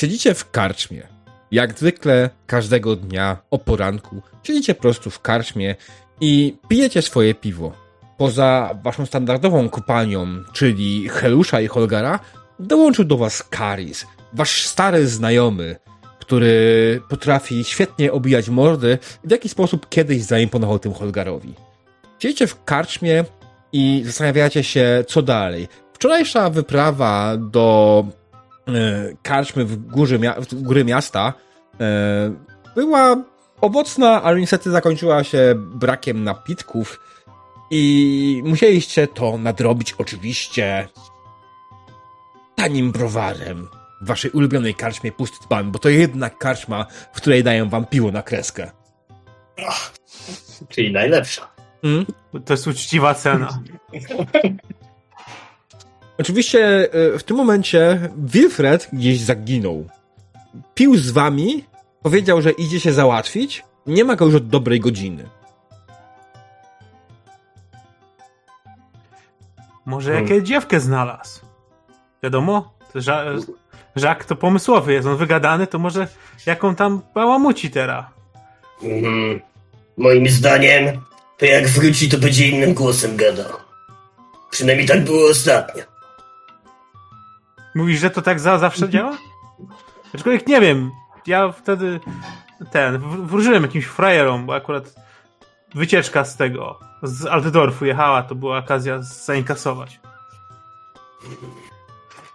Siedzicie w karczmie. Jak zwykle każdego dnia o poranku siedzicie po prostu w karczmie i pijecie swoje piwo. Poza waszą standardową kopalnią, czyli Helusza i Holgara, dołączył do was Karis, wasz stary znajomy, który potrafi świetnie obijać mordy i w jaki sposób kiedyś zaimponował tym Holgarowi. Siedzicie w karczmie i zastanawiacie się, co dalej. Wczorajsza wyprawa do karczmy w, górze, w góry miasta e, była owocna, ale niestety zakończyła się brakiem napitków i musieliście to nadrobić oczywiście tanim browarem w waszej ulubionej karczmie Pusty Dzban, bo to jednak karczma, w której dają wam piwo na kreskę. Ach, czyli najlepsza. Hmm? To jest uczciwa cena. Oczywiście e, w tym momencie Wilfred gdzieś zaginął. Pił z wami, powiedział, że idzie się załatwić. Nie ma go już od dobrej godziny. Może hmm. dziewkę znalazł. Wiadomo, Żak to pomysłowy jest, on wygadany, to może jaką tam bałamuci teraz. Mm, moim zdaniem, to jak wróci, to będzie innym głosem gadał. Przynajmniej tak było ostatnio. Mówisz, że to tak za zawsze działa? Aczkolwiek nie wiem. Ja wtedy ten, wróżyłem jakimś frajerom, bo akurat wycieczka z tego, z Altdorfu jechała, to była okazja zainkasować.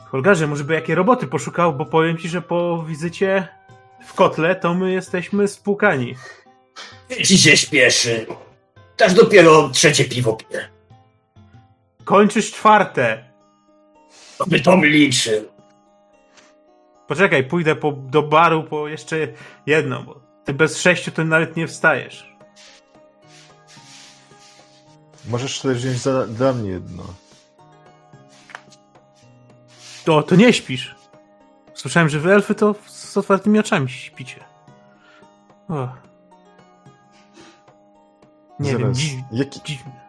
Holgarze, może by jakie roboty poszukał, bo powiem ci, że po wizycie w kotle to my jesteśmy spłukani. Ci się śpieszy. Też dopiero trzecie piwo piję. Kończysz czwarte. By to liczył. Poczekaj, pójdę po, do baru po jeszcze jedno, bo ty bez sześciu to nawet nie wstajesz. Możesz też wziąć za, dla mnie jedno. To, to nie śpisz. Słyszałem, że wy elfy to z otwartymi oczami śpicie. O. Nie Zaraz. wiem, dziw, jaki, dziwne.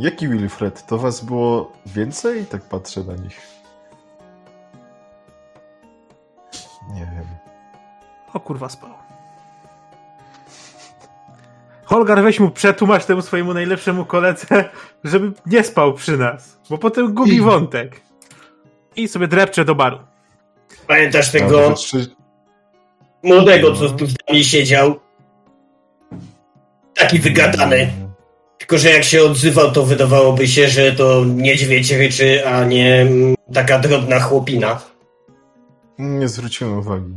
Jak, jaki Wilfred? To was było więcej? Tak patrzę na nich. Nie wiem. O kurwa spał. Holgar, weź mu przetłumacz temu swojemu najlepszemu koledze, żeby nie spał przy nas, bo potem gubi I... wątek. I sobie drepcze do baru. Pamiętasz tego młodego, co tu z nami siedział? Taki wygadany. Tylko, że jak się odzywał, to wydawałoby się, że to niedźwiedź ryczy, a nie taka drobna chłopina. Nie zwróciłem uwagi.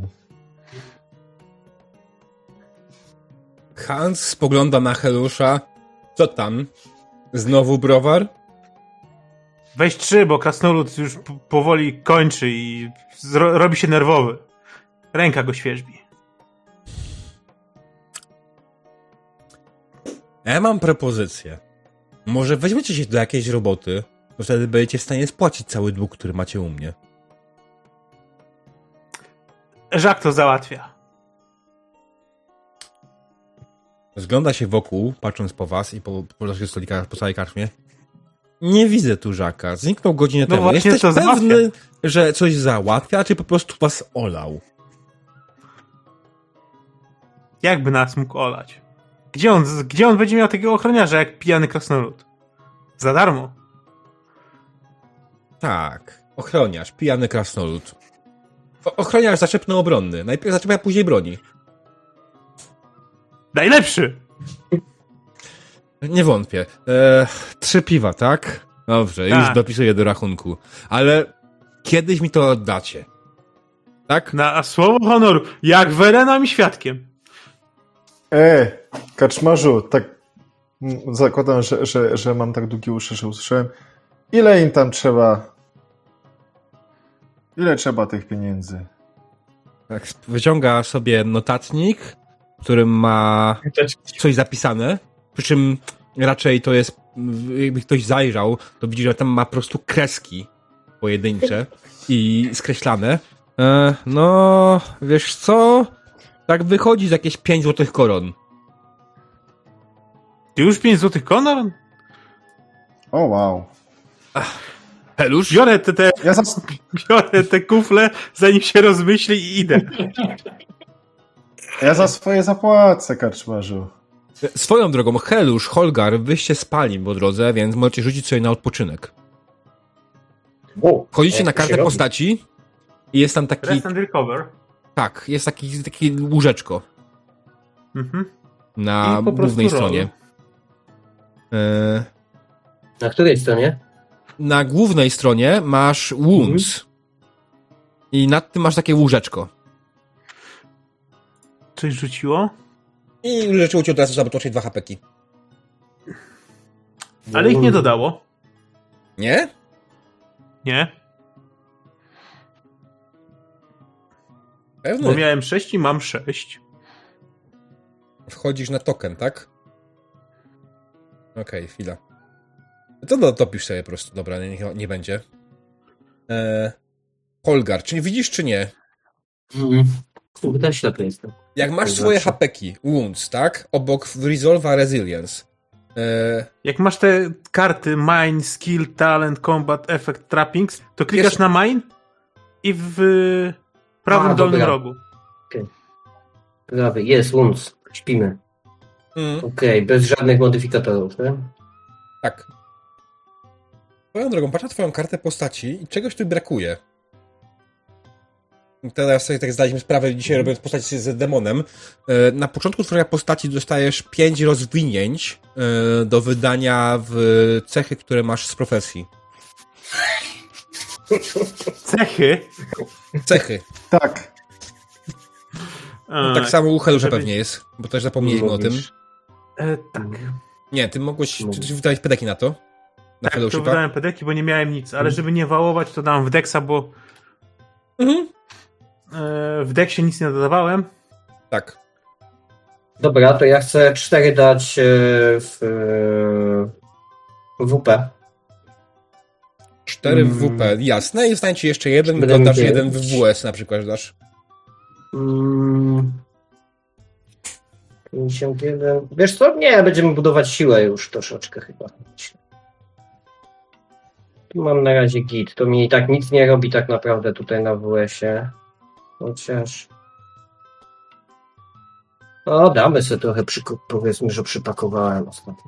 Hans spogląda na Helusza. Co tam? Znowu browar? Weź trzy, bo krasnolud już powoli kończy i robi się nerwowy. Ręka go świeżbi. Ja mam propozycję. Może weźmiecie się do jakiejś roboty, to wtedy będziecie w stanie spłacić cały dług, który macie u mnie. Żak to załatwia. Zgląda się wokół, patrząc po was i po, po stolikach, po całej karczmie. Nie widzę tu Żaka. Zniknął godzinę no temu. Jesteś to pewny, załatwia. że coś załatwia, czy po prostu was olał? Jakby nas mógł olać? Gdzie on, gdzie on będzie miał takiego ochroniarza jak pijany krasnolud? Za darmo. Tak. Ochroniarz, pijany krasnolud. O, ochroniarz zaczepno obronny. Najpierw zaczepia, później broni. Najlepszy! Nie wątpię. E, trzy piwa, tak? Dobrze, tak. już dopisuję do rachunku. Ale kiedyś mi to oddacie. Tak? Na słowo honoru. Jak Werena mi świadkiem. E, kaczmarzu, tak zakładam, że, że, że mam tak długie uszy, że usłyszałem. Ile im tam trzeba? Ile trzeba tych pieniędzy? Tak, wyciąga sobie notatnik, w którym ma coś zapisane. Przy czym raczej to jest, jakby ktoś zajrzał, to widzi, że tam ma po prostu kreski pojedyncze i skreślane. E, no, wiesz co? Tak wychodzi z jakieś 5 złotych koron. Ty już 5 złotych koron? O, wow. Ach, Helusz? Biorę te, te, Ja zas... biorę te kufle, zanim się rozmyśli i idę. ja za swoje zapłacę, karczmarzu. Swoją drogą, Helusz, Holgar, wyście spali po drodze, więc możecie rzucić sobie na odpoczynek. O, Wchodzicie na kartę postaci i jest tam taki, Rest and recover. Tak, jest taki, taki łóżeczko Mhm. na głównej stronie. E, Na której stronie? na głównej stronie masz wounds. I nad tym masz takie łóżeczko. Coś rzuciło? I uleczyło cię od razu zabotocznie dwa hapeki. Ale ich nie dodało. Nie? Nie? Pewno. Bo miałem 6 i mam 6. Wchodzisz na token, tak? Okej, chwila. To dotopisz sobie po prostu, dobra, nie, nie będzie. Eee, Holgar, czy widzisz, czy nie? Mm. Kurde, ślepy jestem. Jak masz To swoje znaczy? hapeki, wounds, tak? Obok Resolve'a Resilience. Eee, Jak masz te karty Mine, Skill, Talent, Combat, Effect, Trappings, to klikasz Jeszcze- na Mine i w prawym A, dolnym dobra. rogu. Prawy, jest, Łunc. Śpimy. mm, Okej, bez żadnych modyfikatorów, tak? tak. Swoją drogą, patrz na twoją kartę postaci i czegoś tu brakuje. Teraz sobie tak zdaliśmy sprawę dzisiaj robiąc postać z demonem. E, Na początku twojej postaci dostajesz 5 rozwinięć e, do wydania w cechy, które masz z profesji. Cechy. Cechy. Tak. E, Tak samo u Helusza pewnie jest, bo też zapomnieliśmy o tym. E, tak. Nie, ty mogłeś, ty, ty wydałeś pedeki na to? Na Tak, to wydałem pedeki, bo nie miałem nic, ale żeby nie wałować, to dałem w Dexa, bo Mhm. e, w Dexie nic nie dodawałem. Tak. Dobra, to ja chcę cztery dać e, w e, WP. 4 w Mm. WP, jasne. I zostanie ci jeszcze jeden, dodasz miał jeden w. WS na przykład dasz. Mm. 51. Wiesz co? Nie, będziemy budować siłę już troszeczkę chyba. Tu mam na razie git. To mi i tak nic nie robi tak naprawdę tutaj na WS-ie. Chociaż. O, damy sobie trochę, przyko- powiedzmy, że przypakowałem ostatnio.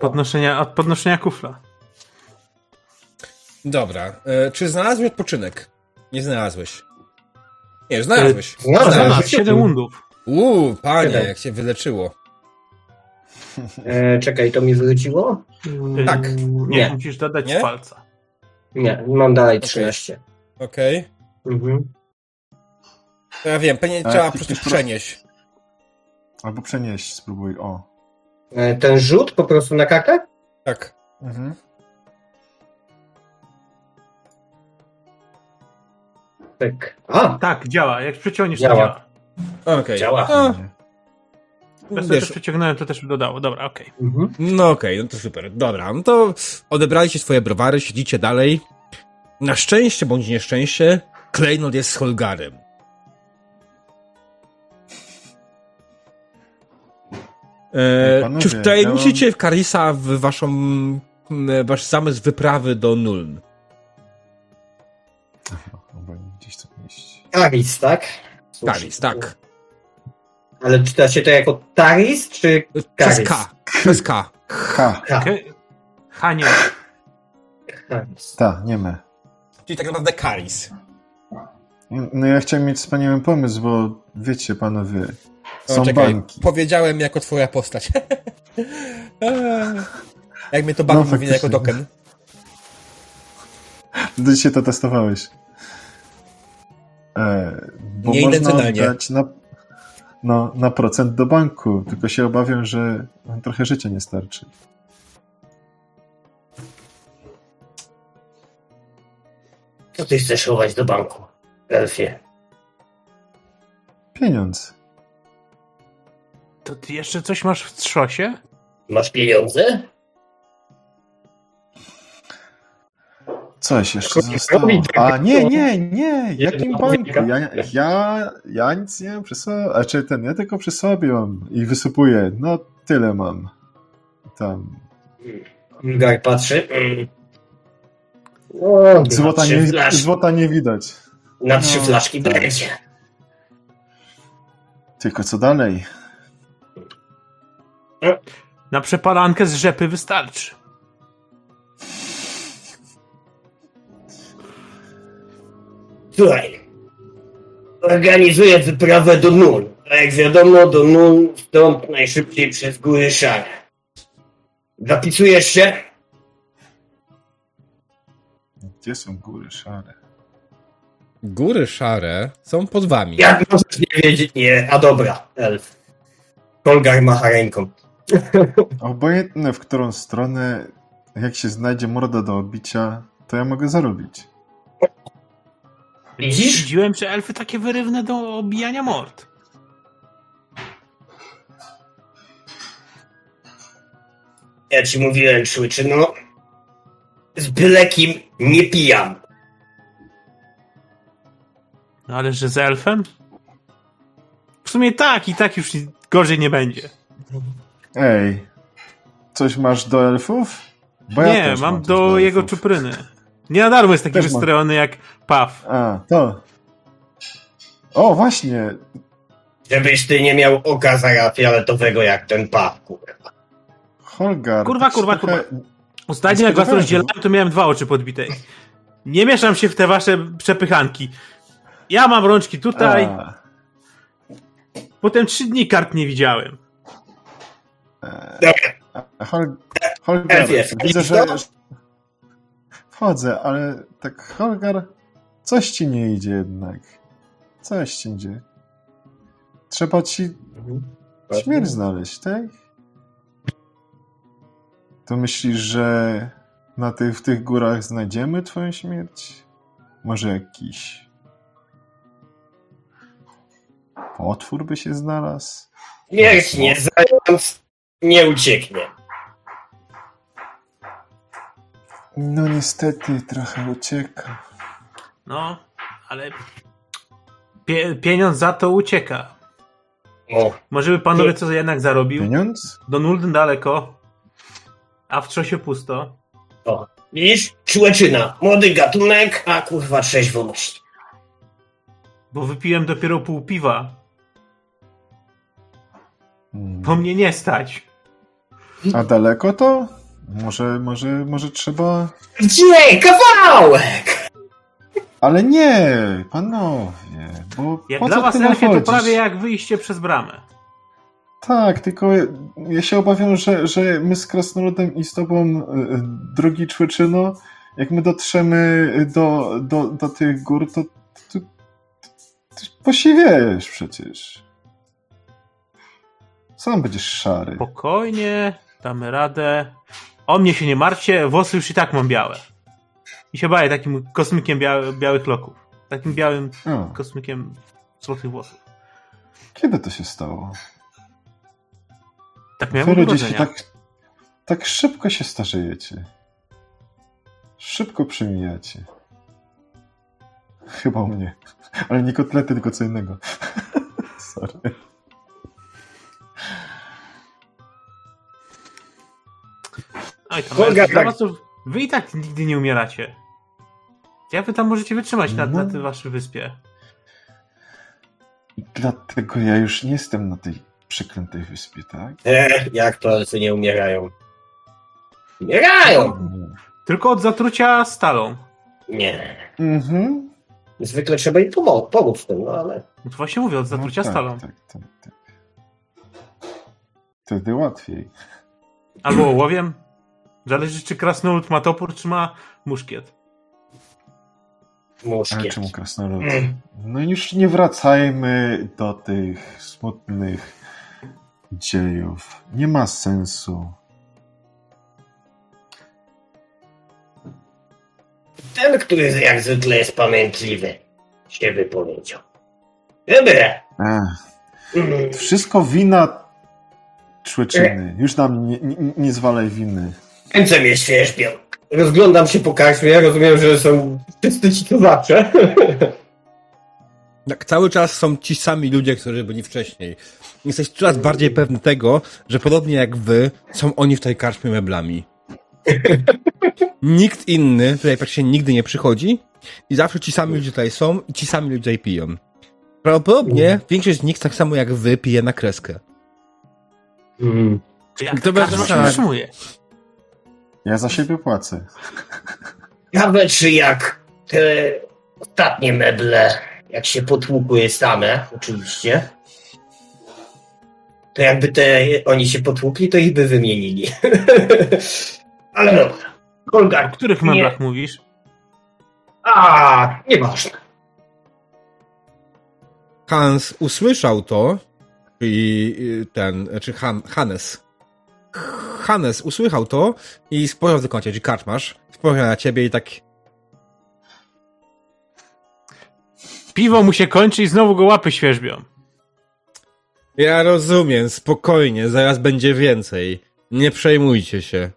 Podnoszenia, od podnoszenia kufla. Dobra. E, czy znalazłeś odpoczynek? Nie znalazłeś. Nie, znalazłeś. znalazłem. Znalazłeś. Znalazł 7 wundów. Uuu, panie, Siedem. jak się wyleczyło. E, czekaj, to mi wróciło? Mm, Tak. Nie, Nie, musisz dodać Nie? z palca. nie, mam dalej Okej. 13. Okej. Mhm. To Ja wiem, pewnie A, trzeba po prostu przenieść. Albo przenieść, spróbuj. O. E, ten rzut po prostu na kartę? Tak. Mhm. Tak. A, Tak, działa. Jak przeciągniesz, to Działa. działa. Okej. Działa. No, sobie wiesz, też przeciągnąłem, to też dodało. Dobra, okej. mhm. no okej, no to super. Dobra, no to odebraliście swoje browary, siedzicie dalej. Na szczęście bądź nieszczęście, Klejnot jest z Holgarem. E, Panowie, czy wtajemniczycie ja w Karisa w waszą, wasz zamysł wyprawy do Nuln? To. Taris, tak? Karis, tak. Ale czyta się to jako Taris, czy Przez Karis? K. Przez K. Ha, K. Okay. Ha, nie. Karis. ta, nie me. Czyli tak naprawdę Karis. No ja chciałem mieć wspaniały pomysł, bo wiecie panowie, O, są czekaj, banki. powiedziałem jako twoja postać. Jak mnie to No, bawi, mówię jako token. Ty dzisiaj to testowałeś. E, bo można Nieintencjonalnie. oddać na, no, na procent do banku, tylko się obawiam, że trochę życia nie starczy. Co ty chcesz chować do banku, Elfie? Pieniądz. To ty jeszcze coś masz w trzosie? Masz pieniądze? Coś jeszcze zostało. A nie, nie, nie, jakim człowieka. Ja, ja, ja nic nie mam przy sobie, a czy ten, ja tylko przy sobie mam i wysypuję. No tyle mam. Tam. Ulgar patrzy. Złota nie, złota nie widać. na trzy no, flaszki tak. będzie. Tylko co dalej? Na przepalankę z rzepy wystarczy. Słuchaj, organizuję wyprawę do Nun. A jak wiadomo, do Nun stąd najszybciej przez góry szare. Zapisujesz się? Gdzie są góry szare? Góry szare są pod wami. Jak możesz nie wiedzieć? Nie, a dobra, elf. Kolgar macha ręką. Obojętne w którą stronę, jak się znajdzie morda do obicia, to ja mogę zarobić. Widzisz? Widziałem, że elfy takie wyrywne do obijania mord. Ja ci mówiłem, człyczy, no. Z byle kim nie pijam. No ale że z elfem? W sumie tak i tak już gorzej nie będzie. Ej, coś masz do elfów? Bo ja nie, mam do jego czupryny. Nie na darmo jest taki Też mam. wystrojony jak Paw. A, to. O, właśnie. Żebyś ty nie miał oka zara fioletowego jak ten paw, kurwa. Holgar. Kurwa, tak kurwa, trochę- Ostatnio jak was rozdzielałem, to miałem dwa oczy podbite. Nie mieszam się w te wasze przepychanki. Ja mam rączki tutaj, A, potem trzy dni kart nie widziałem. Dobra, Hol, Holgar, widzę, że... Wchodzę, ale tak Holgar, coś ci nie idzie jednak. Coś ci idzie. Trzeba ci śmierć znaleźć, tak? To myślisz, że na tych, w tych górach znajdziemy twoją śmierć? Może jakiś potwór by się znalazł? Śmierć nie zając, nie ucieknie. No niestety trochę ucieka. No, ale pie pieniądz za to ucieka. O, Może by panowie co jednak zarobił? Pieniądz? Do Nulden daleko, a w trzosie pusto. o. Widzisz? Człeczyna. Młody gatunek, a kurwa trzeźwość. Bo wypiłem dopiero pół piwa. Hmm. Bo mnie nie stać. A daleko to? Może, może, może trzeba... Gdzie? Kawałek! Ale nie, panowie, bo Jak po dla co was elfie to prawie jak wyjście przez bramę. Tak, tylko ja się obawiam, że, że my z Krasnoludem i z tobą, y, drogi Człyczyno, jak my dotrzemy do, do, do tych gór, to, to, to posiwiejesz przecież. Sam będziesz szary. Spokojnie, damy radę. O mnie się nie martwcie, włosy już i tak mam białe. I się baję takim kosmikiem białe, białych loków. Takim białym O, kosmikiem złotych włosów. kiedy to się stało? Tak miałem Wy tak, tak szybko się starzejecie. Szybko przemijacie. Chyba u mnie. Ale nie kotlety, tylko co innego. Sorry. Oj, tam, Olga, tak. wy i tak nigdy nie umieracie. Jak wy tam możecie wytrzymać na, na tej waszej wyspie? Dlatego ja już nie jestem na tej przeklętej wyspie, tak? E, jak to elfy nie umierają? Umierają! Tylko od zatrucia stalą. Nie. Mhm. Zwykle trzeba im pomo- pomóc w tym, no ale... No to właśnie mówię, od zatrucia no, tak, stalą. Tak, tak, tak. Wtedy łatwiej. Albo ołowiem. Zależy, czy krasnolud ma topór, czy ma muszkiet. Ale Muszkiet. czemu krasnolud? Mm. No już nie wracajmy do tych smutnych dziejów. Nie ma sensu. Ten, który jak zwykle jest pamiętliwy, się wypowiedział. Dobra. Ech, Mm. wszystko wina człeczyny. Już nam nie, nie, nie zwalaj winy. Ręce mnie świerzbią. Rozglądam się po karczmie, rozumiem, że są wszyscy ci to zawsze. Tak, cały czas są ci sami ludzie, którzy byli wcześniej. Jesteś coraz bardziej pewny tego, że podobnie jak wy, są oni w tej karczmie meblami. Nikt inny tutaj praktycznie nigdy nie przychodzi i zawsze ci sami ludzie tutaj są i ci sami ludzie tutaj piją. Prawdopodobnie większość z nich tak samo jak wy pije na kreskę. Mm. Czy jak To to Ja za siebie płacę. Ciekawe, czy jak te ostatnie meble, jak się potłukły same, oczywiście, to jakby te oni się potłukli, to ich by wymienili. Ale dobra. O Olga, których Nie. meblach mówisz? a nieważne. Hans usłyszał to, czyli y, ten, czy Han, Hannes. Hannes usłyszał to i spojrzał w kącie, czyli karczmasz, spojrzał na ciebie i tak Piwo mu się kończy i znowu go łapy świerzbią. Ja rozumiem, spokojnie, zaraz będzie więcej. Nie przejmujcie się.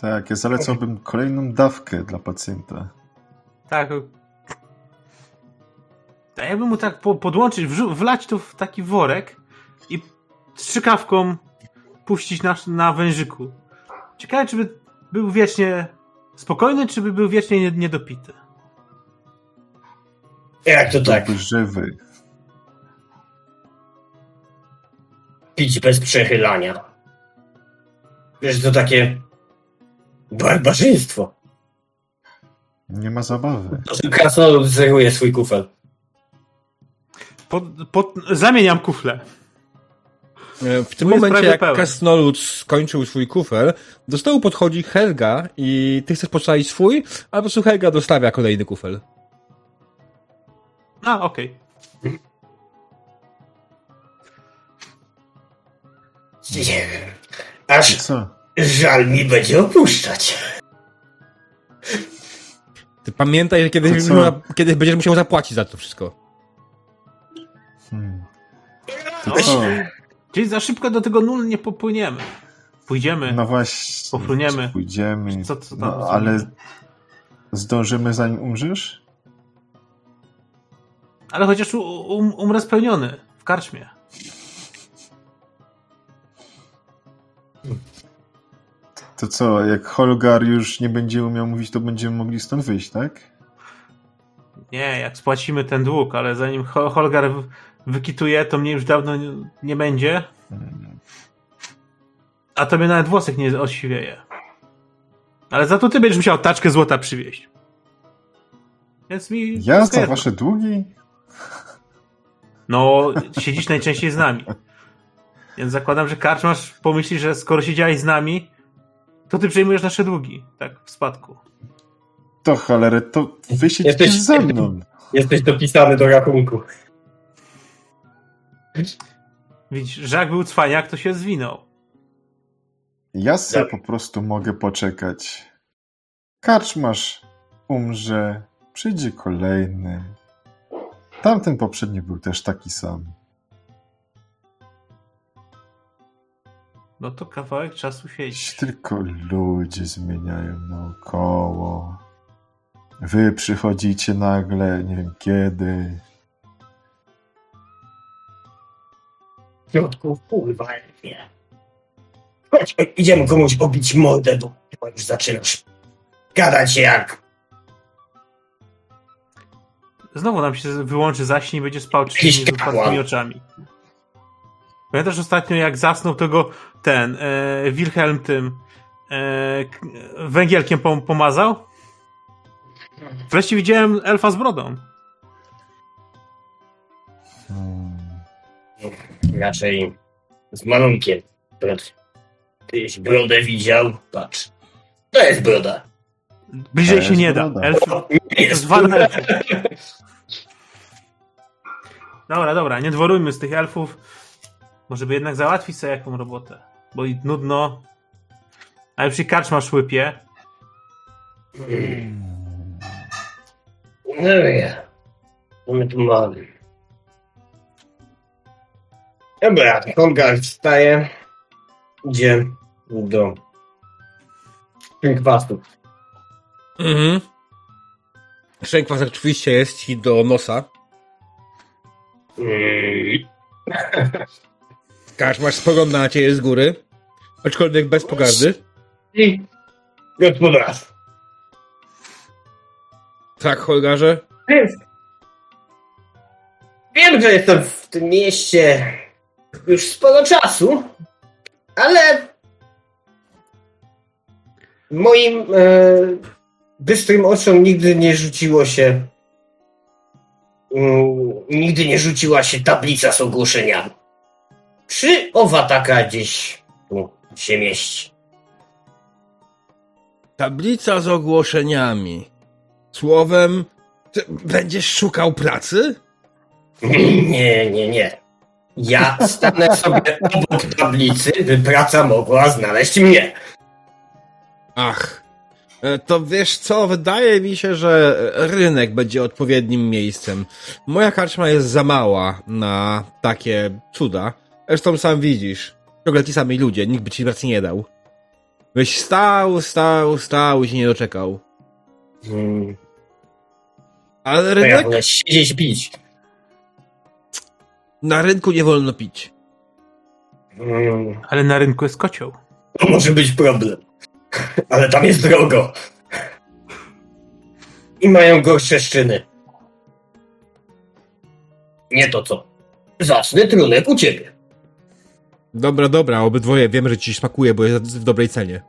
Tak, ja zalecałbym kolejną dawkę dla pacjenta. Tak. A ja bym mu tak po, podłączyć, wlać to w taki worek i strzykawką puścić na, na wężyku. Ciekawe, czy by był wiecznie spokojny, czy by był wiecznie nie- niedopity. Jak to tak? Żywy. Pić bez przechylania. Wiesz, to takie barbarzyństwo. Nie ma zabawy. Krasnolud zeruje swój kufel. Pod, pod, zamieniam kufle. E, W tym Mój momencie, jak pełen. Krasnolud skończył swój kufel, do stołu podchodzi Helga i ty chcesz postawić swój, a po prostu Helga dostawia kolejny kufel. A, okej. Nie wiem. Aż co? żal mi będzie opuszczać. Ty pamiętaj, że kiedyś, kiedyś będziesz musiał zapłacić za to wszystko. Hmm. To co? Czyli za szybko do tego nul nie popłyniemy. Pójdziemy. No właśnie. Pofruniemy. Pójdziemy. Co- co tam no, ale zdążymy zanim umrzesz? Ale chociaż um, umrę spełniony w karczmie. To co, jak Holgar już nie będzie umiał mówić, to będziemy mogli stąd wyjść, tak? Nie, jak spłacimy ten dług, ale zanim Hol- Holgar wykituje, to mnie już dawno nie, będzie. A tobie nawet włosek nie osiwieje. Ale za to ty będziesz musiał taczkę złota przywieźć. Więc mi. Ja za wasze długi? No, siedzisz najczęściej z nami. Więc zakładam, że karczmasz pomyśli, że skoro siedziałeś z nami, to ty przejmujesz nasze długi. Tak, w spadku. To cholerę, to wy siedzicie Jesteś- ze mną. Jesteś dopisany do rachunku. Widzisz, że jak był cwaniak, to się zwinął. Ja se Dobra. po prostu mogę poczekać. Karczmasz umrze, przyjdzie kolejny. Tamten poprzedni był też taki sam. No to kawałek czasu siedzi. Się Tylko ludzie zmieniają naokoło. Wy przychodzicie nagle, nie wiem kiedy. W środku, kurwa, nie. Chodź, idziemy komuś obić mordę, bo chyba już zaczynasz gadać jak... Znowu nam się wyłączy zaśnie i będzie spał trzy dni z otwartymi oczami. Pamiętasz ostatnio, jak zasnął tego ten e, Wilhelm tym e, węgielkiem pom pomazał? Wreszcie widziałem elfa z brodą. Hmm. Raczej z malunkiem. Brod. Tyś brodę widział? Patrz. To jest broda. Bliżej się nie da. broda. Elf, To to nie jest elfów. Dobra, dobra, nie dworujmy z tych elfów. Może by jednak załatwić sobie jaką robotę. Bo i nudno. A już i karczma łypie. No my tu mamy? Dobra, Holgar wstaje. Idzie do kwastu. Mhm. Szczękwas oczywiście jest ci do nosa. Mm. Karczmasz spogląda na ciebie z góry, aczkolwiek bez pogardy. I gospodarstwo. Tak, Holgarze? Wiem, że jestem w tym mieście już sporo czasu, ale moim e, bystrym oczom nigdy nie rzuciło się mm, nigdy nie rzuciła się tablica z ogłoszeniami. Czy owa taka gdzieś tu się mieści? Tablica z ogłoszeniami. Słowem, ty będziesz szukał pracy? Nie, nie, nie. Ja stanę sobie obok tablicy, by praca mogła znaleźć mnie. Ach, e, to wiesz co, wydaje mi się, że rynek będzie odpowiednim miejscem. Moja karczma jest za mała na takie cuda. Zresztą sam widzisz, ciągle ci sami ludzie, nikt by ci pracy nie dał. Byś stał, stał, stał i się nie doczekał. Hmm, Ale ja rynek? wolę siedzieć pić. Na rynku nie wolno pić. Hmm, Ale na rynku jest kocioł. to może być problem. Ale tam jest drogo. I mają gorsze szczyny. Nie to co. Zacny trunek u ciebie. Dobra, dobra, obydwoje wiemy, że ci smakuje, bo jest w dobrej cenie.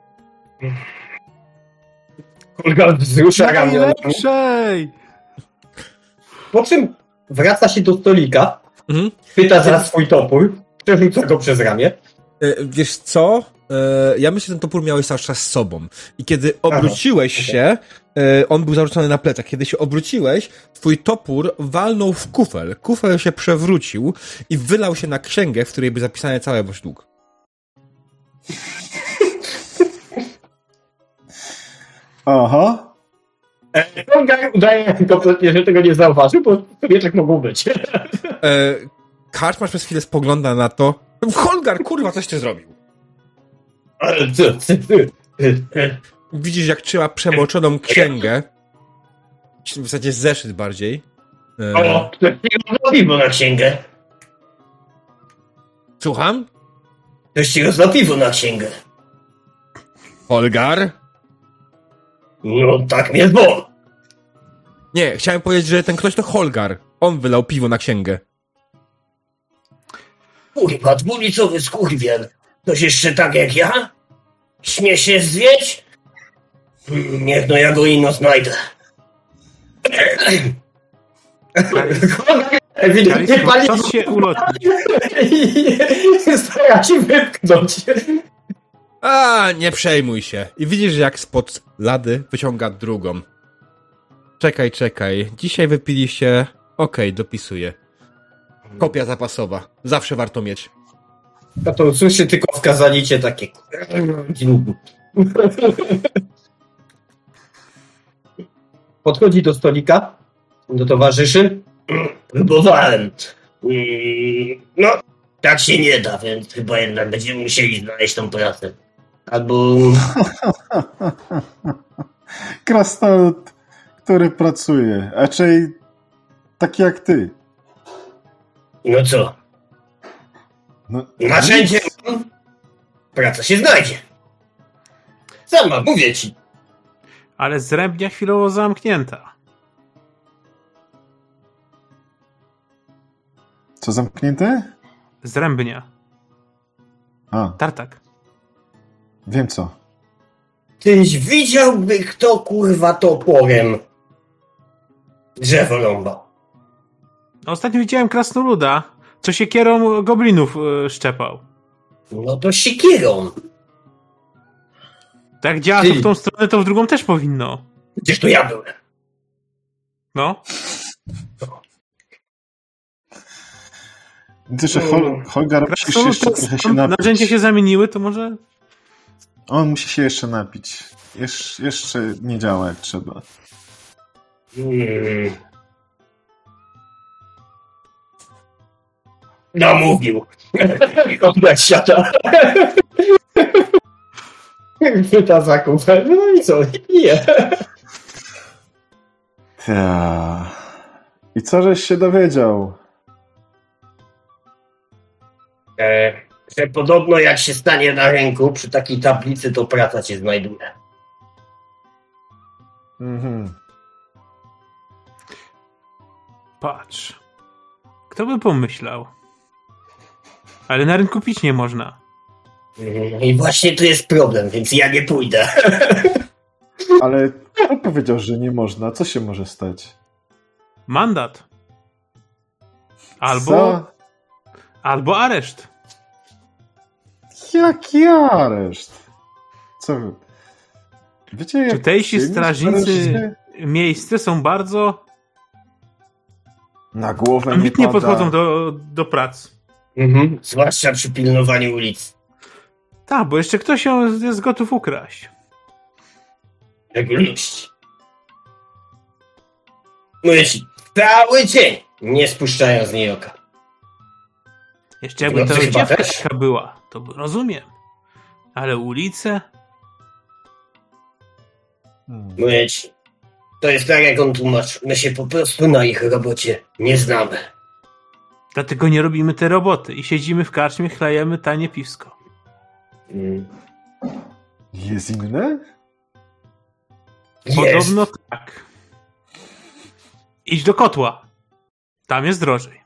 Kolega wzrusza ramionami. Najlepszej! Po czym wraca się do stolika, Mhm. chwyta za swój topór, przerzuca go przez ramię. E, Wiesz co? E, Ja myślę, że ten topór miałeś cały czas z sobą. I kiedy obróciłeś okej. się, e, on był zarzucony na plecach. Kiedy się obróciłeś, twój topór walnął w kufel. Kufel się przewrócił i wylał się na księgę, w której był zapisany cały wasz dług. Aha. Kongar udaje kompletnie, że tego nie zauważył, bo wieczek mogą być. E, Karczmasz przez chwilę spogląda na to. Holgar, kurwa, coś ty zrobił. Widzisz, jak trzyma przemoczoną księgę. W zasadzie zeszyt bardziej. E, O, ktoś ci rozlapił na księgę. Słucham? Ktoś ci rozlapił na księgę. Holgar? No tak mnie zwoł. Nie, chciałem powiedzieć, że ten ktoś to Holgar. On wylał piwo na księgę. Kurwa, dwulicowy skurwiel. Ktoś jeszcze tak jak ja? Śmie się zwieć? Mm, Niech no ja go ino znajdę. Ewidentnie pani Czas się ulotni. stara się wypchnąć. A, nie przejmuj się. I widzisz, jak spod lady wyciąga drugą. Czekaj, czekaj. Dzisiaj wypiliście... Okej, dopisuję. Kopia zapasowa. Zawsze warto mieć. A to słyszy tylko wkazalicie takie. Podchodzi do stolika, do towarzyszy. Próbowałem. Mm, No, tak się nie da, więc chyba jednak będziemy musieli znaleźć tą pracę. Albo. Krasnolud, który pracuje. Raczej taki jak ty. No co? No, Narzędzie mam. Praca się znajdzie. Sama, mówię ci. Ale zrębnia chwilowo zamknięta. Co zamknięte? Zrębnia. A, Tartak. Wiem co. Tyś widziałby kto kurwa toporem drzewo ląba. Ostatnio widziałem krasnoluda, co się kierą goblinów y, szczepał. No to siekierą. Tak działa to w tą stronę, to w drugą też powinno. Gdzież to ja byłem? No. Widzę, że Hol Holgar musi Krasnolud trochę się napić. narzędzia się zamieniły, to może... On musi się jeszcze napić. Jesz jeszcze nie działa jak trzeba. Hmm. Namówił. Oddać siata. Chwyta za kufel. No i co? Nie. Ta. I co żeś się dowiedział? E, że podobno jak się stanie na ręku przy takiej tablicy, to praca cię znajduje. Mhm. Patrz. Kto by pomyślał? Ale na rynku pić nie można. Mhm. I właśnie tu jest problem, więc ja nie pójdę. Ale kto powiedział, że nie można? Co się może stać? Mandat. Albo, Co? albo areszt. Jaki areszt? Co? Wiecie, jak Tutejsi strażnicy miejsce są bardzo Na głowę nie ambitnie pada. podchodzą do, do prac. Mhm. Zwłaszcza przy pilnowaniu ulic. Tak, bo jeszcze ktoś ją jest gotów ukraść. Regularności. Mówię ci, cały dzień nie spuszczają z niej oka. Jeszcze jakby No, to dziewka taka była, to rozumiem. Ale ulice? Hmm. Mówię ci, to jest tak jak on tłumaczył. My się po prostu na ich robocie nie znamy. Dlatego nie robimy te roboty i siedzimy w karczmie, chlejemy tanie piwsko. Mm. Jest inne? Jest. Podobno tak. Idź do kotła. Tam jest drożej.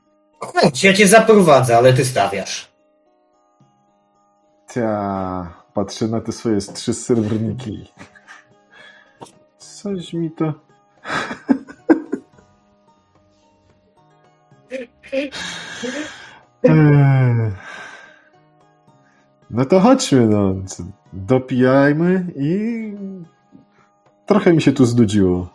Chodź, ja cię zaprowadzę, ale ty stawiasz. Ta, patrzę na te swoje trzy srebrniki. Coś mi to... No to chodźmy, no. Dopijajmy i... Trochę mi się tu znudziło.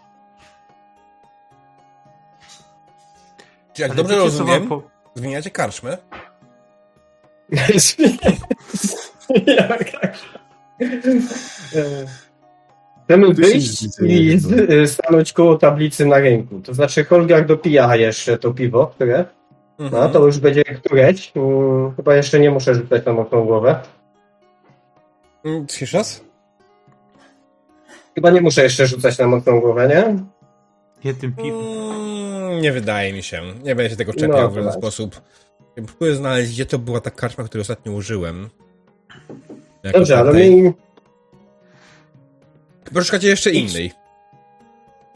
Czy jak Ale dobrze rozumiem, po- zmieniacie karczmę? Chcemy wyjść i y, stanąć koło tablicy na rynku. To znaczy Holgar dopija jeszcze to piwo, które? No Mhm. to już będzie któreś. Mm, Chyba jeszcze nie muszę rzucać na mocną głowę. Mm, Jeszcze raz? Chyba nie muszę jeszcze rzucać na mocną głowę, nie? Jednym piwem. Nie wydaje mi się. Nie będę się tego czepiał No, w żaden sposób. Próbuję znaleźć, gdzie to była ta karczma, którą ostatnio użyłem. Jako Dobrze, ale tamtej. my... Chyba szukacie jeszcze innej.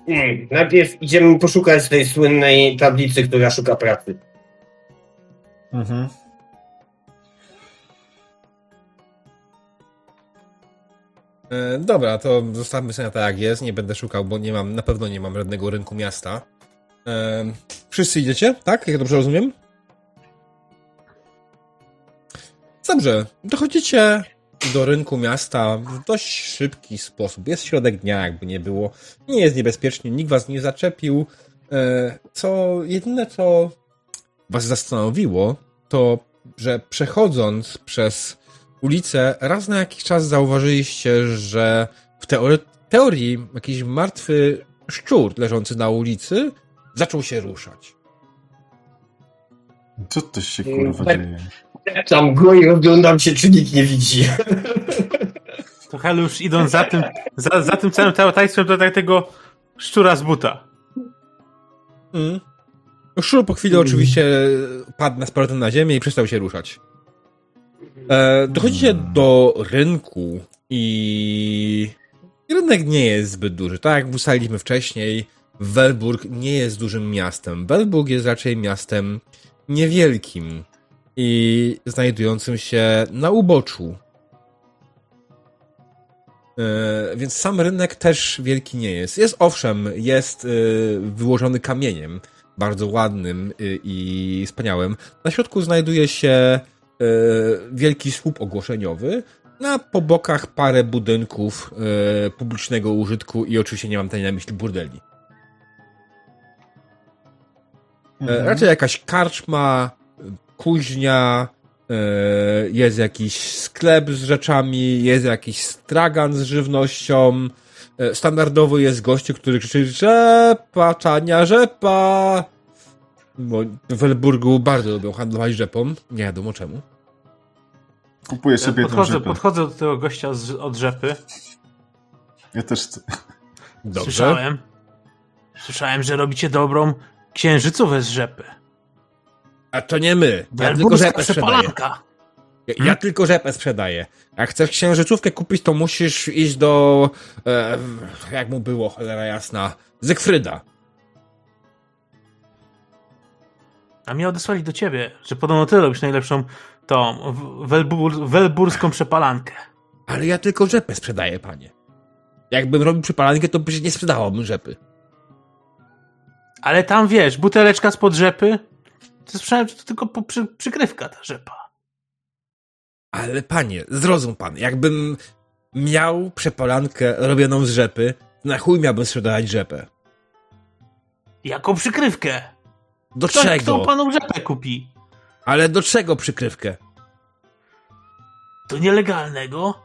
Mm, najpierw idziemy poszukać tej słynnej tablicy, która szuka pracy. Mhm. E, dobra, to zostawmy sobie na tak jak jest. Nie będę szukał, bo nie mam, na pewno nie mam żadnego rynku miasta. Wszyscy idziecie, tak? Jak dobrze rozumiem? Dobrze, dochodzicie do rynku miasta w dość szybki sposób. Jest środek dnia, jakby nie było. Nie jest niebezpiecznie, nikt was nie zaczepił. E, co jedyne, co was zastanowiło, to, że przechodząc przez ulicę, raz na jakiś czas zauważyliście, że w teorii jakiś martwy szczur leżący na ulicy zaczął się ruszać. Co to się kurwa Tak. dzieje? Tam go i rozglądam się, czy nikt nie widzi. To Hel już idąc za tym, za, za tym całym tajstwem do tak tego szczura z buta. Mm. Szczur po chwili oczywiście padł na powrotem na ziemię i przestał się ruszać. E, dochodzicie do rynku i rynek nie jest zbyt duży. Tak jak ustaliliśmy wcześniej, Welburg nie jest dużym miastem. Welburg jest raczej miastem niewielkim i znajdującym się na uboczu. E, więc sam rynek też wielki nie jest. Jest owszem, jest e, wyłożony kamieniem, bardzo ładnym y, i wspaniałym. Na środku znajduje się e, wielki słup ogłoszeniowy, na po bokach parę budynków e, publicznego użytku i oczywiście nie mam tutaj na myśli burdeli. Mhm. Raczej jakaś karczma, kuźnia, e, jest jakiś sklep z rzeczami, jest jakiś stragan z żywnością. E, Standardowo jest gościu, który krzyczy rzepa, czania rzepa. Bo w Welburgu bardzo lubią handlować rzepą. Nie wiadomo czemu. Kupuję Ja sobie tą podchodzę, rzepę. podchodzę do tego gościa z, od rzepy. Ja też chcę. Dobrze. Słyszałem. Słyszałem, że robicie dobrą księżycówę z rzepy. A to nie my. Ja tylko Werburska rzepę sprzedaję. Ja, ja tylko rzepę sprzedaję. Jak chcesz księżycówkę kupić, to musisz iść do... E, jak mu było, cholera jasna, Zygfryda. A mnie odesłali do ciebie, że podobno ty robisz najlepszą tą welbur, welburską przepalankę. Ale ja tylko rzepę sprzedaję, panie. Jakbym robił przypalankę, to przecież nie sprzedawałbym rzepy. Ale tam wiesz, buteleczka spod rzepy, to słyszałem, że to tylko przy, przykrywka ta rzepa. Ale panie, zrozum pan, jakbym miał przepalankę robioną z rzepy, na chuj miałbym sprzedawać rzepę. Jaką przykrywkę? Do Kto, czego? kto panu rzepę kupi? Ale do czego przykrywkę? Do nielegalnego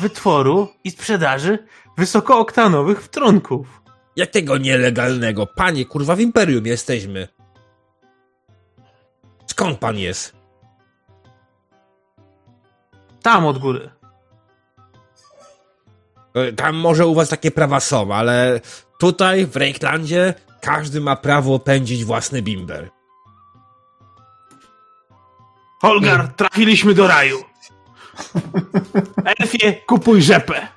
wytworu i sprzedaży wysokooktanowych trunków. Jakiego nielegalnego? Panie, kurwa, w Imperium jesteśmy. Skąd pan jest? Tam od góry. E, Tam może u was takie prawa są, ale tutaj, w Reiklandzie, każdy ma prawo pędzić własny bimber. Holgar, trafiliśmy do raju. Elfie, kupuj rzepę.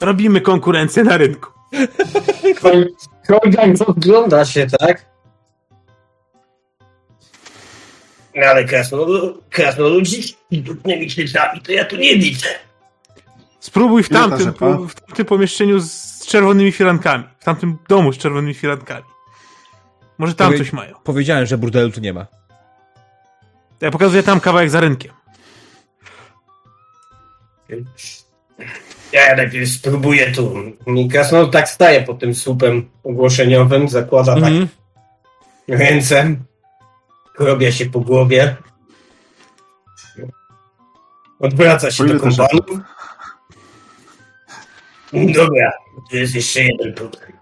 Robimy konkurencję na rynku. Kolgan ogląda się, tak? No ale krasnolud, krasnoludzi z brudnymi śledami to ja tu nie widzę. Spróbuj w Ile ta tamtym, rzepa? w tamtym pomieszczeniu z czerwonymi firankami. W tamtym domu z czerwonymi firankami. Może tam Powie- coś mają. Powiedziałem, że burdelu tu nie ma. Ja pokazuję tam kawałek za rynkiem. Ja najpierw spróbuję tu. I Krasnolud tak staje pod tym słupem ogłoszeniowym, zakłada Mhm. tak ręce, chrobia się po głowie, odwraca się ile do kompanów. Dobra, tu jest jeszcze jeden problem.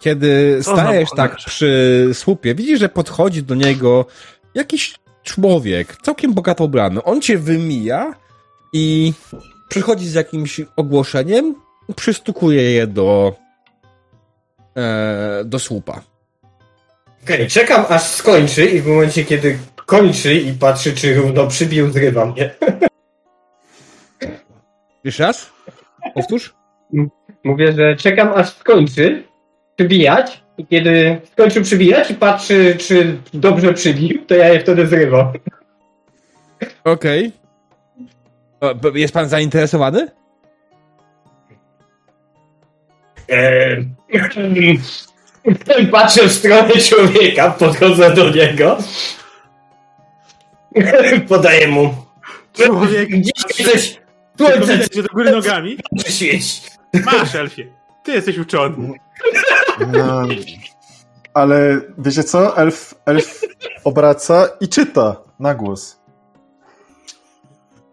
Kiedy Co stajesz tak przy słupie, widzisz, że podchodzi do niego jakiś człowiek, całkiem bogato ubrany. On cię wymija i przychodzi z jakimś ogłoszeniem, przystukuje je do e, do słupa. Okej, czekam aż skończy i w momencie, kiedy kończy i patrzy, czy równo przybił, zrywa mnie. Jeszcze raz? Powtórz? Mówię, że czekam aż skończy przybijać i kiedy skończył przybijać i patrzy, czy dobrze przybił, to ja je wtedy zrywam. Okej. O, b- Jest pan zainteresowany? Eee, patrzę w stronę człowieka, podchodzę do niego. Podaję mu. Człowiek, Gdzieś coś. Słońce do góry nogami. Masz, Elfie. Ty jesteś uczony. No, ale wiecie co? Elf, elf obraca i czyta na głos.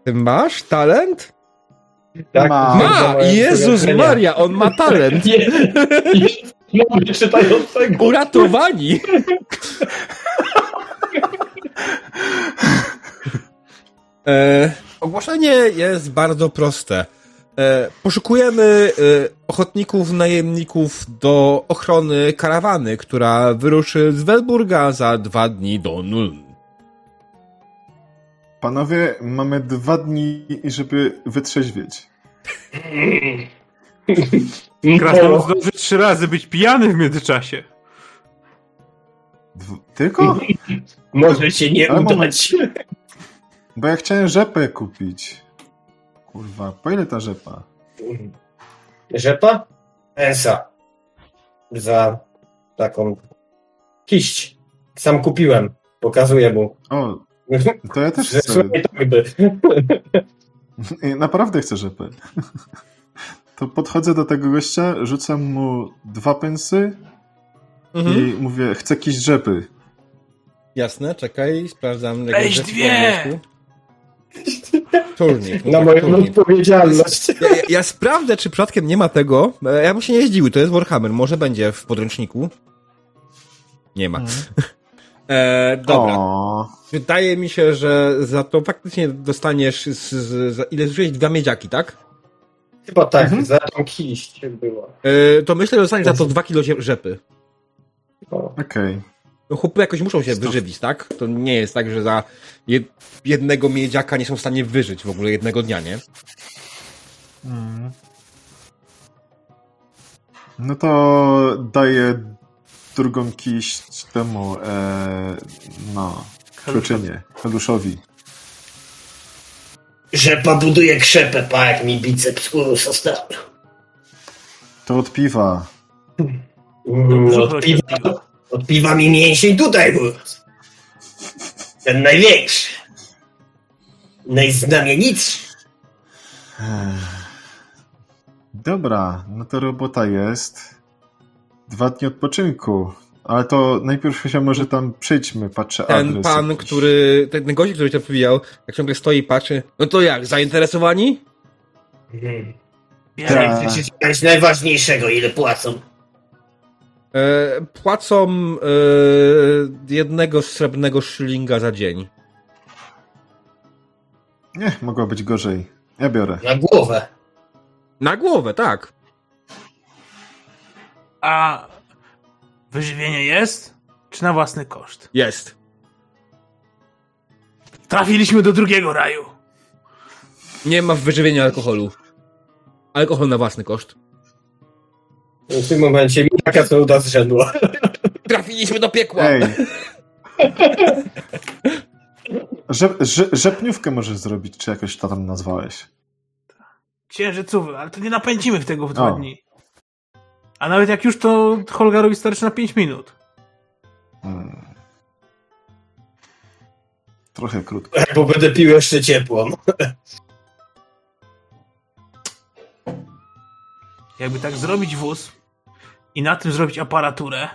Ty masz talent? Tak, Ma. Ma! Jezus Maria, on ma talent! Mamy czytającego. Uratowani! e, ogłoszenie jest bardzo proste. E, poszukujemy e, ochotników, najemników do ochrony karawany, która wyruszy z Welburga za dwa dni do Nuln. Panowie, mamy dwa dni, żeby wytrzeźwieć. Krasnolud zdąży trzy razy być pijany w międzyczasie. Dw- tylko? Może się nie Ale moment. udać. Bo ja chciałem rzepę kupić. Kurwa, po ile ta rzepa? Rzepa? Ensa. Za taką kiść. Sam kupiłem. Pokazuję mu. O, to ja też chcę. słuchaj, tak Naprawdę chcę rzepę. To podchodzę do tego gościa, rzucam mu dwa pensy Mhm. i mówię, chcę kiść rzepy. Jasne, czekaj, sprawdzam. Weź dwie! Turnik. Na moją turnik. odpowiedzialność. Ja, ja, ja sprawdzę, czy przypadkiem nie ma tego. E, Ja bym się nie zdziwił, to jest Warhammer. Może będzie w podręczniku. Nie ma. E, dobra. O, Wydaje mi się, że za to faktycznie dostaniesz z, z, za ile zużyłeś? Dwa miedziaki, tak? Chyba tak, Mhm. za tą kiść była. E, to myślę, że dostaniesz za to dwa kilo rzepy. Okej. No chłopy jakoś muszą się wyżywić, tak? To nie jest tak, że za jed jednego miedziaka nie są w stanie wyżyć w ogóle jednego dnia, nie? Mm. No to daję drugą kiść temu, e, no, Człeczynie, Heluszowi. Rzepa buduje krzepę, pa jak mi biceps urósł ostatnio. To od piwa. Brzuch od, piwa, od piwa mi mięsień tutaj urósł. Ten największy. Najznamienitszy. Dobra, no to robota jest. Dwa dni odpoczynku. Ale to najpierw się może tam przejdźmy, patrzę Ten adres pan, jakiś. który, ten, gość, który cię pobijał, jak ciągle stoi i patrzy, no to jak, zainteresowani? Bierze, Tak. Przeczytać najważniejszego, ile płacą. E, płacą e, jednego srebrnego szylinga za dzień. Nie, mogło być gorzej. Ja biorę. Na głowę. Na głowę, tak. A wyżywienie jest? Czy na własny koszt? Jest. Trafiliśmy do drugiego raju. Nie ma w wyżywieniu alkoholu. Alkohol na własny koszt. W tym momencie mi taka sołda zrzedła. Trafiliśmy do piekła! Ej! Rzep, rze, rzepniówkę możesz zrobić, czy jakoś to tam nazwałeś. Księżycowy, ale to nie napędzimy w tego w dwa O. dni. A nawet jak już, to Holgarowi starczy na 5 minut. Hmm. Trochę krótko. Bo będę pił jeszcze ciepłą. Jakby tak zrobić wóz i na tym zrobić aparaturę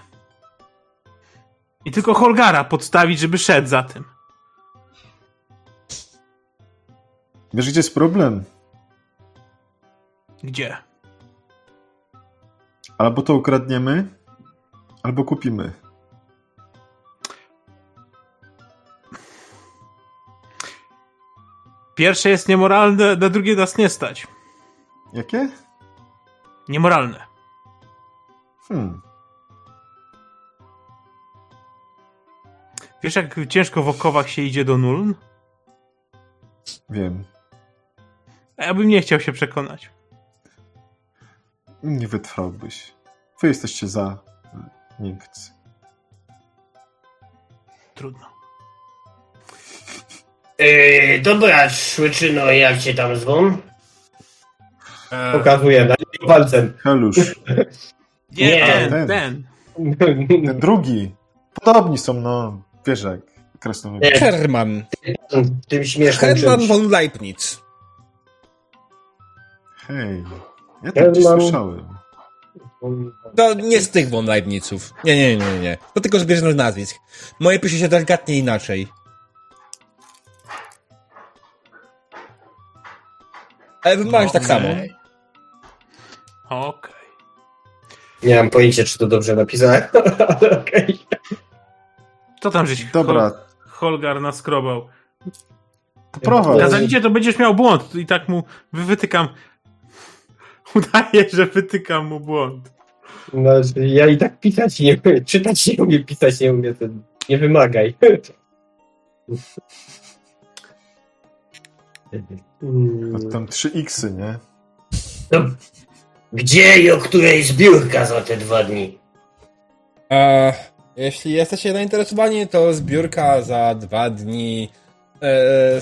i tylko Holgara podstawić, żeby szedł za tym. Wiesz, gdzie jest problem? Gdzie? Albo to ukradniemy, albo kupimy. Pierwsze jest niemoralne, na drugie nas nie stać. Jakie? Niemoralne. Hmm. Wiesz, jak ciężko w okowach się idzie do Nuln? Wiem. Ja bym nie chciał się przekonać. Nie wytrwałbyś. Wy jesteście za e, miękcy. Trudno. Yy, dobra, Szłyczyno, jak cię tam zwą? E, Pokazuję na niego palcem. Helusz. Nie, Nie, ten, ten. ten. Drugi. Podobni są, no. Wiesz jak. Krasnolud. Nie. Herman. Tym śmiesznym Herman czymś. von Leibniz. Hej. Ja tak gdzieś Herman- słyszałem. To nie z tych von Leibnizów. Nie, nie, nie, nie. To tylko zbieżność nazwisk. Moje pisze się delikatnie inaczej. Ale wymagać tak samo. Okej. Nie mam pojęcia, czy to dobrze napisałem. ale Okej. To tam żeś Dobra, Hol- Holgar naskrobał. poprowadź. To będziesz miał błąd. I tak mu wy- wytykam. Udaje, że wytykam mu błąd. No, ja i tak pisać nie umiem, czytać nie umiem, pisać nie umiem, to nie wymagaj. Tam 3 xy, nie? No, gdzie i o której zbiórka za te dwa dni? E, jeśli jesteście zainteresowani, to zbiórka za dwa dni e,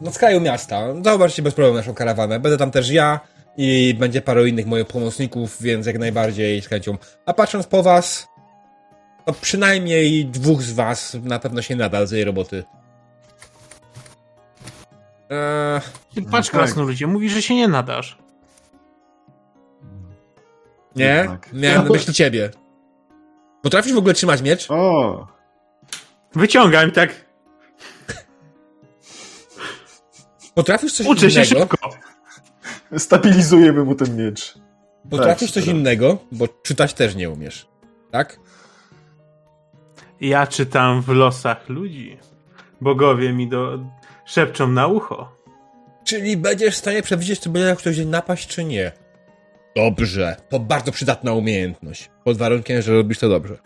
na skraju miasta. Zobaczcie bez problemu naszą karawanę. Będę tam też ja i będzie paru innych moich pomocników, więc jak najbardziej z chęcią. A patrząc po was, to przynajmniej dwóch z was na pewno się nada do tej roboty. E, Ty patrz, tak. krasnoludzie, mówi, że się nie nadasz. nie? Jednak. Miałem na myśli ciebie. Potrafisz w ogóle trzymać miecz? O! Wyciągam tak. Potrafisz coś Uczę się innego? szybko. Stabilizujemy mu ten miecz. Potrafisz Tak, coś innego, bo czytać też nie umiesz. Tak? Ja czytam w losach ludzi. Bogowie mi do... szepczą na ucho. Czyli będziesz w stanie przewidzieć, czy będzie ktoś napaść, czy nie. Dobrze. To bardzo przydatna umiejętność. Pod warunkiem, że robisz to dobrze.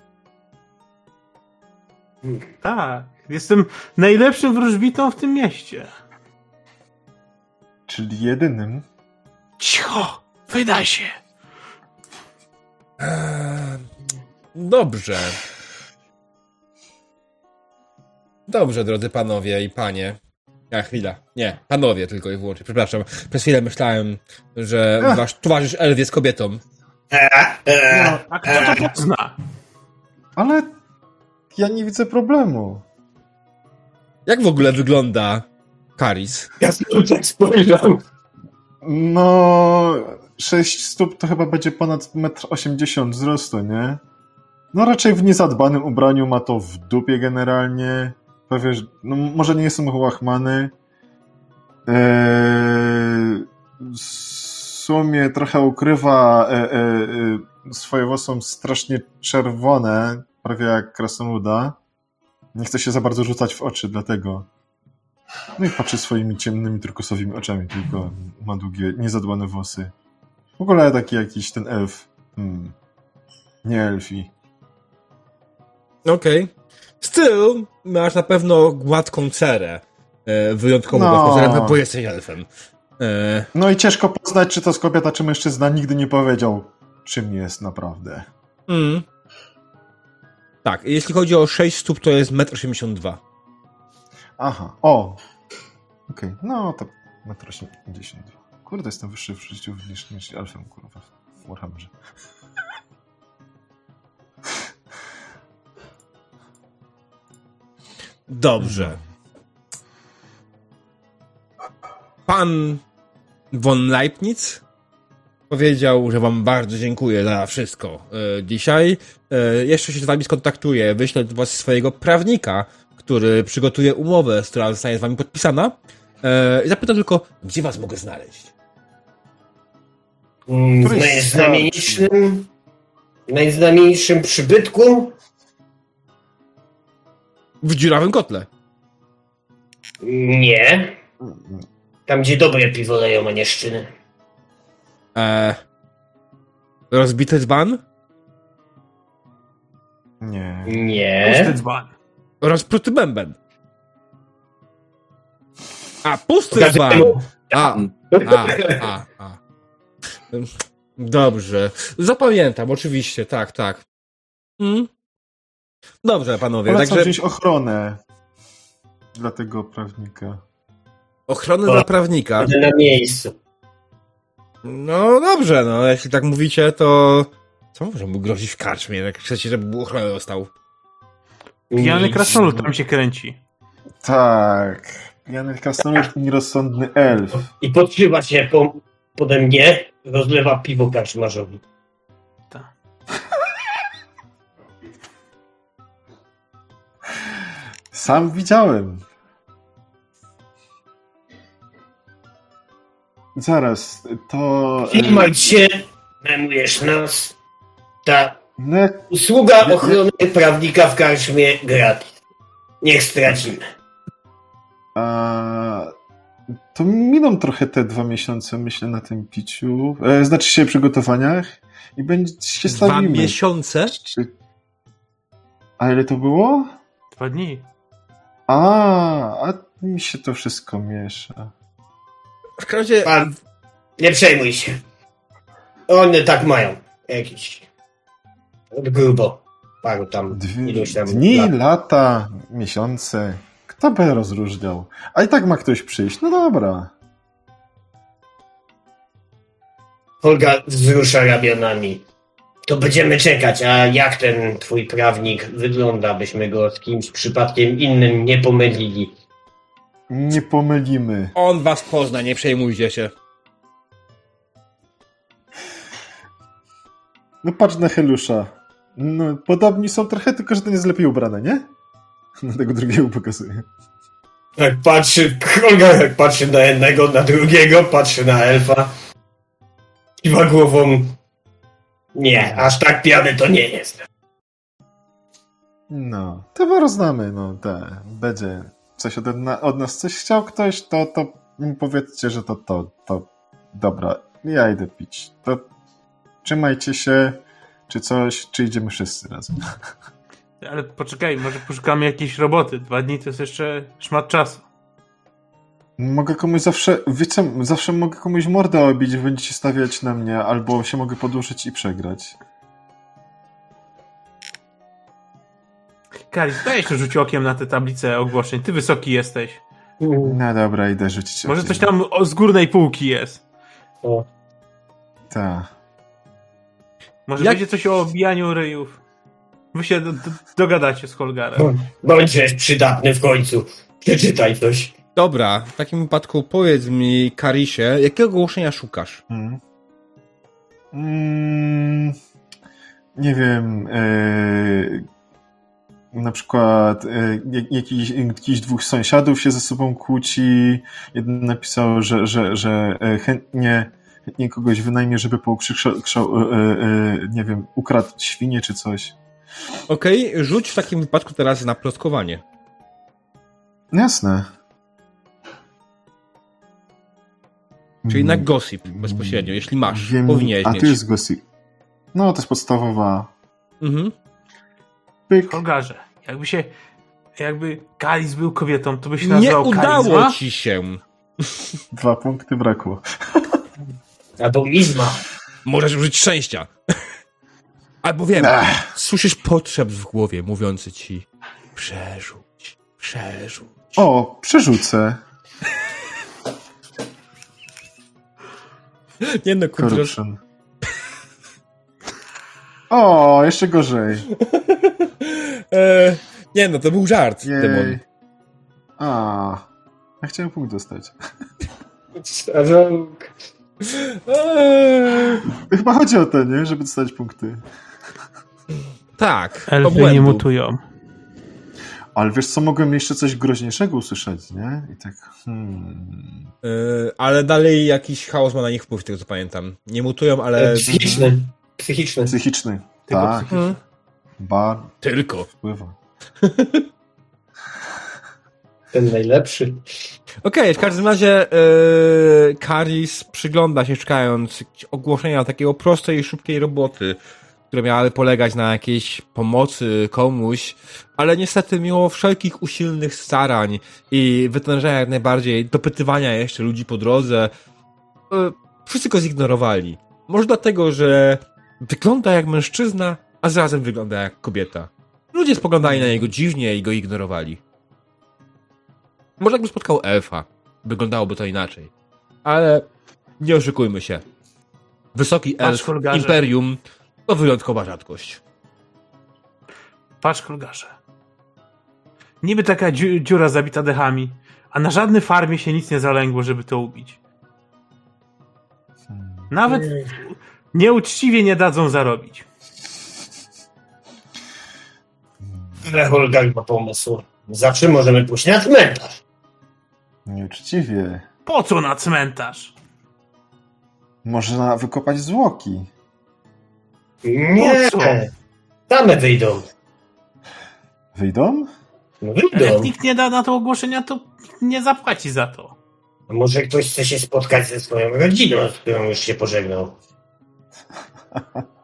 Tak. Jestem najlepszym wróżbitą w tym mieście. Czyli jedynym. Cicho! Wydaj się! Eee, Dobrze. Dobrze, drodzy panowie i panie. A, chwila. Nie, panowie tylko i wyłącznie. Przepraszam. Przez chwilę myślałem, że Ach. wasz towarzysz Elf jest kobietą. E, e, No, a kto to pozna? Ale ja nie widzę problemu. Jak w ogóle wygląda Karis? ja tak spojrzałem. No, 6 stóp to chyba będzie ponad 1,80 m wzrostu, nie? No raczej w niezadbanym ubraniu ma to w dupie generalnie. Powiesz, no może nie jestem łachmany. Eee, w sumie trochę ukrywa e, e, e, swoje włosy są strasznie czerwone, prawie jak krasnoluda. Nie chce się za bardzo rzucać w oczy, dlatego. No i patrzy swoimi ciemnymi, turkusowymi oczami, tylko ma długie, niezadbane włosy. W ogóle taki jakiś ten elf. Hmm. Nie elfi. Okej. Still, masz na pewno gładką cerę. E, wyjątkową, No. no. bo jesteś elfem. E, No i ciężko poznać, czy to jest kobieta, czy mężczyzna. Nigdy nie powiedział, czym jest naprawdę. mm. Tak, jeśli chodzi o 6 stóp, to jest 1,82 m. Aha, o. Okej, no to 1,80 m. Kurde, jestem wyższy w życiu niż, niż elfem, kurwa, w Warhammerze. Dobrze. Pan von Leibniz powiedział, że wam bardzo dziękuję za wszystko e, dzisiaj. E, jeszcze się z wami skontaktuję, wyślę do was swojego prawnika, który przygotuje umowę, która zostanie z wami podpisana. E, I zapytam tylko, gdzie was mogę znaleźć? Mm, W najznamienitszym, najznamienitszym przybytku? W dziurawym kotle. Nie. Tam, gdzie dobre piwo leją, a nie szczyny. E, rozbity dzban? Nie. Pusty Nie. dzban. Rozpruty bęben. A, pusty Pokażę dzban. A, a, a, a. Dobrze. Zapamiętam, oczywiście, tak, tak. Mm. Dobrze, panowie. Polecam Także wziąć ochronę dla tego prawnika. ochrony O. dla prawnika. Na miejscu. No dobrze, no jeśli tak mówicie, to co może mu grozić w karczmie, jak chcecie, żeby ochronę dostał? Pijany krasnolud tam się kręci. Tak. Pijany krasnolud i nierozsądny elf. I podszywa się po, pode mnie, rozlewa piwo karczmarzowi. Ta. Sam widziałem. Zaraz, to... e, martw się, najmujesz nas. Ta usługa ochrony prawnika w karczmie gratis. Niech stracimy. a, to miną trochę te dwa miesiące, myślę, na tym piciu. E, znaczy się przygotowaniach. I będzie się Dwa stawimy. miesiące? Czy... A ile to było? Dwa dni. A, a mi się to wszystko miesza. W każdym razie, Pan, nie przejmuj się. One tak mają. Jakiś. Grubo. Paru tam. Dwie, iluś tam dni, lat. lata, miesiące. Kto by rozróżniał? A i tak ma ktoś przyjść. No dobra. Olga wzrusza ramionami. To będziemy czekać, a jak ten twój prawnik wygląda, byśmy go z kimś przypadkiem innym nie pomylili. Nie pomylimy. on was pozna, nie przejmujcie się. No patrz na Helusza. No, podobni są trochę, tylko że ten jest lepiej ubrany, nie? Na tego drugiego pokazuje. Jak patrzy, Olga jak patrzy na jednego, na drugiego, patrzy na elfa. Kiwa głową. Nie, aż tak pijany to nie jest. No, to poroznamy, no, te, będzie coś od, od nas coś chciał ktoś, to, to powiedzcie, że to to, to, dobra, ja idę pić. To trzymajcie się, czy coś, czy idziemy wszyscy razem. Ale poczekaj, może poszukamy jakiejś roboty. Dwa dni to jest jeszcze szmat czasu. Mogę komuś zawsze, wiecie, zawsze mogę komuś mordę obić, będziecie stawiać na mnie, albo się mogę poduszyć i przegrać. Karis, weź tu rzuć okiem na tę tablicę ogłoszeń. Ty wysoki jesteś. No dobra, idę rzucić Może okiem. coś tam z górnej półki jest. O, Tak. Może Jak- będzie coś o obijaniu ryjów. Wy się do, do, dogadacie z Holgarem. bądź przydatny w końcu. Przeczytaj coś. Dobra, w takim wypadku powiedz mi, Karisie, jakiego ogłoszenia szukasz? Mm. Mm, nie wiem. E, na przykład e, jak- jakiś, jakiś dwóch sąsiadów się ze sobą kłóci. Jeden napisał, że, że, że e, chętnie, chętnie kogoś wynajmie, żeby poukrzyczał, e, e, nie wiem, ukradł świnie czy coś. Okej, rzuć w takim wypadku teraz na plotkowanie. Jasne. Czyli na Mm. gossip bezpośrednio, jeśli masz. Wiem, Powinieneś a mieć. tu jest gossip. No, to jest podstawowa. Mhm. Pyk. Holgarze, jakby się. Jakby Kalis był kobietą, to by się Nie nazywał udało Karizma? ci się. Dwa punkty brakło. Albo Izma. Możesz użyć szczęścia. Albo wiem, Ech. słyszysz potrzeb w głowie mówiący ci przerzuć, przerzuć. O, przerzucę. Nie no, kurczę. O, jeszcze gorzej. E, nie no, to był żart, demon. Jej. A, ja chciałem punkt dostać. Starzonk. Eee, Chyba chodzi o to, nie? Żeby dostać punkty. tak, Elfy nie mutują. Ale wiesz co, mogłem jeszcze coś groźniejszego usłyszeć, nie? I tak, hmm... E, ale dalej jakiś chaos ma na nich wpływ, tego co pamiętam. Nie mutują, ale... Psychiczny. Psychiczny. Psychiczny. Tylko tak, psychiczny. ba, Tylko. wpływa. Ten najlepszy. Okej, w każdym razie e, Karis przygląda się szukając ogłoszenia takiego prostej i szybkiej roboty, które miały polegać na jakiejś pomocy komuś, ale niestety mimo wszelkich usilnych starań i wytężenia jak najbardziej dopytywania jeszcze ludzi po drodze, e, wszyscy go zignorowali. Może dlatego, że wygląda jak mężczyzna, a zarazem wygląda jak kobieta. Ludzie spoglądali na niego dziwnie i go ignorowali. Może jakby spotkał elfa. Wyglądałoby to inaczej. Ale nie oszukujmy się. Wysoki elf. Imperium to wyjątkowa rzadkość. Patrz, Holgarze. Niby taka dziu dziura zabita dechami, a na żadnej farmie się nic nie zalęgło, żeby to ubić. Nawet nieuczciwie nie dadzą zarobić. Ale Holgar ma pomysł. Zawsze możemy pójść na cmentarz. Nieuczciwie. Po co na cmentarz? Można wykopać zwłoki. Nie. Po co? Same wyjdą. Wyjdą? No Ale wyjdą. jak nikt nie da na to ogłoszenia, to nie zapłaci za to. A Może ktoś chce się spotkać ze swoją rodziną, z którą już się pożegnał.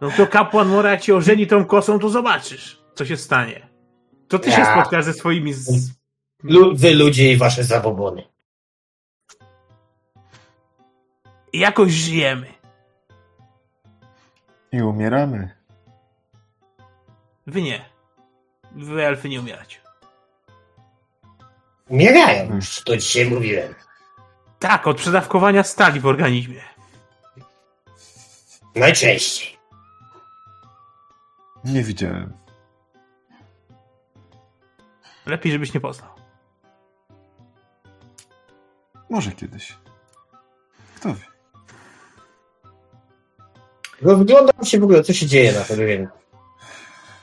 No to kapłan Mora, jak się ożeni tą kosą, to zobaczysz, co się stanie. To ty się Ja. spotkasz ze swoimi z... Lu wy ludzie i wasze zabobony. Jakoś żyjemy. I umieramy. Wy nie. Wy elfy nie umieracie. Umierają już, to dzisiaj mówiłem. Tak, od przedawkowania stali w organizmie. Najczęściej. Nie widziałem. Lepiej, żebyś nie poznał. Może kiedyś. Kto wie? Rozglądam się w ogóle, co się dzieje na tym rynku.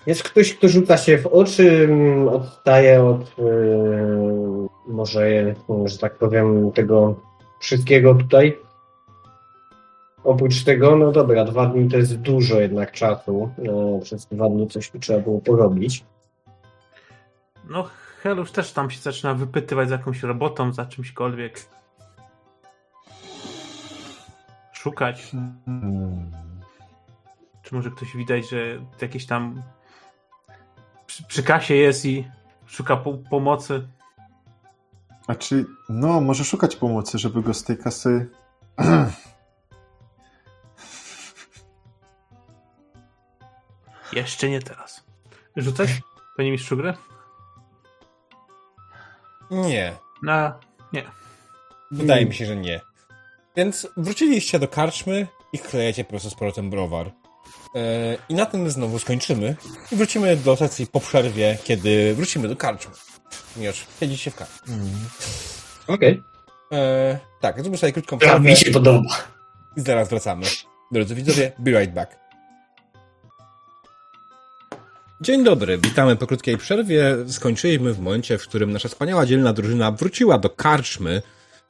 Jest ktoś, kto rzuca się w oczy, mm, odstaje od yy, może, że tak powiem, tego wszystkiego tutaj. Oprócz tego, no dobra, dwa dni to jest dużo jednak czasu. No, przez dwa dni coś tu trzeba było porobić. No, Helusz też tam się zaczyna wypytywać za jakąś robotą, za czymśkolwiek. Szukać. Czy może ktoś widać, że jakieś tam przy, przy kasie jest i szuka po, pomocy. A czy, no, może szukać pomocy, żeby go z tej kasy... Jeszcze nie teraz. Rzucać? Panie mistrzu gry? Nie. Na... nie. Wydaje mi się, że nie. Więc wróciliście do karczmy i klejecie po prostu z powrotem browar. E, I na tym znowu skończymy. I wrócimy do sesji po przerwie, kiedy wrócimy do karczmy. Ponieważ siedzicie w karczmie. Okej. E, tak, zróbmy sobie krótką przerwę mi się podoba. i zaraz wracamy. Drodzy widzowie, be right back. Dzień dobry, witamy po krótkiej przerwie. Skończyliśmy w momencie, w którym nasza wspaniała dzielna drużyna wróciła do karczmy,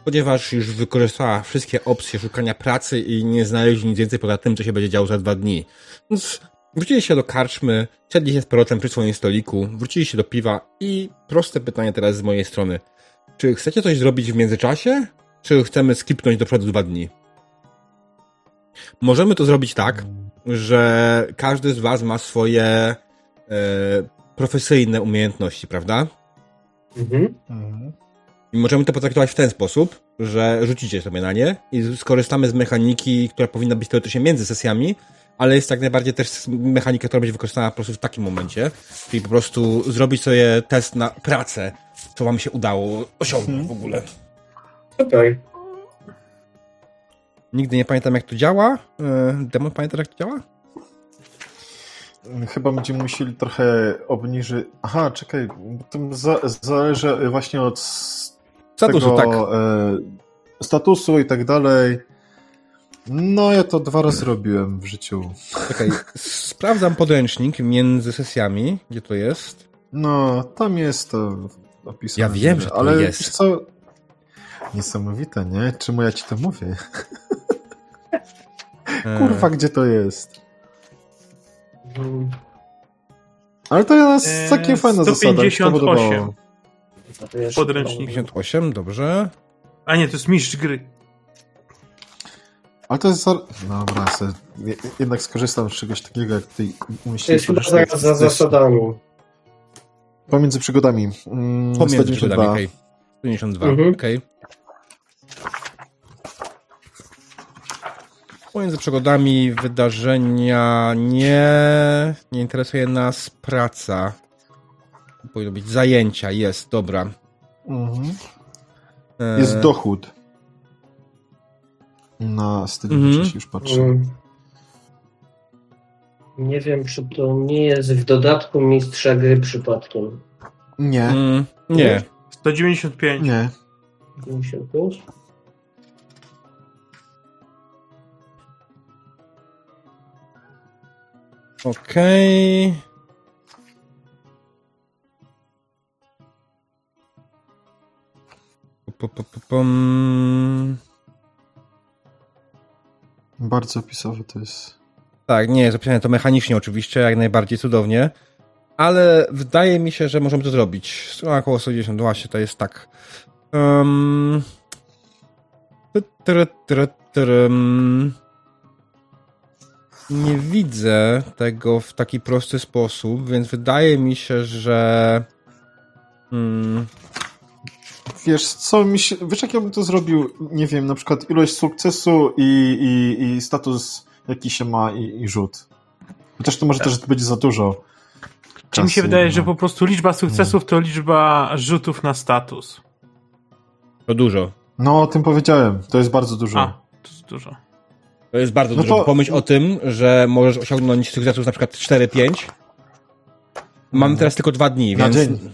ponieważ już wykorzystała wszystkie opcje szukania pracy i nie znaleźli nic więcej poza tym, co się będzie działo za dwa dni. Więc wróciliście do karczmy, siedli się z powrotem przy swoim stoliku, wróciliście do piwa i proste pytanie teraz z mojej strony. Czy chcecie coś zrobić w międzyczasie? Czy chcemy skipnąć do przodu dwa dni? Możemy to zrobić tak, że każdy z was ma swoje profesyjne umiejętności, prawda? Mhm. Mhm. I możemy to potraktować w ten sposób, że rzucicie sobie na nie i skorzystamy z mechaniki, która powinna być teoretycznie między sesjami, ale jest tak najbardziej też mechanika, która będzie wykorzystana po prostu w takim momencie. Czyli po prostu zrobić sobie test na pracę, co wam się udało osiągnąć w ogóle. Okej. Nigdy nie pamiętam, jak to działa. E, Demon, pamiętasz, jak to działa? Chyba będziemy musieli trochę obniżyć... Aha, czekaj, to za, zależy właśnie od Statusu, tego, tak. e, statusu i tak dalej. No, ja to dwa razy robiłem w życiu. Czekaj, sprawdzam podręcznik między sesjami, gdzie to jest. No, tam jest to opisane. Ja wiem, że to ale jest. co? Niesamowite, nie? Czemu ja ci to mówię? E, Kurwa, gdzie to jest? Ale to jest Eee, takie zasada. to 158. podobało. to jeszcze- Podręcznik. 58, dobrze. A nie, to jest mistrz gry. Ale to jest... Za... Dobra, se, je- jednak skorzystam z czegoś takiego, jak ty To umieściłeś. jest chyba za To jest zasadami. Pomiędzy przygodami. Mm, Pomiędzy 192. przygodami, okej. 192, Mhm. okej. Pomiędzy przygodami wydarzenia nie, nie interesuje nas praca. Powinno być zajęcia, jest, dobra. Mhm. E, Jest dochód. Na 193 Mhm. już patrzę. Mm. Nie wiem, czy to nie jest w dodatku mistrza gry przypadkiem. Nie, Mm, nie. 195. nie. 55? Okej. Pom. Bardzo opisowy to jest. Tak, nie, zapisane to mechanicznie oczywiście, jak najbardziej cudownie, ale wydaje mi się, że możemy to zrobić. Strona około 110, właśnie to jest tak. Um, tr, tr, tr, um, nie widzę tego w taki prosty sposób, więc wydaje mi się, że mm, Wiesz, co mi się. Wiesz, jak ja bym to zrobił? Nie wiem, na przykład ilość sukcesu i, i, i status, jaki się ma, i, i rzut. Chociaż to może też będzie za dużo. Czy mi się wydaje, no. że po prostu liczba sukcesów to liczba rzutów na status. to dużo. No, o tym powiedziałem. To jest bardzo dużo. A, to jest dużo. To jest bardzo No dużo. to- Pomyśl o tym, że możesz osiągnąć sukcesów na przykład 4-5. Mamy teraz tylko dwa dni, Na więc dzień.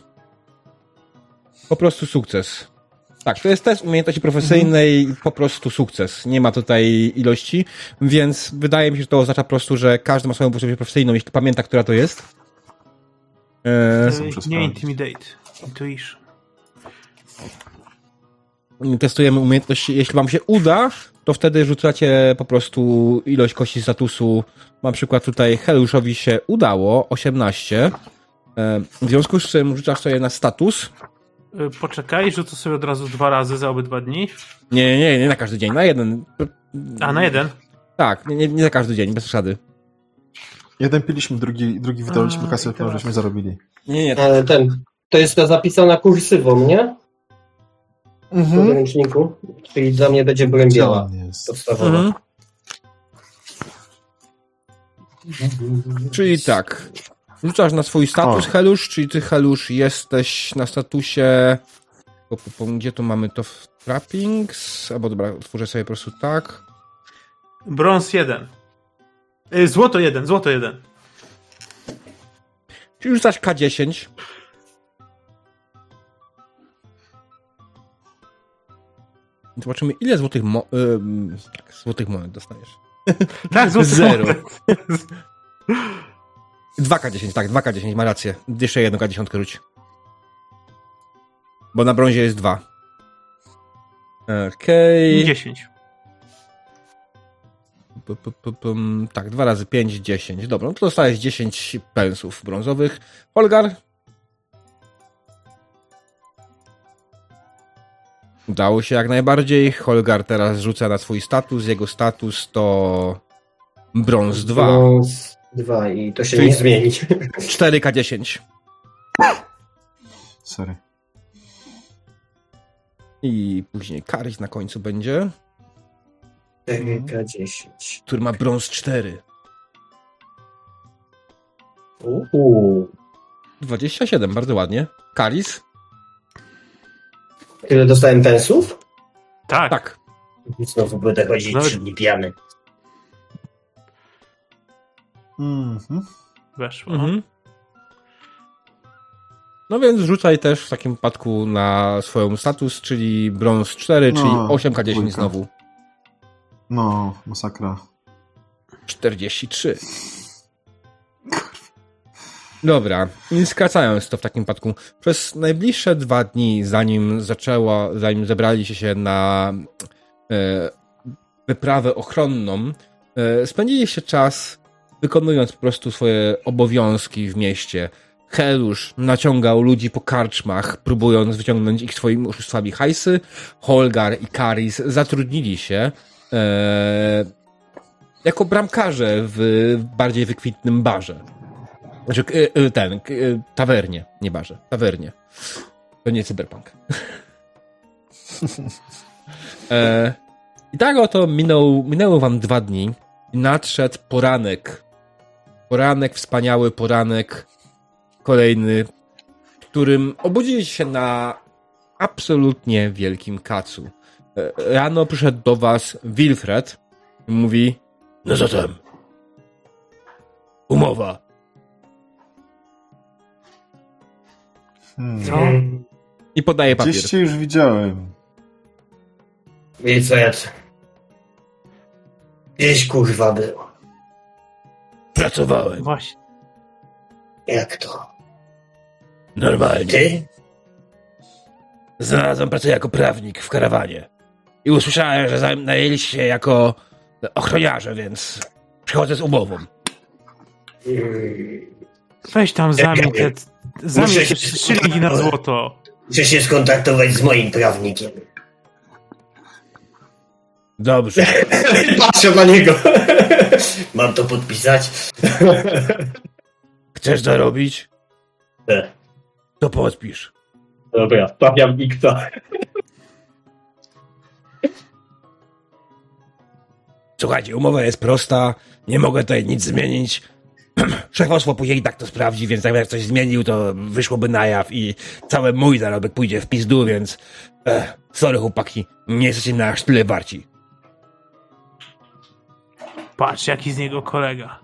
po prostu sukces. Tak, to jest test umiejętności profesyjnej, Mhm. po prostu sukces. Nie ma tutaj ilości, więc wydaje mi się, że to oznacza po prostu, że każdy ma swoją umiejętność profesyjną, jeśli pamięta, która to jest. Eee, E, nie intimidate. Intuition. testujemy umiejętność. Jeśli wam się uda, to wtedy rzucacie po prostu ilość kości statusu. Na przykład tutaj Heliuszowi się udało 18. E, W związku z czym rzucasz sobie na status. Y, Poczekaj, rzucę sobie od razu dwa razy za obydwa dni. Nie, nie, nie, nie na każdy dzień, na jeden. A, na jeden. Tak, nie, nie, za każdy dzień, bez przesady. Jeden piliśmy, drugi, drugi wydaliśmy kasę, którą żeśmy zarobili. Nie, nie, Ale ten, to jest ta zapisana kursywą, nie? W Mhm. podręczniku. Czyli dla mnie będzie broń Gdzie biała. on jest? Podstawowa. Mhm. Czyli tak. Rzucasz na swój status O. Helusz, czyli ty Helusz jesteś na statusie. Po, po, po, gdzie tu mamy to w trappings? Albo dobra, otworzę sobie po prostu tak. Brąz 1. Y, Złoto 1, złoto 1. Czyli rzucasz K10. Zobaczymy, ile złotych, mo- ym, tak, złotych monet dostajesz. Tak, złoto. Zero. 2K10, tak, 2K10, ma rację. Jeszcze jedną K10 rzuć. Bo na brązie jest 2. Okej. 10. P- p- p- pum, Tak, 2 razy 5, 10. Dobra, no to dostajesz 10 pensów brązowych. Holgar? Udało się jak najbardziej. Holgar teraz rzuca na swój status. Jego status to brąz 2. Brąz dwa i to się Czyli- nie zmieni. 4K10. Sorry. I później Karis na końcu będzie, 4K10. który ma brąz 4. Uuu. 27, bardzo ładnie. Karis? Tyle dostałem pensów? Tak. Tak. Znowu będę chodzić Nawet- trzy dni pijany. Mhm. Weszło. Mhm. No więc rzucaj też w takim wypadku na swoją status, czyli brąz 4, No, czyli 8K10 dwójka. znowu. No, masakra. 43. Dobra, i skracając to w takim wypadku, przez najbliższe dwa dni, zanim zaczęła, zanim zebraliście się na e, wyprawę ochronną, e, spędziliście czas wykonując po prostu swoje obowiązki w mieście. Helusz naciągał ludzi po karczmach, próbując wyciągnąć ich swoimi oszustwami hajsy. Holgar i Karis zatrudnili się e, jako bramkarze w bardziej wykwintnym barze. Znaczy, k- y, ten, y, tawernie, nie barze, tawernie. To nie cyberpunk. e, I tak oto minął, minęły wam dwa dni i nadszedł poranek. Poranek, wspaniały poranek, kolejny, w którym obudziliście się na absolutnie wielkim kacu. E, Rano przyszedł do was Wilfred i mówi no zatem umowa. Hmm. Co? I podaje papier. Gdzieś cię już widziałem. I co ja... Gdzieś kurwa było. Pracowałem. Właśnie. Jak to? Normalnie. Ty? Znalazłem pracę jako prawnik w karawanie. I usłyszałem, że najęliście się jako ochroniarze, więc przychodzę z umową. Mm, Weź tam zamień te, zamień się- szyliki na złoto. Muszę się skontaktować z moim prawnikiem. Dobrze. Patrzę na niego. Mam to podpisać? Chcesz zarobić? E, To podpisz. Dobra, stawiam X-a. Słuchajcie, umowa jest prosta, nie mogę tutaj nic zmienić. Szefostwo później i tak to sprawdzi, więc jak coś zmienił, to wyszłoby na jaw i cały mój zarobek pójdzie w pizdu, więc eh, sorry chłopaki, nie jesteście na aż tyle warci. Patrz, jaki z niego kolega.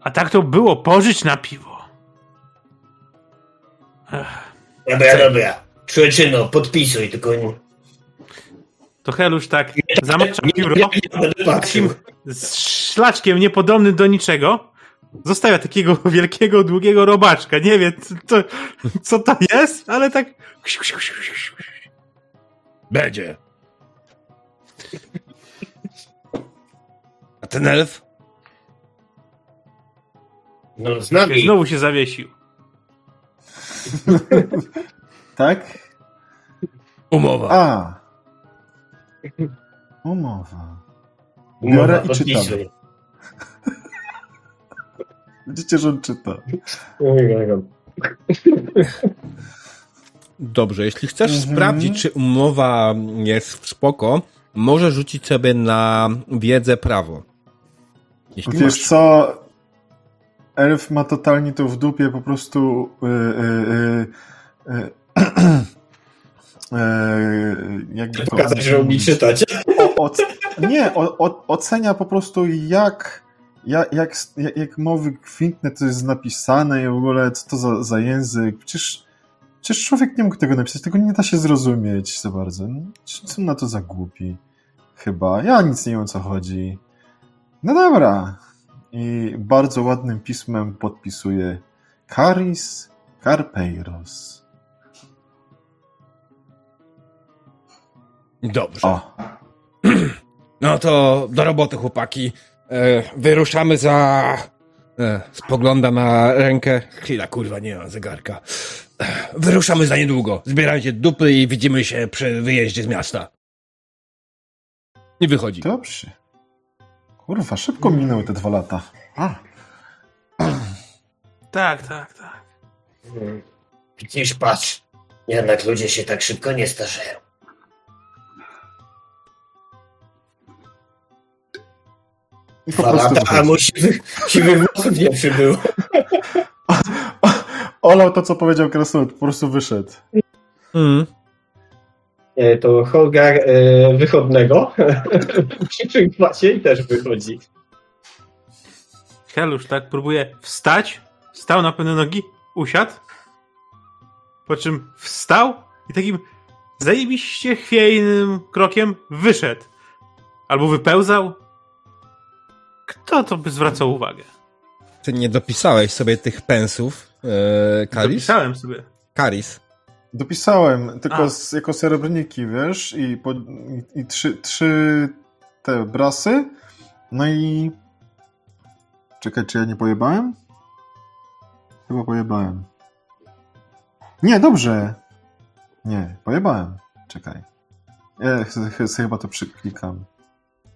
A tak to było, pożyć na piwo. Ech, Dobra, dobra. Człowieczyno, podpisuj, tylko nie, to Helusz tak zamacza pióro z szlaczkiem niepodobnym do niczego. Zostawia takiego wielkiego, długiego robaczka. Nie wiem, co, co to jest, ale tak... Będzie. A ten elf? No, z nami. Znowu się zawiesił. Tak? Umowa. A. Umowa. Umowa, Biorę i czytam. podpisuj. Widzicie, że on czyta. Dobrze, jeśli chcesz Mhm. sprawdzić, czy umowa jest spoko, możesz rzucić sobie na wiedzę prawo. Jeśli Wiesz masz. co? Elf ma totalnie to w dupie, po prostu. Yy, yy, yy, yy, jakby to. Pokazać, że umie czytać. o, oc, nie, o, o, ocenia po prostu jak, jak, jak, jak, mowy kwintne to jest napisane i w ogóle co to za, za język. Przecież, przecież człowiek nie mógł tego napisać, tego nie da się zrozumieć za bardzo. No, Co na to za głupi? Chyba. Ja nic nie wiem o co chodzi. No dobra. I bardzo ładnym pismem podpisuje Caris Carpeiros. Dobrze. O, No to do roboty, chłopaki. E, wyruszamy za... E, spogląda na rękę. Chwila, kurwa, nie mam zegarka. E, wyruszamy za niedługo. Zbierajcie dupy i widzimy się przy wyjeździe z miasta. Nie wychodzi. dobrze. Kurwa, szybko minęły te dwa lata. A. Tak, tak, tak. Widzisz, patrz. Jednak ludzie się tak szybko nie starzeją. I po Dwa prostu lata, a wychodzi. mu siwych, siwych włosów nie przybyło. Olał to, co powiedział Krasnolud, po prostu wyszedł. Mm. E, To Holgar e, wychodnego przyszłym klasie i też wychodzi. Helusz, tak, próbuje wstać, stał na pewne nogi, usiadł, po czym wstał i takim zajebiście chwiejnym krokiem wyszedł. Albo wypełzał. Kto to by zwracał uwagę? Ty nie dopisałeś sobie tych pensów, e, Karis? Dopisałem sobie. Karis. Dopisałem tylko z, jako srebrniki, wiesz, i, po, i, i trzy, trzy te brasy. No i. Czekaj, czy ja nie pojebałem? Chyba pojebałem. Nie, dobrze. Nie, pojebałem. Czekaj. Ja ch- chyba to przyklikam.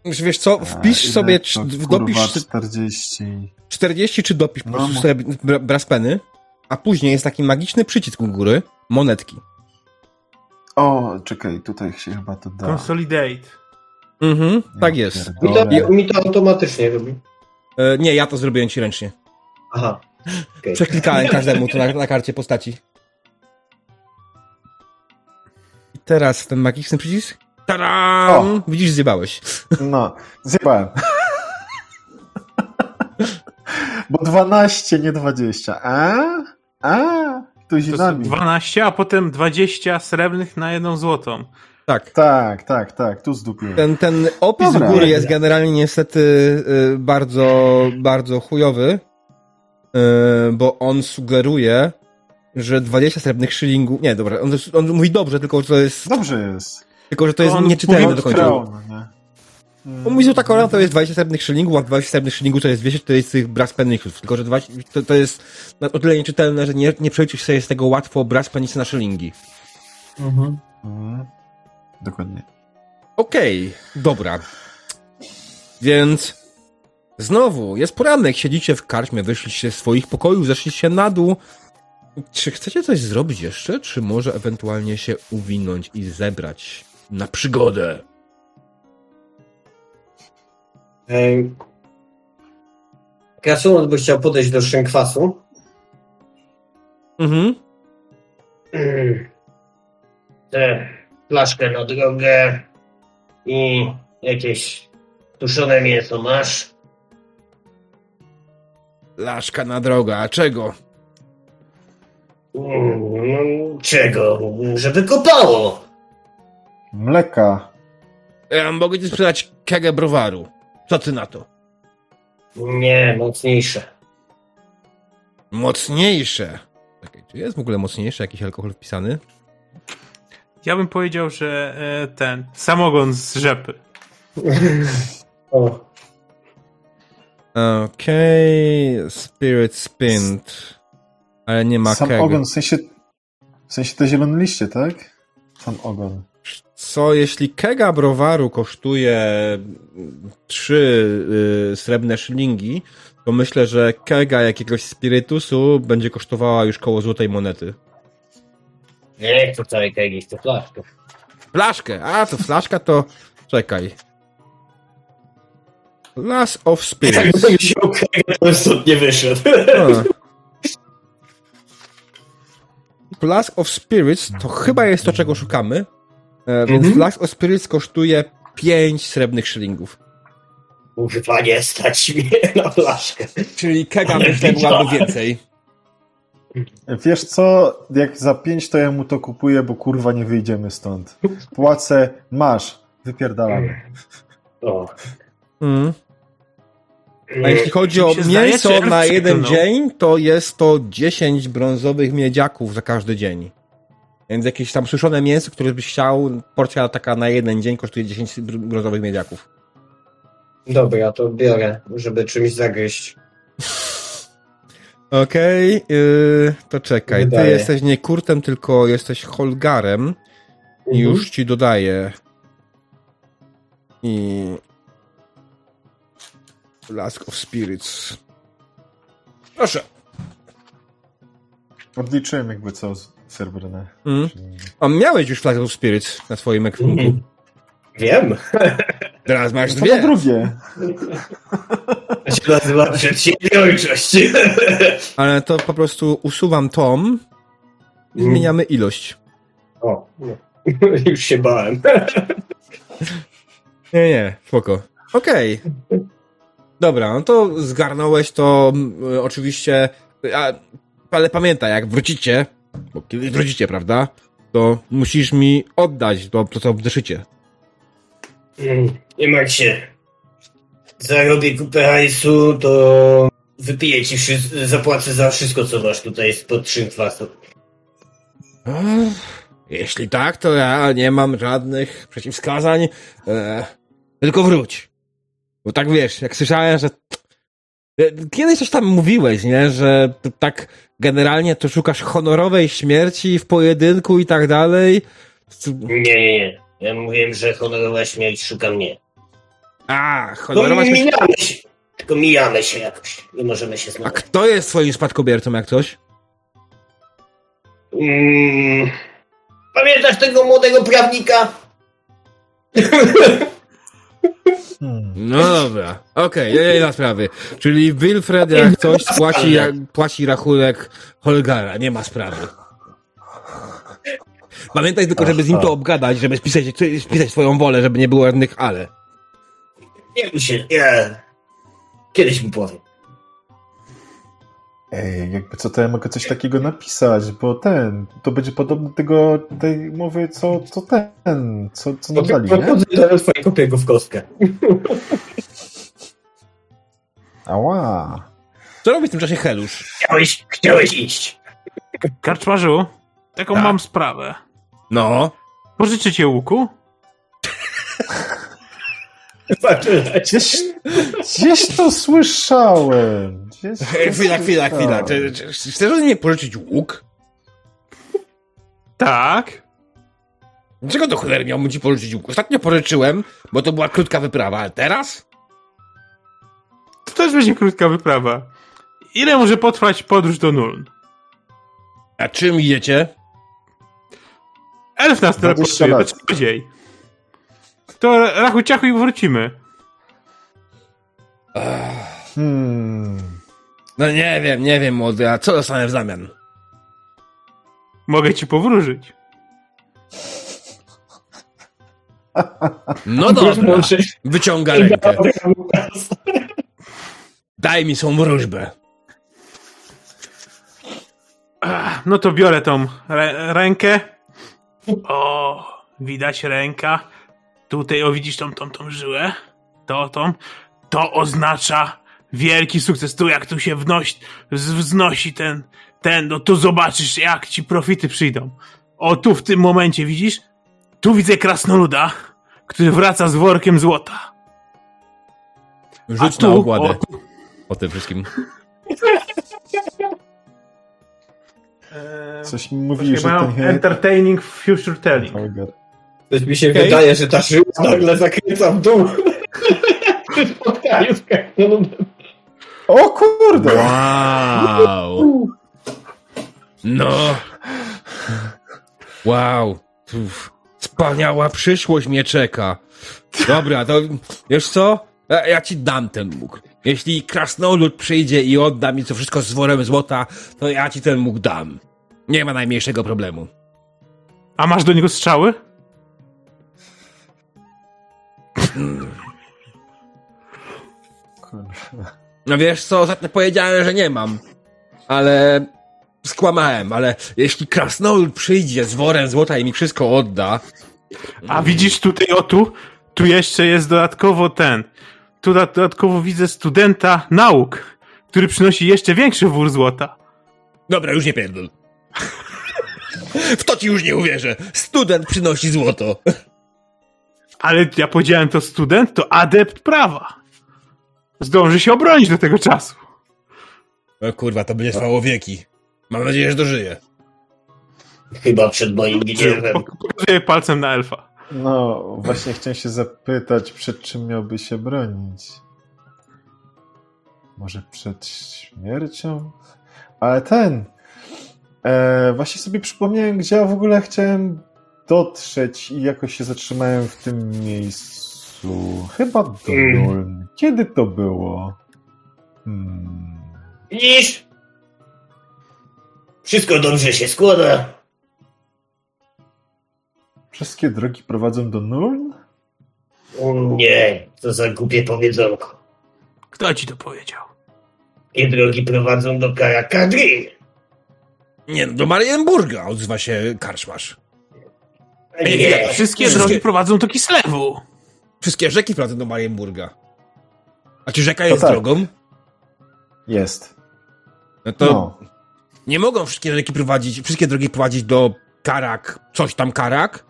Wiesz co, A, wpisz ile sobie, to, kurwa, dopisz 40. 40 czy dopisz po No, prostu mo- sobie bra- braspeny, a później jest taki magiczny przycisk u góry, monetki. O, czekaj, tutaj się chyba to da. Consolidate. Mhm, tak Ja jest. Mi to, mi to automatycznie robi. E, nie, ja to zrobiłem ci ręcznie. Aha. Okej. Przeklikałem każdemu tu na, na karcie postaci. I teraz ten magiczny przycisk. Tadam! O. Widzisz, zjebałeś. No, zjebałem. Bo 12, nie 20. A? A? Ktoś To jest nami. 12, a potem 20 srebrnych na jedną złotą. Tak. Tak, tak, tak, tu zdupiłem. Ten, ten opis Dobra. u góry jest generalnie niestety y, bardzo, bardzo chujowy, y, bo on sugeruje, że 20 srebrnych szylingów. Nie, dobra, on, on mówi dobrze, tylko że to jest, Dobrze jest. Tylko, że to jest nieczytelne do końca. Crown, nie? On mówi, że ta korona to jest 20 srebrnych szylingów, a 20 srebrnych szylingów to jest 240 brass penników. Tylko, że 20, to, to jest na- o tyle nieczytelne, że nie, nie przejdziesz sobie z tego łatwo brass pennisy na szylingi. Mhm. Dokładnie. Okej, dobra. Więc znowu, jest poranek, siedzicie w karczmie, wyszliście z swoich pokojów, zeszliście na dół. Czy chcecie coś zrobić jeszcze, czy może ewentualnie się uwinąć i zebrać na przygodę? Ej, Krasnolud by chciał podejść do szynkwasu. Mhm. Tę flaszkę na drogę i jakieś tuszone mięso masz? Laszka na drogę, a czego? Mm, no, czego? Żeby kopało. Mleka. Ja mogę ci sprzedać kegę browaru. Co ty na to? Nie, mocniejsze. Mocniejsze. Czekaj, czy jest w ogóle mocniejszy jakiś alkohol wpisany? Ja bym powiedział, że e, ten samogon z rzepy. O, Okej, Spirit Spint. Ale nie ma Sam keg. ogon, w sensie, w sensie te zielone liście, tak? Sam ogon. Co, jeśli kega browaru kosztuje mm, trzy y, srebrne szylingi, to myślę, że kega jakiegoś spirytusu będzie kosztowała już koło złotej monety. Nie, to całej kegi, to flaszkę. Flaszkę, a to flaszka to... Czekaj. Glass of Spirits. Tak mi się to stąd nie wyszedł. Flask of Spirits to chyba jest to, czego szukamy. E, więc Mhm. Flask of Spirits kosztuje 5 srebrnych szylingów. Kurwa, nie stać mnie na flaszkę. Czyli kega myślę byłaby więcej. Wiesz co, jak za pięć to ja mu to kupuję, bo kurwa nie wyjdziemy stąd. Płacę, masz, wypierdalamy. O. Mm. A jeśli chodzi o mięso na jeden dzień, to jest to 10 brązowych miedziaków za każdy dzień. Więc jakieś tam suszone mięso, które byś chciał, porcja taka na jeden dzień kosztuje 10 br- brązowych miedziaków. Dobra, to biorę, żeby czymś zagryźć. Okej, yy, to czekaj. Ty Wydaje. jesteś nie Kurtem, tylko jesteś Holgarem. I Mhm. już ci dodaję. I. Flask of Spirits. Proszę. Odliczyłem jakby co z- srebrne. Mm. A miałeś już Flask of Spirits na swoim ekwipunku. Mhm. Wiem. Teraz masz To na dwie. drugie. To się nazywa przedsiębiorczość. Ale to po prostu usuwam tom i Mm. zmieniamy ilość. O, no. już się bałem. Nie, nie, spoko. Okej. Dobra, no to zgarnąłeś to mm, y, oczywiście, a, ale pamiętaj, jak wrócicie, bo kiedy wrócicie, prawda, to musisz mi oddać to, co w zeszycie. Mm, Nie martw się. Zarobię kupę hajsu, to wypiję ci zapłacę za wszystko, co masz tutaj spod szynkwasu. Ech, Jeśli tak, to ja nie mam żadnych przeciwwskazań, e, tylko wróć. Bo tak wiesz, jak słyszałem, że kiedyś coś tam mówiłeś, nie, że tak generalnie to szukasz honorowej śmierci w pojedynku i tak dalej. Nie, nie, nie. Ja mówiłem, że honorowa śmierć szuka mnie. A, No honorowa śmierć. mijamy się. Tylko mijamy się jakoś. Nie możemy się A znaleźć. kto jest twoim spadkobiercą, jak coś? Mm, pamiętasz tego młodego prawnika? Hmm. No dobra, okej, nie, nie ma sprawy. Czyli Wilfred jak coś płaci, jak, płaci rachunek Holgara, nie ma sprawy. Pamiętaj tylko, żeby z nim to obgadać, żeby spisać, spisać swoją wolę, żeby nie było żadnych ale. Nie bój się, ja... Kiedyś mu powiem. Ej, jakby co, to ja mogę coś takiego napisać, bo ten, to będzie podobne do tego, tej mowy, co, co ten, co, co nam dali, nie? Podejdę twoje kopię go w kostkę. Ała. Co robi w tym czasie Helusz? Chciałeś, chciałeś iść. Karczmarzu, taką Tak. mam sprawę. No. Pożyczycie łuku? Patrzę Gdzieś, gdzieś to słyszałem. Chwila, chwila, chwila. Czy, czy, czy chcesz ode mnie pożyczyć łuk? Tak. Dlaczego do cholery miałbym ci pożyczyć łuk? Ostatnio pożyczyłem, bo to była krótka wyprawa, ale teraz? To też będzie krótka wyprawa. Ile może potrwać podróż do Nuln? A czym idziecie? Elf nas 20 teleportuje, to czarodziej. To rachu ciachu i wrócimy. Hmm. No nie wiem, nie wiem, młody, a co dostanę w zamian? Mogę ci powróżyć. No dobra, wyciąga rękę. Daj mi swą wróżbę. No to biorę tą rę rękę. O, widać ręka. Tutaj, o widzisz tą, tą, tą żyłę? To, tą. To oznacza wielki sukces. Tu jak tu się wnosi, z- wznosi ten, ten, no to zobaczysz jak ci profity przyjdą. O, tu w tym momencie widzisz? Tu widzę krasnoluda, który wraca z workiem złota. A Rzuć na tu, ogładę o, tu, o tym wszystkim. e, Coś mi mówi, że ten entertaining future telling. Coś mi się Okej. wydaje, że ta żyła nagle zakręca w dół. Spotkaniu z krasnoludem. O kurde! Wow! No. Wow. Uf. Wspaniała przyszłość mnie czeka. Dobra, to wiesz co? Ja, ja ci dam ten łuk. Jeśli krasnolud przyjdzie i odda mi to wszystko z worem złota, to ja ci ten łuk dam. Nie ma najmniejszego problemu. A masz do niego strzały? Kurde. No wiesz co, ostatnio powiedziałem, że nie mam. Ale skłamałem, ale jeśli krasnolud przyjdzie z worem złota i mi wszystko odda, A widzisz tutaj, o tu, tu jeszcze jest dodatkowo ten. Tu da- dodatkowo widzę studenta nauk, który przynosi jeszcze większy wór złota. Dobra, już nie pierdol. W to ci już nie uwierzę. Student przynosi złoto. Ale ja powiedziałem to student, to adept prawa. Zdąży się obronić do tego czasu. No kurwa, to będzie trwało wieki. Mam nadzieję, że dożyję. Chyba przed moim gniewem. Pok- Pokazuję palcem na elfa. No, właśnie chciałem się zapytać, przed czym miałby się bronić. Może przed śmiercią? Ale ten. E, właśnie sobie przypomniałem, gdzie ja w ogóle chciałem dotrzeć i jakoś się zatrzymałem w tym miejscu. Chyba do Mm. Kiedy to było? Hmm. Widzisz? Wszystko dobrze się składa. Wszystkie drogi prowadzą do Nuln? O nie, co za głupie powiedzonko. Kto ci to powiedział? Wszystkie drogi prowadzą do Karakadry. Nie, no, do Marienburga odzywa się karczmasz. Nie, Wszystkie Wszystkie- drogi prowadzą do Kislewu. Wszystkie rzeki prowadzą do Marienburga. A czy rzeka To jest tak. drogą? Jest. No to No. nie mogą wszystkie rzeki prowadzić, wszystkie drogi prowadzić do Karak, coś tam Karak,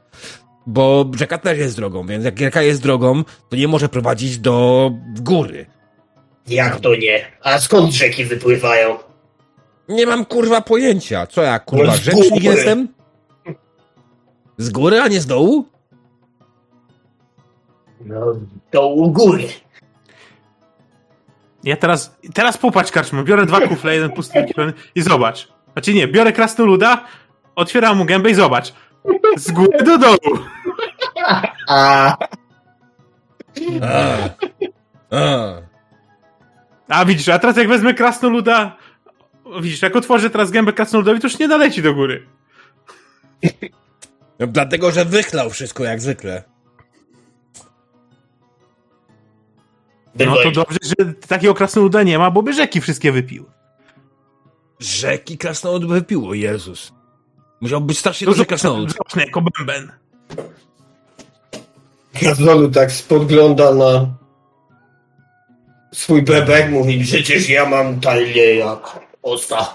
bo rzeka też jest drogą, więc jak rzeka jest drogą, to nie może prowadzić do góry. Jak to nie? A skąd rzeki wypływają? Nie mam kurwa pojęcia. Co ja kurwa, No rzecznik jestem? Z góry, a nie z dołu? No, to u góry. Ja teraz, teraz popatrz, Karczmo, biorę dwa kufle, jeden pusty i zobacz. Znaczy nie, biorę krasnoluda, otwieram mu gębę i zobacz. Z góry do dołu. A, A. A. A widzisz, a teraz jak wezmę krasnoluda, widzisz, jak otworzę teraz gębę krasnoludowi, to już nie doleci do góry. No, dlatego, że wychlał wszystko jak zwykle. No to dobrze, że takiego krasnoluda nie ma, bo by rzeki wszystkie wypił. Rzeki krasnolud wypiło, Jezus. Musiał być strasznie duży krasnolud. Zobacz, jako bęben. Krasnolud tak spogląda na swój bebek, mówi, przecież ja mam talię jak osta.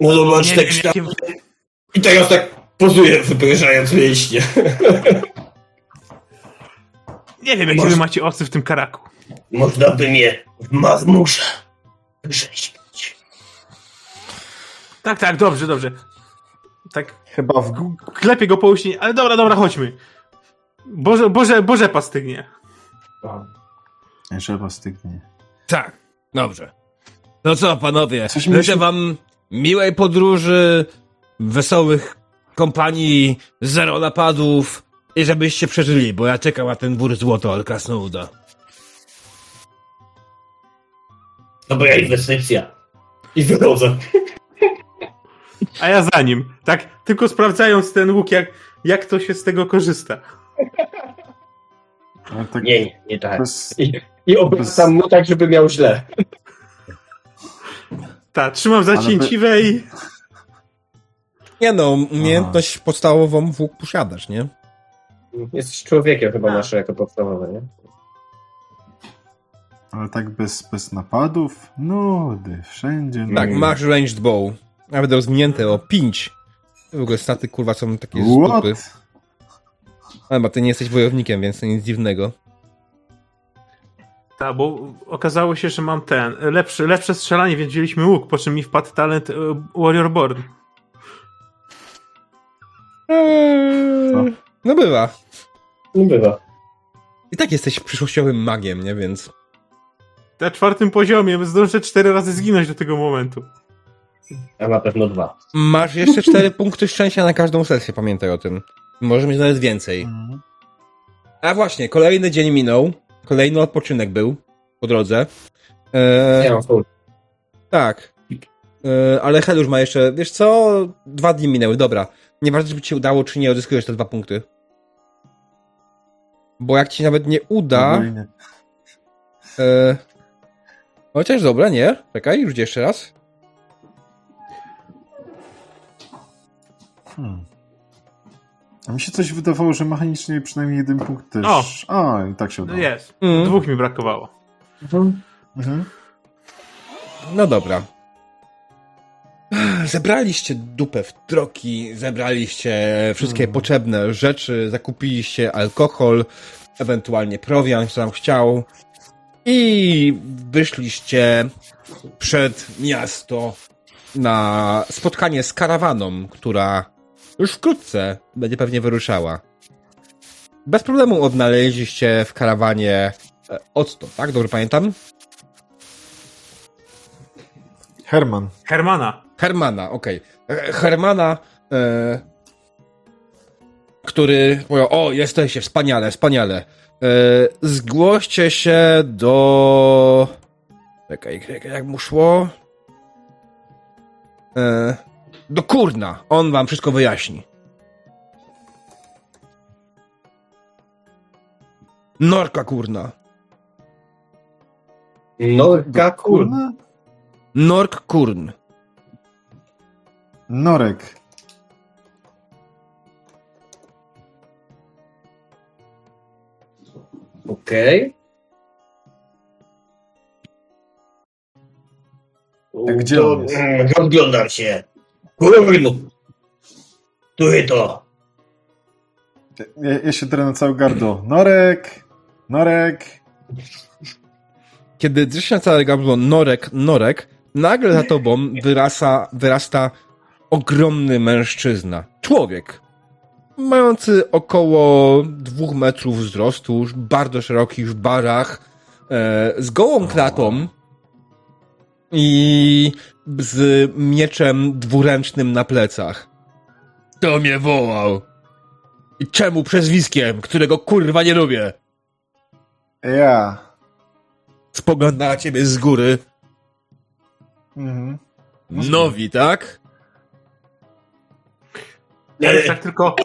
No zobacz Nie te wiem, kształty. jakie... I teraz tak pozuje, wyprężając mięśnie. Nie wiem, jakie Może- wy macie osy w tym karaku. Można by mnie w marmurze rzeźbić. Tak, tak, dobrze, dobrze. Tak, Chyba w klepię go po uśnie, ale dobra, dobra, chodźmy. Boże, Boże, Boże pastygnie. Żaba stygnie. Tak, dobrze. No co, panowie, życzę musi- wam miłej podróży, wesołych kompanii, zero napadów i żebyście przeżyli, bo ja czekam na ten wór złoto od Krasnoluda. Dobra inwestycja. I wychodzę. A ja za nim. Tak, tylko sprawdzając ten łuk, jak, jak to się z tego korzysta. Ale tak Nie, nie, nie tak. bez... I, i obracam mu tak, żeby miał źle. Tak, trzymam za Ale by- i... Nie no, umiejętność podstawową w łuk posiadasz, nie? Jesteś człowiekiem chyba nasze jako podstawowe, nie? Ale tak bez, bez napadów? Nudy, wszędzie Tak, nudy. masz ranged bow. Nawet rozwinięte o 5. W ogóle staty kurwa są takie What? dupy. Ale bo ty nie jesteś wojownikiem, więc to nic dziwnego. Tak, bo okazało się, że mam ten, lepsze, lepsze strzelanie, więc wzięliśmy łuk, po czym mi wpadł talent e, Warrior Born. Co? No bywa. No bywa. I tak jesteś przyszłościowym magiem, nie? Więc... Na czwartym poziomie zdążę cztery razy zginąć do tego momentu. A na pewno dwa. Masz jeszcze cztery punkty szczęścia na każdą sesję, pamiętaj o tym. Może mieć nawet więcej. Mhm. A właśnie, kolejny dzień minął. Kolejny odpoczynek był po drodze. E, Ja mam tak. E, ale Helusz ma jeszcze, wiesz co? Dwa dni minęły, dobra. Nieważne, czy ci się udało, czy nie, odzyskujesz te dwa punkty. Bo jak ci nawet nie uda... E, chociaż dobra, nie? Czekaj, już jeszcze raz. Hmm. A mi się coś wydawało, że mechanicznie przynajmniej jeden punkt też. O! A, i tak się No udało. jest. Mm. Dwóch mi brakowało. Mhm. No dobra. Zebraliście dupę w troki, zebraliście wszystkie Hmm. potrzebne rzeczy, zakupiliście alkohol, ewentualnie prowiant, co tam chciał i wyszliście przed miasto na spotkanie z karawaną, która już wkrótce będzie pewnie wyruszała. Bez problemu odnaleźliście w karawanie e, octo, tak? Dobrze pamiętam? Herman. Hermana. Hermana, okej. E, Hermana, e, który powiedział, o, jesteście, wspaniale, wspaniale. E, zgłoście się do... Czekaj, jak, mu szło? E, do Kurna. On wam wszystko wyjaśni. Norka Kurna. Norka. Kurna? Nork Kurn. Norek. Okej. A gdzie on jest? mm, Rozglądam się. Kurno. Który to? Ja, ja się teraz na całe gardło. Norek. Norek. kiedy drzysz na całe gardło norek, norek, nagle za tobą wyrasa, wyrasta ogromny mężczyzna. Człowiek. Mający około dwóch metrów wzrostu, już bardzo szeroki w barach, e, z gołą klatą i z mieczem dwuręcznym na plecach. To mnie wołał. I czemu przezwiskiem, którego kurwa nie lubię? Ja. Spogląda na ciebie z góry. Mhm. Nowi, tak? Ja Nie, już tak tylko...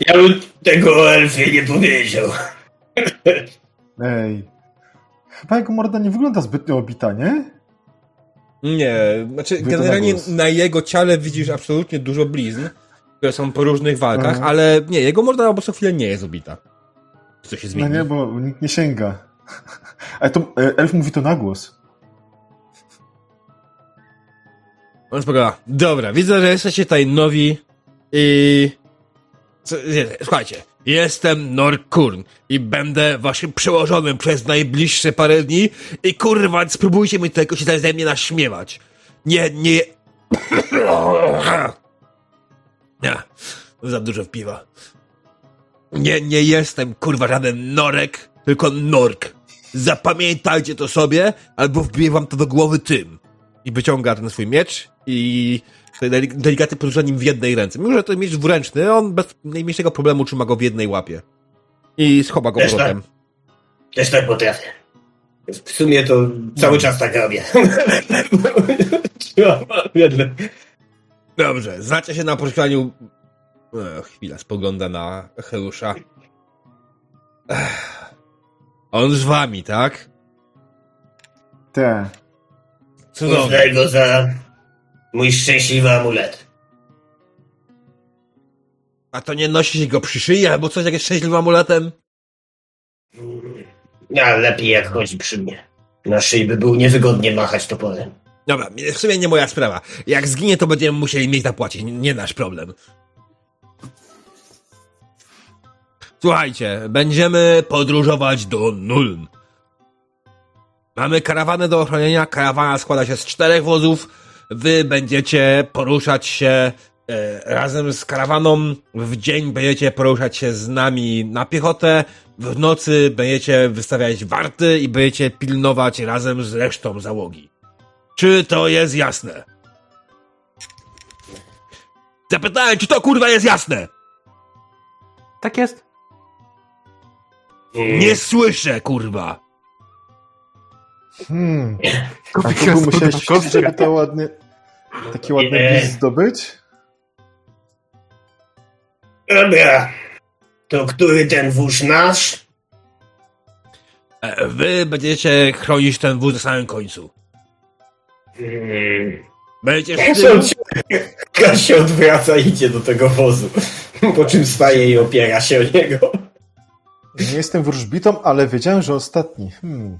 ja bym tego o elfie nie powiedział. Ej. Chyba jego morda nie wygląda zbytnio obita, nie? Nie, znaczy generalnie na na jego ciele widzisz absolutnie dużo blizn, które są po różnych walkach, Mhm. ale nie, jego morda po prostu chwilę nie jest obita. Co się No zmieni? nie, bo nikt nie sięga. Ale to e, elf mówi to na głos. On spogląda, dobra, widzę, że jesteście tutaj nowi i... Słuchajcie, jestem Norkurn i będę waszym przełożonym przez najbliższe parę dni i kurwa, spróbujcie mi tylko się ze mnie naśmiewać. Nie, nie... Nie, za dużo piwa. Nie, nie jestem kurwa żaden Norek, tylko Nork. Zapamiętajcie to sobie, albo wbiję wam to do głowy tym. I wyciąga ten swój miecz i tutaj deli- delikatnie porusza nim w jednej ręce. Mimo, że to miecz dwuręczny, on bez najmniejszego problemu trzyma go w jednej łapie. I schowa go Też powrotem. Też tak potrafię. W sumie to cały czas tak robię. Dobrze, znacie się na poszukiwaniu... E, chwila, spogląda na Helusza. Ech. On z wami, tak? Te. Cudownie. Uznaj go za mój szczęśliwy amulet. A to nie nosi się go przy szyi albo coś jakieś szczęśliwym amuletem? Ja lepiej jak chodzi przy mnie. Na szyi by było niewygodnie machać toporem. Dobra, w sumie nie moja sprawa. Jak zginie, to będziemy musieli mieć zapłacić. Nie nasz problem. Słuchajcie, będziemy podróżować do Nuln. Mamy karawanę do ochronienia. Karawana składa się z czterech wozów. Wy będziecie poruszać się E, razem z karawaną w dzień będziecie poruszać się z nami na piechotę, w nocy będziecie wystawiać warty i będziecie pilnować razem z resztą załogi. Czy to jest jasne? Zapytałem, czy to kurwa jest jasne? Tak jest. Nie słyszę, kurwa. Hmm. A tu musiałeś ćwiczyć, żeby to ładny, taki ładny bis zdobyć? Dobra. To który ten wóz nasz? E, Wy będziecie chronić ten wóz na samym końcu. Hmm. Będziecie z tyłu, Kasio, Kasio odwraca i idzie do tego wozu. Po czym staje i opiera się o niego. Nie jestem wróżbitą, ale wiedziałem, że ostatni. Hmm.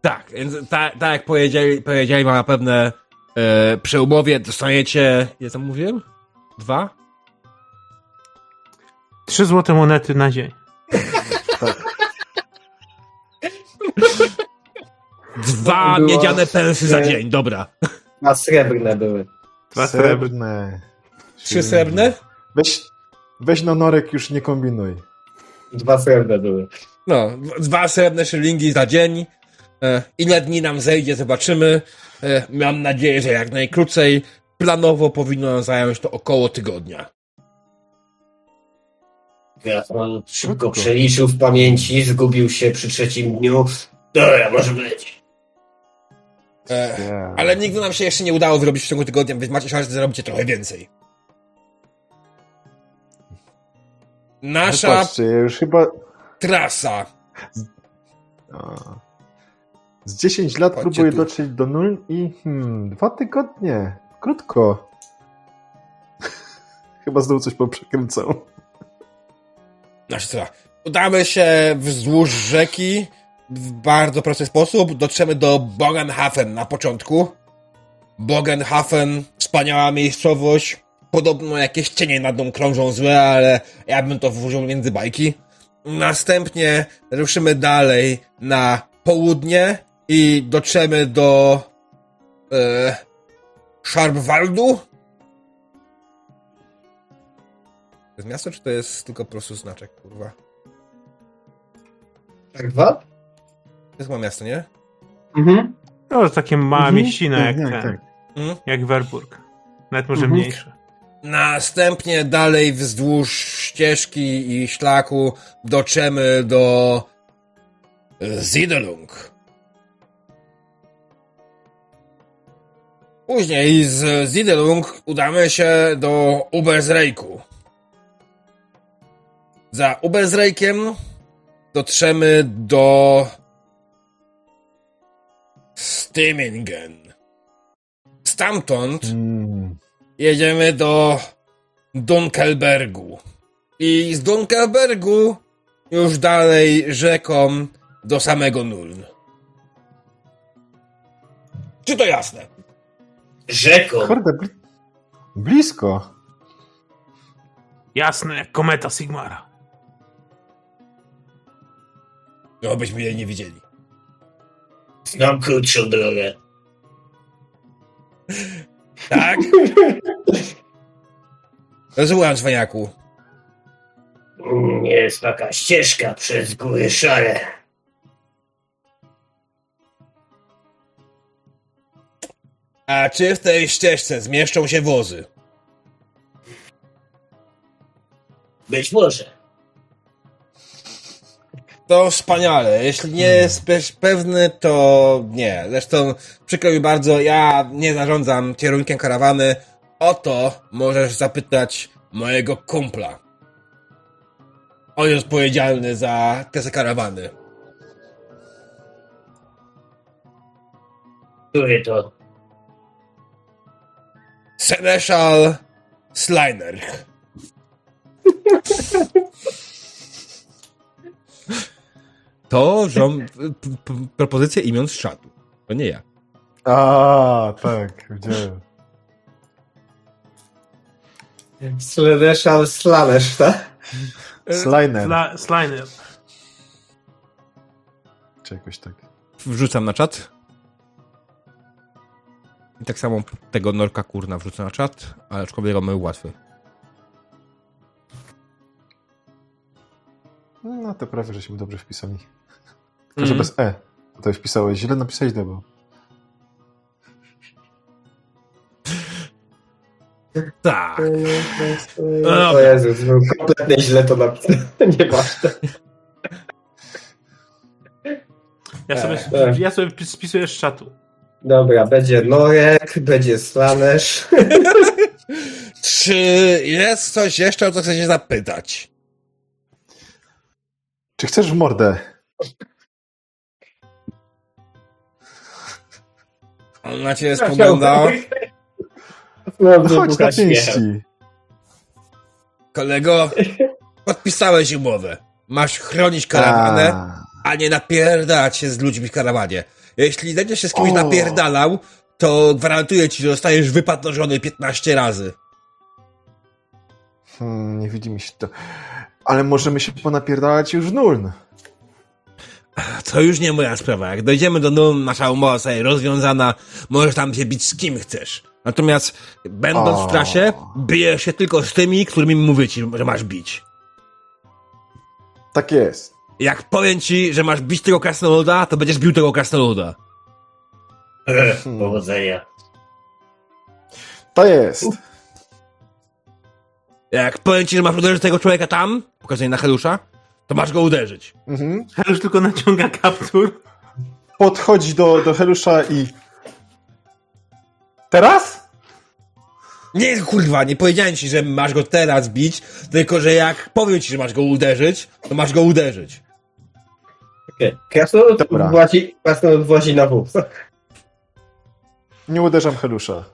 Tak, więc tak, tak jak powiedzieli, powiedzieli wam na pewne e, przy umowie dostaniecie, ile tam mówiłem? Dwa? Trzy złote monety na dzień. Dwa było- miedziane pensy za dzień, dobra. A srebrne były. Dwa srebrne. Trzy srebrne? Weź, weź na norek, już nie kombinuj. Dwa srebrne były. No, dwa srebrne szylingi za dzień. Ile dni nam zejdzie, zobaczymy. E, mam nadzieję, że jak najkrócej. Planowo powinno nam zająć to około tygodnia. Krasnolud szybko przeliczył w pamięci, zgubił się przy trzecim dniu. Dobra, może być. E, ale nigdy nam się jeszcze nie udało wyrobić w ciągu tygodnia, więc macie szansę, że zarobicie trochę więcej. Nasza Patrzcie, ja już chyba trasa. a, z 10 lat Chodźcie próbuję tu. dotrzeć do nul i hmm, dwa tygodnie. Krótko. chyba znowu coś poprzekręcał. Znaczy co? Udamy się wzdłuż rzeki w bardzo prosty sposób. Dotrzemy do Bogenhafen na początku. Bogenhafen, wspaniała miejscowość. Podobno jakieś cienie nad nią krążą złe, ale ja bym to włożył między bajki. Następnie ruszymy dalej na południe i dotrzemy do e, Szarbwaldu. To jest miasto, czy to jest tylko po prostu znaczek, kurwa? Tak, dwa? To jest chyba miasto, nie? Mhm. No, to takie mała Mhm. mieścina jak Tak, ten. tak. Mm. Jak Werburg. Nawet może Mhm. mniejsze. Następnie dalej wzdłuż ścieżki i szlaku dotrzemy do Zidelung. Później z Zidelung udamy się do Ubersreiku. Za Ubersreikiem dotrzemy do Stimmingen. Stamtąd Hmm. Jedziemy do Dunkelbergu. I z Dunkelbergu już dalej rzeką do samego Nuln. Czy to jasne? Rzeką. Kurde, bli blisko. Jasne, jak kometa Sigmara. No, byśmy jej nie widzieli. Znam krótszą drogę. Tak? Rozumiem, cwaniaku. Jest taka ścieżka przez góry szare. A czy w tej ścieżce zmieszczą się wozy? Być może. To wspaniale. Jeśli nie jest pe- pewny, to nie. Zresztą przykro mi bardzo, ja nie zarządzam kierunkiem karawany. O to możesz zapytać mojego kumpla. On jest odpowiedzialny za te karawany. Który to? Seneschal Slinerch. To żom... propozycja imion z czatu. To nie ja. A, tak, widziałem. Sleneszal Slanesz, tak? Sliner. Sla- Sliner. Czy jakoś tak. Wrzucam na czat. I tak samo tego Norka Kurna wrzucę na czat, ale aczkolwiek mamy łatwy. No to prawie, żeśmy dobrze wpisali. Tylko, że Mhm. bez E. To wpisałeś źle, napisałeś double. Tak. O Jezus, był kompletnie źle to napisane. Nieważne. Ja sobie, tak. ja sobie spisuję z czatu. Dobra, będzie Norek, będzie Slanesz. Czy jest coś jeszcze, o co chcecie zapytać? Czy chcesz w mordę? On na ciebie spogląda. No, chodź na pięści. Kolego, podpisałeś umowę. Masz chronić karawanę, A, a nie napierdalać się z ludźmi w karawanie. Jeśli będziesz się z kimś O. napierdalał, to gwarantuję ci, że zostajesz wypadnożony 15 razy. Hmm, nie widzi mi się to. Ale możemy się ponapierdalać już w Nuln. To już nie moja sprawa. Jak dojdziemy do Nuln, nasza umowa sobie rozwiązana, możesz tam się bić z kim chcesz. Natomiast, będąc O. w trasie, bijesz się tylko z tymi, którymi mówię ci, że masz bić. Tak jest. Jak powiem ci, że masz bić tego krasnoluda, to będziesz bił tego krasnoluda. Ech, Powodzenia. To jest. Jak powiem ci, że masz uderzyć tego człowieka tam, pokazuję na Helusza, to masz go uderzyć. Mhm. Już tylko naciąga kaptur. Podchodzi do, do Helusza i... Teraz? Nie, kurwa, nie powiedziałem ci, że masz go teraz bić, tylko że jak powiem ci, że masz go uderzyć, to masz go uderzyć. Okay. Krasnolud Dobra. włazi, krasnolud włazi na wóz. Nie uderzam Helusza.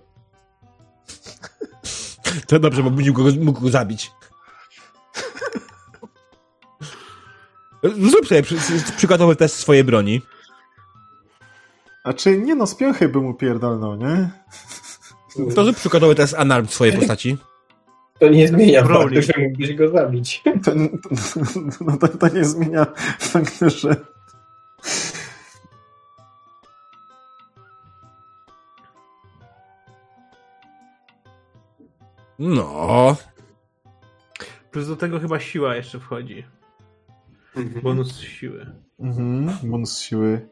To dobrze, bo mógł go, mógł go zabić. Zrób sobie przy, przykładowy test swojej broni. A czy nie no, z piąchy by mu pierdolnął, nie? To zrób przykładowy test unarmed swojej postaci. To nie zmienia faktu, że mógłbyś go zabić. To, to, no to, to nie zmienia faktu, że... No. Plus do tego chyba siła jeszcze wchodzi. Bonus siły. Mhm, bonus siły.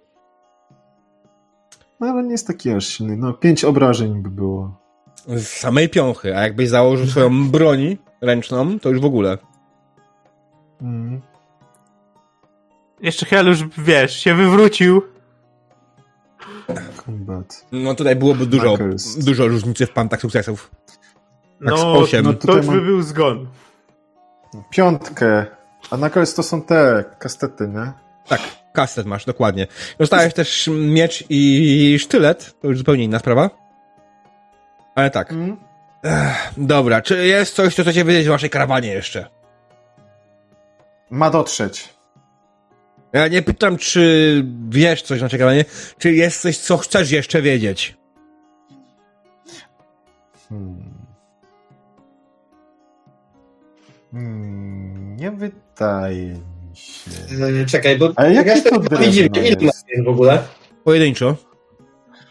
No ale nie jest taki aż silny. No, pięć obrażeń by było. Z samej piąchy, a jakbyś założył swoją broni ręczną, to już w ogóle. Mhm. Jeszcze Helusz, wiesz, się wywrócił. Combat. No tutaj byłoby dużo, dużo różnicy w pantach sukcesów. Tak No, osiem. No to tutaj już by mam był zgon. piątkę. A na koniec to są te kastety, nie? Tak, kastet masz, dokładnie. Dostałeś też miecz i sztylet, to już zupełnie inna sprawa. Ale tak, Mhm. dobra, czy jest coś, co chcecie wiedzieć w waszej karawanie jeszcze? Ma dotrzeć. Ja nie pytam, czy wiesz coś na naszej karawanie, czy jest coś, co chcesz jeszcze wiedzieć. Hmm. Hmm, nie wydaje mi się. Yy, Czekaj, bo Ale jaki resztę to drewno widzimy. Ilu nas jest w ogóle? Pojedynczo.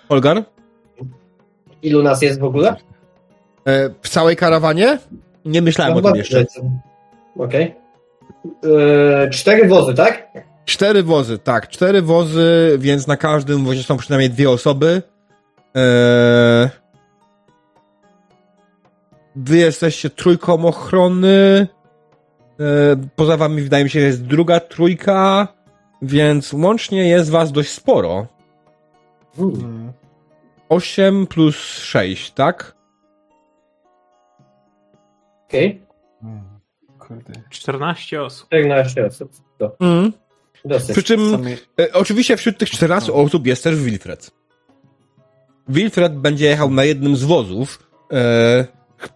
Olgar? Ilu nas jest w ogóle? E, w całej karawanie? Nie myślałem o No, tym jeszcze. Okej. Yy, cztery wozy, tak? Cztery wozy, tak. Cztery wozy, więc na każdym wozie są przynajmniej dwie osoby. Eee... Wy jesteście trójką ochrony. Eee, poza wami wydaje mi się, że jest druga trójka, więc łącznie jest was dość sporo. Hmm. 8 plus 6, tak? Okej. Kurde. 14 osób. 14 osób. To Mm. dosyć. Przy czym Sami... E, oczywiście wśród tych 14 osób jest też Wilfred. Wilfred będzie jechał na jednym z wozów, e,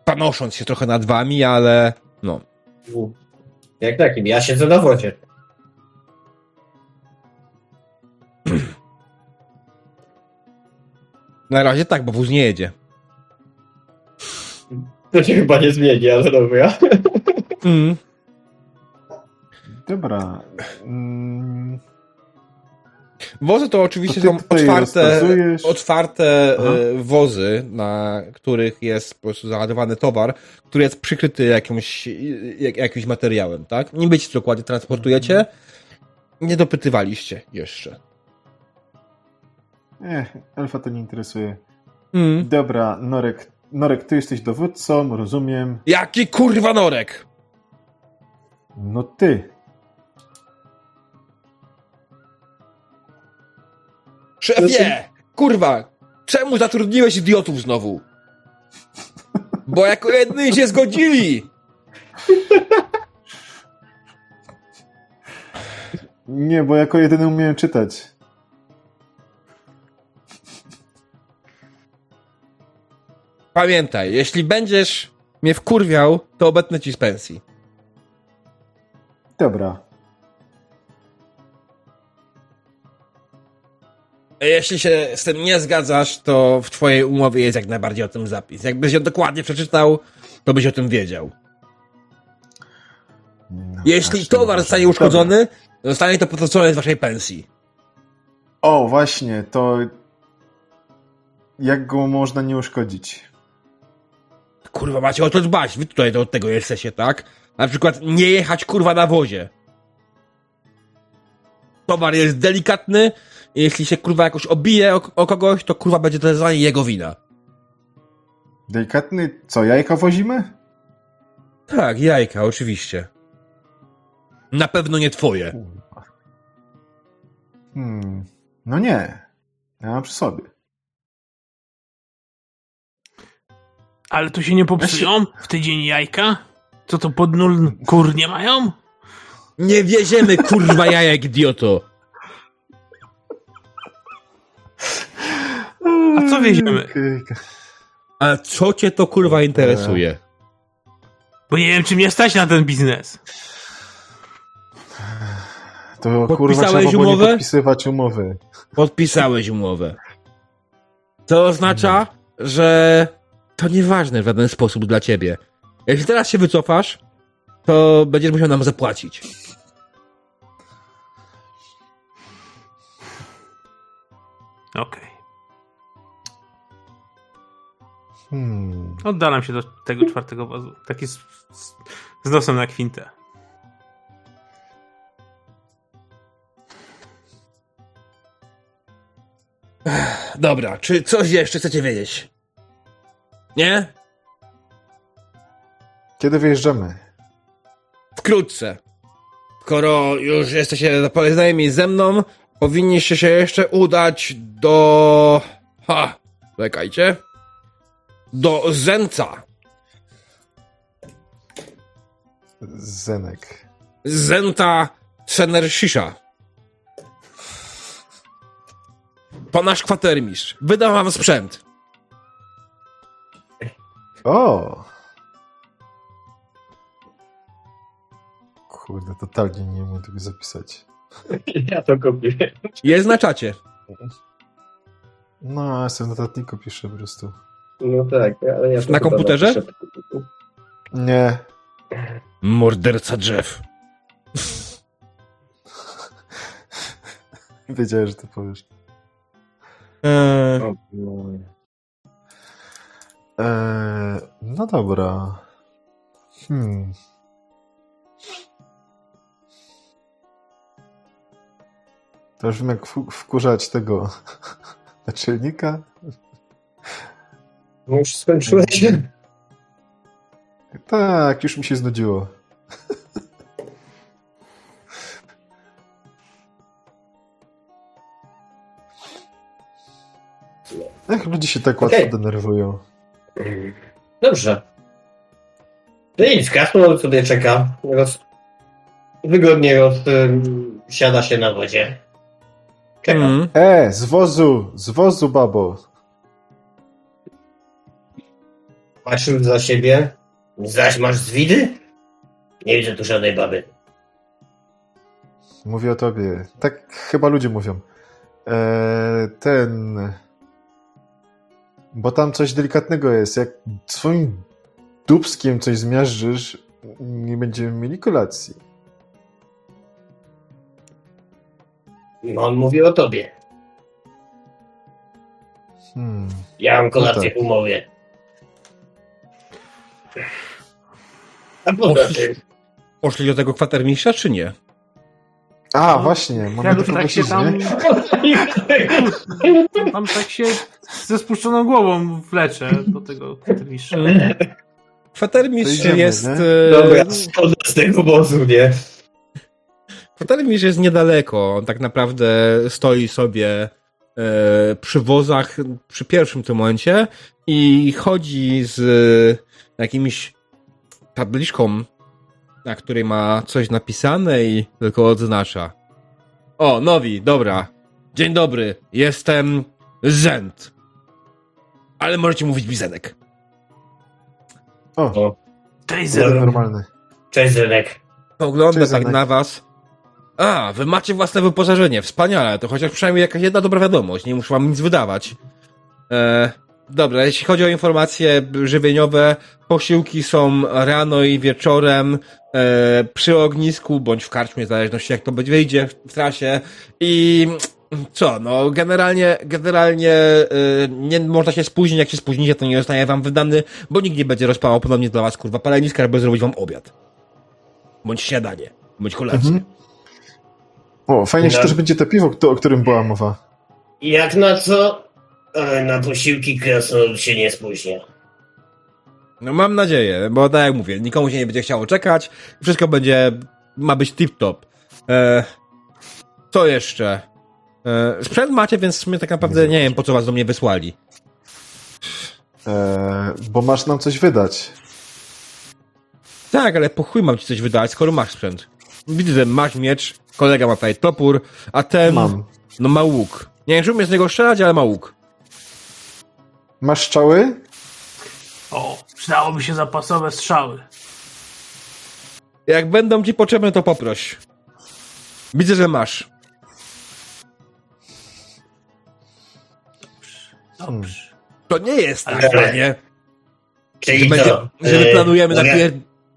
panosząc się trochę nad wami, ale no. Jak takim? Ja siedzę na wozie. Na razie tak, bo wóz nie jedzie. To się chyba nie zmieni, ale dobra. Mm. Dobra. Wozy to oczywiście To są otwarte, otwarte Aha. e, wozy, na których jest po prostu załadowany towar, który jest przykryty jakimś, jak, jakimś materiałem, tak? Nie wiecie, co dokładnie transportujecie. Nie dopytywaliście jeszcze. Ech, Elfa to nie interesuje. Mm. Dobra, Norek, Norek, ty jesteś dowódcą, rozumiem. Jaki kurwa norek! No ty. Szefie! Kurwa! Czemu zatrudniłeś idiotów znowu? Bo jako jedni się zgodzili! Nie, bo jako jedyny umiem czytać. Pamiętaj, jeśli będziesz mnie wkurwiał, to obetnę ci z pensji. Dobra. Jeśli się z tym nie zgadzasz, to w twojej umowie jest jak najbardziej o tym zapis. Jakbyś ją dokładnie przeczytał, to byś o tym wiedział. No, Jeśli towar zostanie uszkodzony, zostanie to potrącone z waszej pensji. O, właśnie, to jak go można nie uszkodzić? Kurwa, macie o to dbać. Wy tutaj od tego jesteście, tak? Na przykład nie jechać kurwa na wozie. Towar jest delikatny jeśli się kurwa jakoś obije o, o kogoś, to kurwa będzie to za jego wina. Delikatny, co, jajka wozimy? Tak, jajka, oczywiście. Na pewno nie twoje. Hmm, no nie. Ja mam przy sobie. Ale to się nie popsują w tydzień jajka? Co to pod nul kur nie mają? Nie wieziemy kurwa jajek, idioto. A co wieziemy? Okej. A co cię to kurwa interesuje? Bo nie wiem, czy mnie stać na ten biznes. To kurwa trzeba było nie umowę? podpisywać umowy. Podpisałeś umowę. To oznacza, że to nieważne w żaden sposób dla ciebie. Jeśli teraz się wycofasz, to będziesz musiał nam zapłacić. Okej. Hmm. Oddalam się do tego czwartego wozu. Taki z, z, z nosem na kwintę. Dobra, czy coś jeszcze chcecie wiedzieć? Nie? Kiedy wyjeżdżamy? Wkrótce. Skoro już jesteście zapoznani ze mną, powinniście się jeszcze udać do... Ha! Czekajcie. Do Zenca. Zenek. Zenta Senersisha. To nasz kwatermistrz. Wydał wam sprzęt. O! Kurde, totalnie nie umiem tego zapisać. Ja to kopiuję. Jest na czacie. No, ja sobie w notatniku piszę po prostu. No tak, ale ja Na komputerze? napiszę. Nie. Morderca drzew. Wiedziałem, że to powiesz. Eee, no. Eee, no dobra. Hmm. To już wiem, jak wku- wkurzać tego naczelnika. No już skończyłeś? Tak, już mi się znudziło. Jak ludzie się tak łatwo Okej. denerwują? Dobrze. To nic, Krasnolud sobie czeka. Roz... Wygodnie roz... siada się na wozie. Czeka. mm. E, z wozu, z wozu, babo. Patrzył za siebie. Zaś masz zwidy? Nie widzę tu żadnej baby. Mówię o tobie. Tak chyba ludzie mówią. E, ten... Bo tam coś delikatnego jest. Jak swoim dubskiem coś zmiażdżysz, nie będziemy mieli kolacji. No, on mówi o tobie. Hmm. Ja mam kolację tak. w umowie. Poza tym, Poszli do tego kwatermistrza, czy nie? A, właśnie, mamy Ja tak się tam, tam tak się ze spuszczoną głową wleczę do tego kwatermistrza. Kwatermistrz jest... nie? e, dobra, szkoda z tego wozu, nie? Kwatermistrz jest niedaleko. On tak naprawdę stoi sobie e, przy wozach przy pierwszym tym momencie i chodzi z jakimś tabliczką, na której ma coś napisane i tylko odznacza. O, nowi, dobra. Dzień dobry, jestem Zent. Ale możecie mówić Bizenek. O, Cześć, Dobra. normalny. Cześć, Zenek. Ogląda Cześć, tak Zenek. na was. A, wy macie własne wyposażenie, wspaniale, to chociaż przynajmniej jakaś jedna dobra wiadomość, nie muszę wam nic wydawać. E, dobra, jeśli chodzi o informacje żywieniowe, posiłki są rano i wieczorem e, przy ognisku, bądź w karczmie, w zależności jak to będzie wyjdzie w trasie i co, no generalnie, generalnie e, nie można się spóźnić, jak się spóźnicie, to nie zostanie wam wydany, bo nikt nie będzie rozpalał ponownie dla was kurwa paleniska, żeby zrobić wam obiad. Bądź śniadanie, bądź kolację. Mhm. O, fajnie, że No. też będzie to piwo, o którym była mowa. Jak na co? Ale na posiłki krasnolud się nie spóźnia. No mam nadzieję, bo tak jak mówię, nikomu się nie będzie chciało czekać, wszystko będzie, ma być tip-top. E, co jeszcze? E, sprzęt macie, więc w sumie tak naprawdę nie wiem, po co was do mnie wysłali. E, bo masz nam coś wydać. Tak, ale po chuj mam ci coś wydać, skoro masz sprzęt. Widzę, że masz miecz, kolega ma tutaj topór, a ten, Mam. no ma łuk. Nie wiem, czy umie z niego strzelać, ale ma łuk. Masz strzały? O, przydałoby się zapasowe strzały. Jak będą ci potrzebne, to poproś. Widzę, że masz. Dobrze. To nie jest tak, Ale- panie. Że, będzie, że my E, planujemy mogę- napier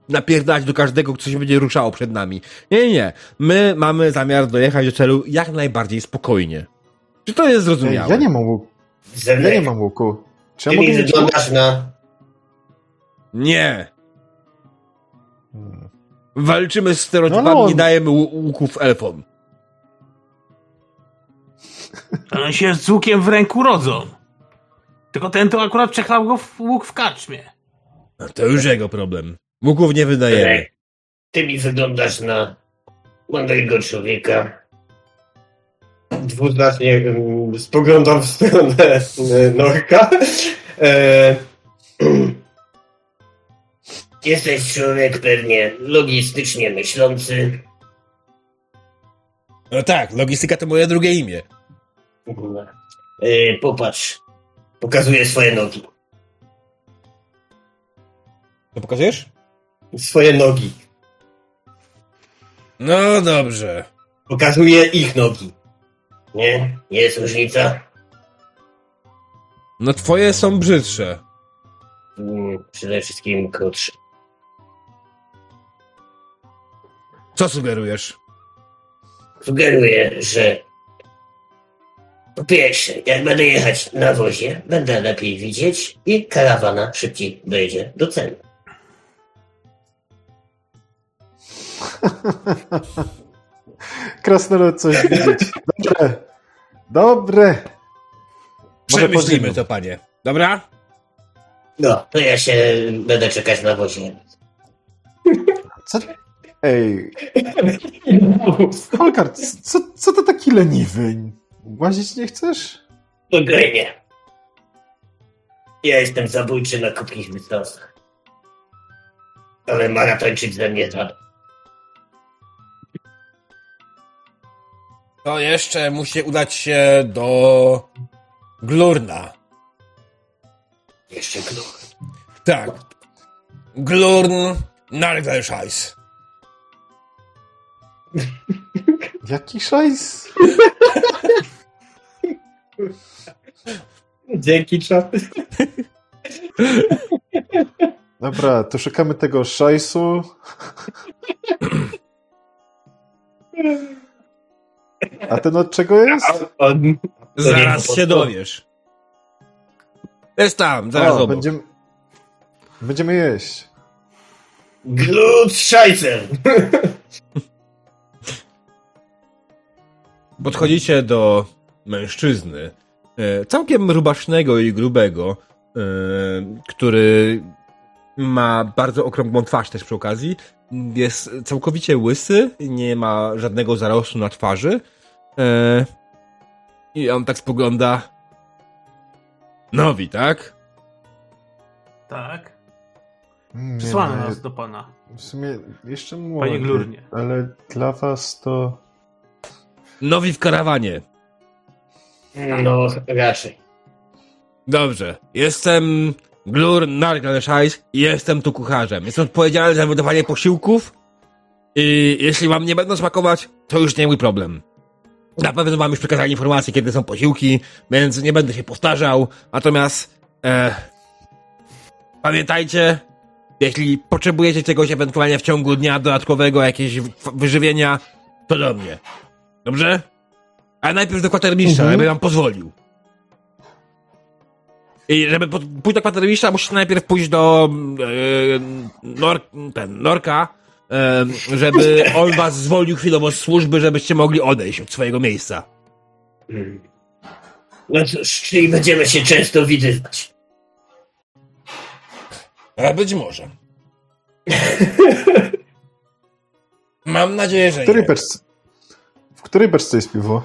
napierdać do każdego, kto się będzie ruszało przed nami. Nie, nie, nie. My mamy zamiar dojechać do celu jak najbardziej spokojnie. Czy to jest zrozumiałe? ja nie mam łuku. Ja nie mam łuku. Czy ja ty mogę mi mieć wyglądasz na... Nie. Hmm. Walczymy z stereotypami, No, no. nie dajemy łu- łuków elfom. Ale się z łukiem w ręku rodzą. Tylko ten to akurat przeklał go w łuk w karczmie. No to już jego problem. Łuków nie wydajemy. Ty mi wyglądasz na mądrego człowieka. Dwuznacznie spoglądam w stronę Norka. E, jesteś człowiek pewnie logistycznie myślący. No tak, logistyka to moje drugie imię. E, popatrz. Pokazuję swoje nogi. To pokazujesz? Swoje nogi. No dobrze. Pokazuję ich nogi. Nie? Jest różnica? No twoje są brzydsze. Mm, Przede wszystkim krótsze. Co sugerujesz? Sugeruję, że po pierwsze, jak będę jechać na wozie, będę lepiej widzieć i karawana szybciej dojedzie do celu. Krasnolud coś widzieć. Dobre. Dobre. Może Przemyślimy to, panie. Dobra? No, to ja się będę czekać na wozie. Co? Ej, Holkar, co, co to taki leniwy? Łazić nie chcesz? Spokojnie. Ja jestem zabójczy na krótkich dystansach. Ale maratończyk ze mnie żaden. To jeszcze musi udać się do Glurna. Jeszcze klub. Tak. Glurn Nargelscheiß. Jaki szajs? Dzięki, czat. Dobra, to szukamy tego szajsu. A ten od czego jest? On- Zaraz się dowiesz. Jest tam, zaraz O, obok. będziemy, będziemy jeść. Glut Scheißer. Podchodzicie do mężczyzny, e, całkiem rubasznego i grubego, e, który ma bardzo okrągłą twarz też przy okazji. Jest całkowicie łysy, nie ma żadnego zarostu na twarzy. E, I on tak spogląda. Nowi, tak? Tak. Nie, Przysłano no, nas do pana. W sumie jeszcze młody. Panie Glurnie. Ale dla was to... Nowi w karawanie. No, raczej. Dobrze. Jestem Glur Nargaleszajs i jestem tu kucharzem. Jestem odpowiedzialny za wydawanie posiłków i jeśli wam nie będą smakować, to już nie mój problem. Na pewno wam już przekazali informacje, kiedy są posiłki, więc nie będę się powtarzał. Natomiast e, pamiętajcie, jeśli potrzebujecie czegoś ewentualnie w ciągu dnia dodatkowego, jakieś wyżywienia, to do mnie. Dobrze? Ale najpierw do kwatermistrza, Mhm. żeby wam pozwolił. I żeby pójść do kwatermistrza, musisz najpierw pójść do e, nor, ten, Norka, e, żeby on was zwolnił chwilowo z służby, żebyście mogli odejść od swojego miejsca. Hmm. No cóż, czyli będziemy się często widywać. A być może. Mam nadzieję, że W której beczce... W której beczce jest piwo?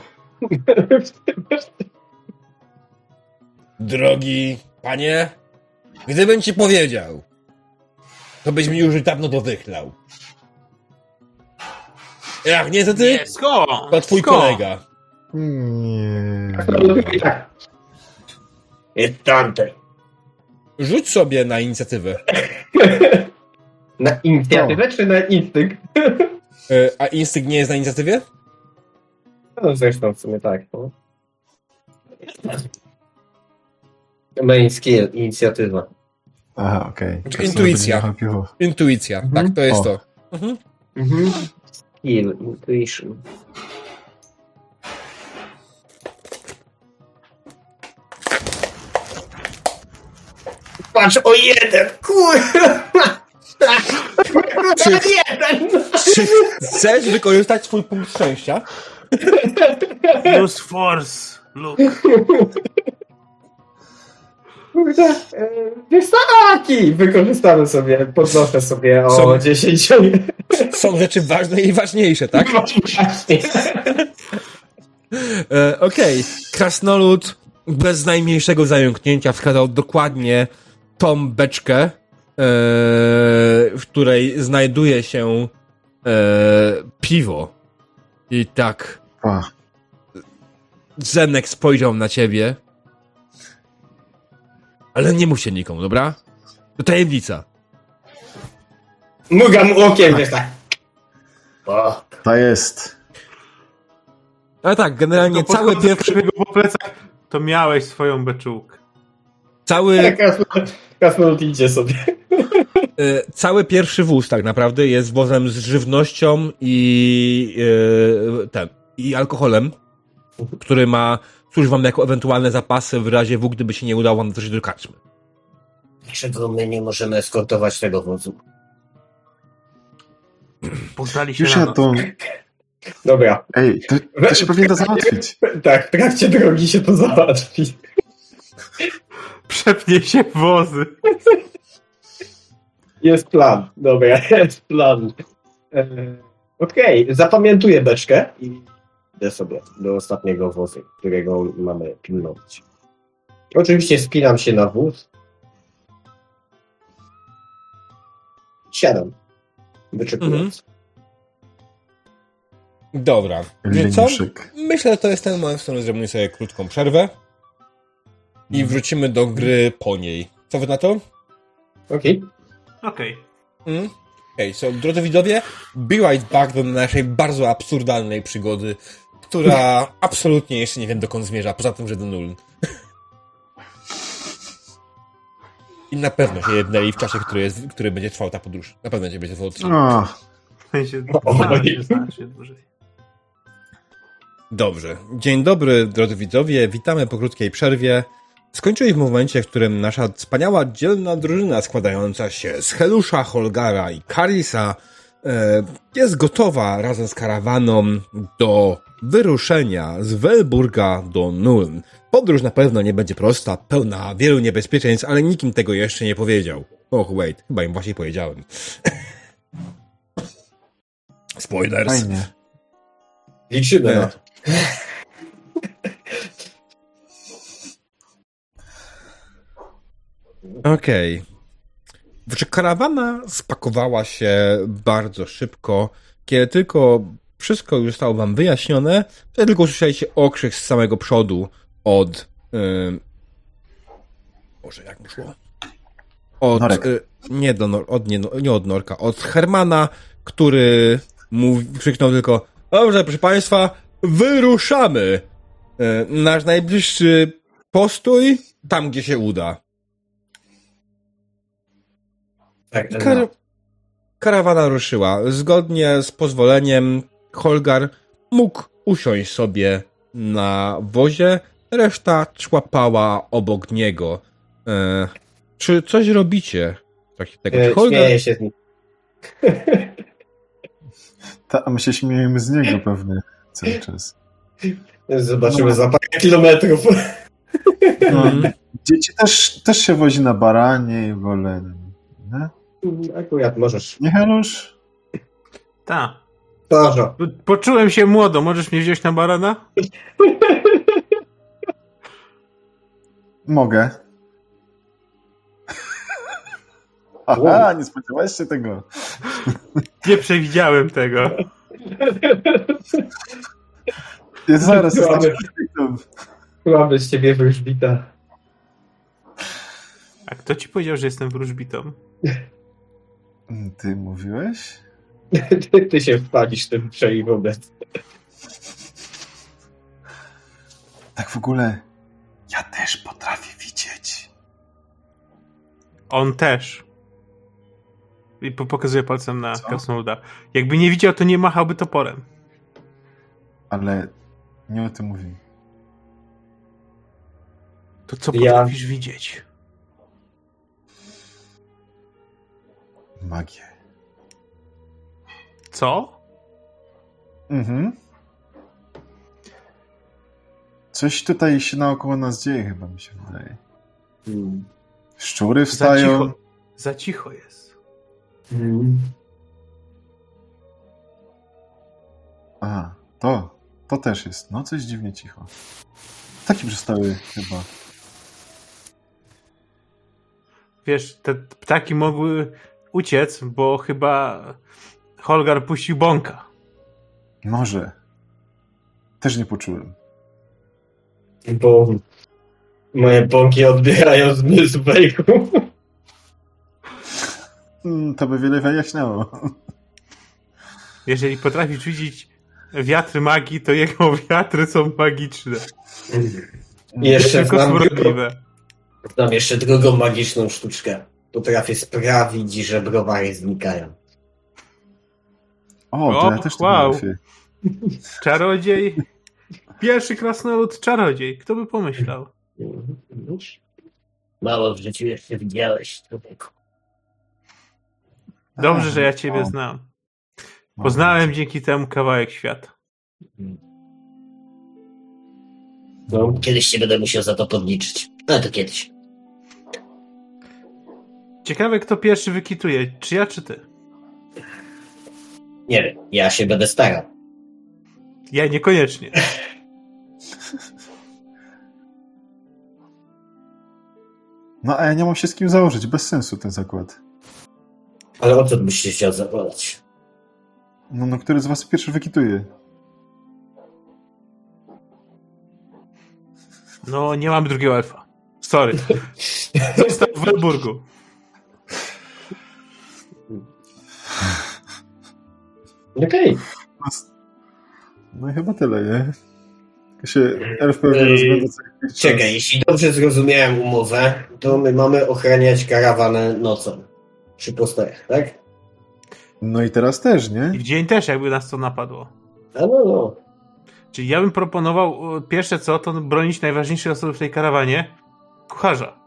Drogi panie, gdybym ci powiedział, to byś mi już dawno to wychlał. Jak nie to ty, Nie, skąd? to twój Skąd? kolega. Nie. Tak. Jest tamten. Rzuć sobie na inicjatywę. Na inicjatywę czy na instynkt? E, a instynkt nie jest na inicjatywie? No zresztą w sumie tak. No. Main skill, inicjatywa. Aha, okej. Czy intuicja? Będzie piwo. Intuicja, Mhm. tak to jest O. to. Mhm. Mhm. Skill, intuition. Patrz o jeden! Kurwa! Czy- jeden! Czy chcesz wykorzystać swój punkt szczęścia? Use force. Look. Kurde, e, Wystawki! Wykorzystamy sobie, podnoszę sobie o Są- 10. Są rzeczy ważne i ważniejsze, tak? Właśnie. E, Okej, krasnolud bez najmniejszego zająknięcia wskazał dokładnie tą beczkę, e, w której znajduje się e, piwo. I tak Zenek spojrzał na ciebie. Ale nie mów się nikomu, dobra? To tajemnica. Mugam okiem, wiesz tak. O, to jest. Ale tak, generalnie Tylko cały pierwszy, go po plecach, to miałeś swoją beczułkę. cały, Krasnolud idzie sobie. e, cały pierwszy wóz tak naprawdę jest wozem z żywnością i e, ten, i alkoholem, który ma służyć wam jako ewentualne zapasy w razie W, gdyby się nie udało wam dotrzeć do karczmy. Dlaczego my nie możemy eskortować tego wozu? Poddali się Już na ja to... Dobra. Ej, to, to się powinno załatwić. Tak, w trakcie drogi się to załatwi. Przepnie się wozy. Jest plan. Dobra, jest plan. E, Okej, zapamiętuję beczkę i idę sobie do ostatniego wozu, którego mamy pilnować. Oczywiście spinam się na wóz. Siadam. Wyczekując. Dobra. Wiecie co? Myślę, że to jest ten moment, w którym zrobimy sobie krótką przerwę i wrócimy do gry po niej. Co wy na to? Okej. Okej. Mm? Okej, so, drodzy widzowie, be right back do naszej bardzo absurdalnej przygody, która absolutnie jeszcze nie wiem dokąd zmierza, poza tym, że do nul. I na pewno się jednęli w czasie, który, jest, który będzie trwał ta podróż. Na pewno nie będzie trwał trzy. O, W sensie, O, znacznie, oj. znacznie dłużej. Dobrze. Dzień dobry, drodzy widzowie. Witamy po krótkiej przerwie. Skończyli w momencie, w którym nasza wspaniała, dzielna drużyna składająca się z Helusza, Holgara i Karisa jest gotowa razem z karawaną do wyruszenia z Welburga do Nuln. Podróż na pewno nie będzie prosta, pełna wielu niebezpieczeństw, ale nikim tego jeszcze nie powiedział. Och, wait, chyba im właśnie powiedziałem. Spoilers. Fajnie. Liczymy na to. Okej. Okay. Karawana spakowała się bardzo szybko. Kiedy tylko wszystko już zostało wam wyjaśnione, to tylko usłyszeliście okrzyk z samego przodu od... Yy... Boże, jak mu szło? Od... Y, nie, do nor, od, nie, nie od Norka, od Hermana, który mówi, krzyknął tylko Dobrze, proszę Państwa, wyruszamy! Yy, nasz najbliższy postój tam, gdzie się uda. Tak, Kar no. karawana ruszyła. Zgodnie z pozwoleniem Holgar mógł usiąść sobie na wozie, reszta człapała obok niego. E, czy coś robicie? Takiego? E, Holgar... Śmieję się z nim. Ta, a my się śmiejemy z niego pewnie cały czas. Zobaczymy No. za parę kilometrów. Mm. Dzieci też, też się wozi na baranie i wolę. Nie? Akurat możesz. Nie, Helusz? Ta. Proszę. Po- Poczułem się młodo, możesz mnie wziąć na barana? Mogę. Aha, nie spodziewałeś się tego. Nie przewidziałem tego. Zaraz Mamy. jestem architektem. Mamy z ciebie wróżbita. A kto ci powiedział, że jestem wróżbitą? Ty mówiłeś? Ty, ty się wpalisz tym przej wobec. Tak w ogóle. Ja też potrafię widzieć. On też. I po- pokazuje palcem na? Krasnoluda. Jakby nie widział, to nie machałby toporem. Ale nie o tym mówię. To co Ja- potrafisz widzieć? Magię. Co? Mhm. Coś tutaj się naokoło nas dzieje, chyba mi się wydaje. Hmm. Szczury Za wstają. cicho, za cicho jest. Hmm. A, to. To też jest. No, coś dziwnie cicho. Taki przestały chyba. Wiesz, te ptaki mogły uciec, bo chyba Holgar puścił bąka. Może. Też nie poczułem. Bo moje bąki odbierają zmysł wejku. Mm, to by wiele wyjaśniało. Jeżeli potrafisz widzieć wiatry magii, to jego wiatry są magiczne. I jeszcze Tylko znam znam jeszcze drugą magiczną sztuczkę. Potrafię sprawić, że browary znikają. O, to O, ja też to wow. potrafię. Czarodziej. Pierwszy krasnolud czarodziej. Kto by pomyślał? Mało w życiu jeszcze widziałeś, człowieku. Dobrze, że ja ciebie o, znam. Poznałem dzięki temu kawałek świata. No, kiedyś się będę musiał za to podliczyć. Ale to kiedyś. Ciekawe, kto pierwszy wykituje. Czy ja, czy ty? Nie wiem, ja się będę starał. Ja niekoniecznie. No, a ja nie mam się z kim założyć. Bez sensu ten zakład. Ale o co byś się chciał zakładać? No, no który z was pierwszy wykituje? No, nie mamy drugiego elfa. Sorry. Został w Welburgu. Okej. No i chyba tyle, nie? Się elf pewnie rozgląda co. Czekaj, jeśli dobrze zrozumiałem umowę, to my mamy ochraniać karawanę nocą. Przy postojach, tak? No i teraz też, I nie? w dzień też, jakby nas to napadło. A no, no. Czyli ja bym proponował e, pierwsze co, to bronić najważniejszej osoby w tej karawanie, kucharza.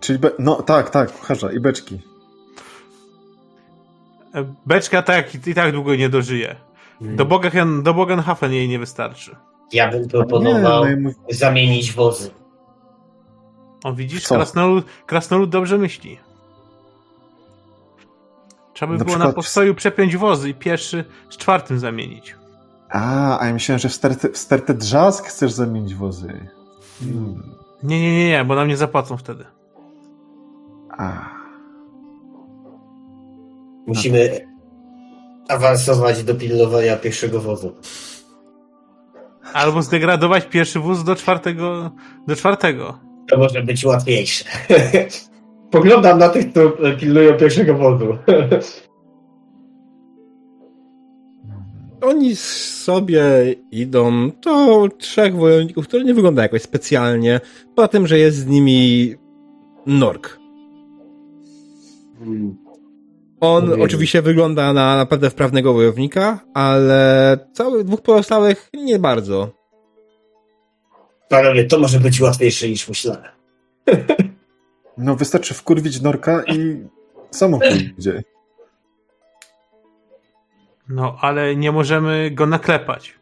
Czyli, be... no tak, tak, kucharza i beczki. Beczka tak i tak długo nie dożyje. Do, Bogen, do Bogenhafen jej nie wystarczy. Ja bym Nie, proponował no i mów- zamienić wozy. O, widzisz, Co? krasnolud, krasnolud dobrze myśli. Trzeba by Na było na przykład- postoju przepiąć wozy i pierwszy z czwartym zamienić. A, a ja myślałem, że w stertę, w stertę drzask chcesz zamienić wozy. Hmm. Nie, nie, nie, nie, bo nam nie zapłacą wtedy. A. Musimy awansować do pilnowania pierwszego wozu. Albo zdegradować pierwszy wóz do czwartego. Do czwartego. To może być łatwiejsze. Poglądam na tych, co pilnują pierwszego wozu. Oni sobie idą, to trzech wojowników, które nie wygląda jakoś specjalnie, poza tym, że jest z nimi Nork. On Ojej. oczywiście wygląda na naprawdę wprawnego wojownika, ale całych dwóch pozostałych nie bardzo. Panowie, to może być łatwiejsze niż myślałem. No wystarczy wkurwić Norka i samo pójdzie. No, ale nie możemy go naklepać,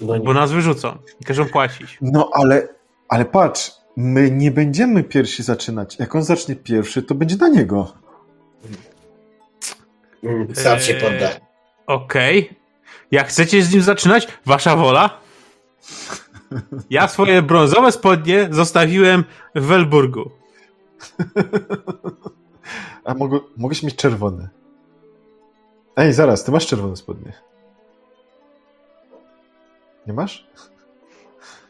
No bo nas wyrzucą i każą płacić. No ale, ale patrz, my nie będziemy pierwsi zaczynać. Jak on zacznie pierwszy, to będzie na niego. Mm, Sam się Eee, podda. Okej. Jak chcecie z nim zaczynać, wasza wola. Ja swoje brązowe spodnie zostawiłem w Welburgu. A mogę, mogłeś mieć czerwone. Ej, zaraz, ty masz czerwone spodnie. Nie masz?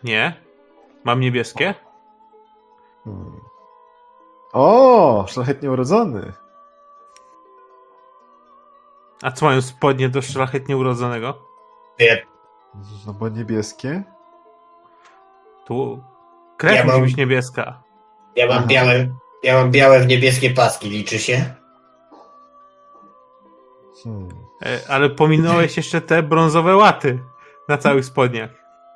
Nie? Mam niebieskie? Hmm. O, szlachetnie urodzony. A co mają spodnie do szlachetnie urodzonego? Ja, No bo niebieskie. Tu krew Ja musi mam- być niebieska. ja mam Aha. białe, ja mam białe w niebieskie paski, liczy się? Hmm. E, ale pominąłeś jeszcze te brązowe łaty na całych spodniach.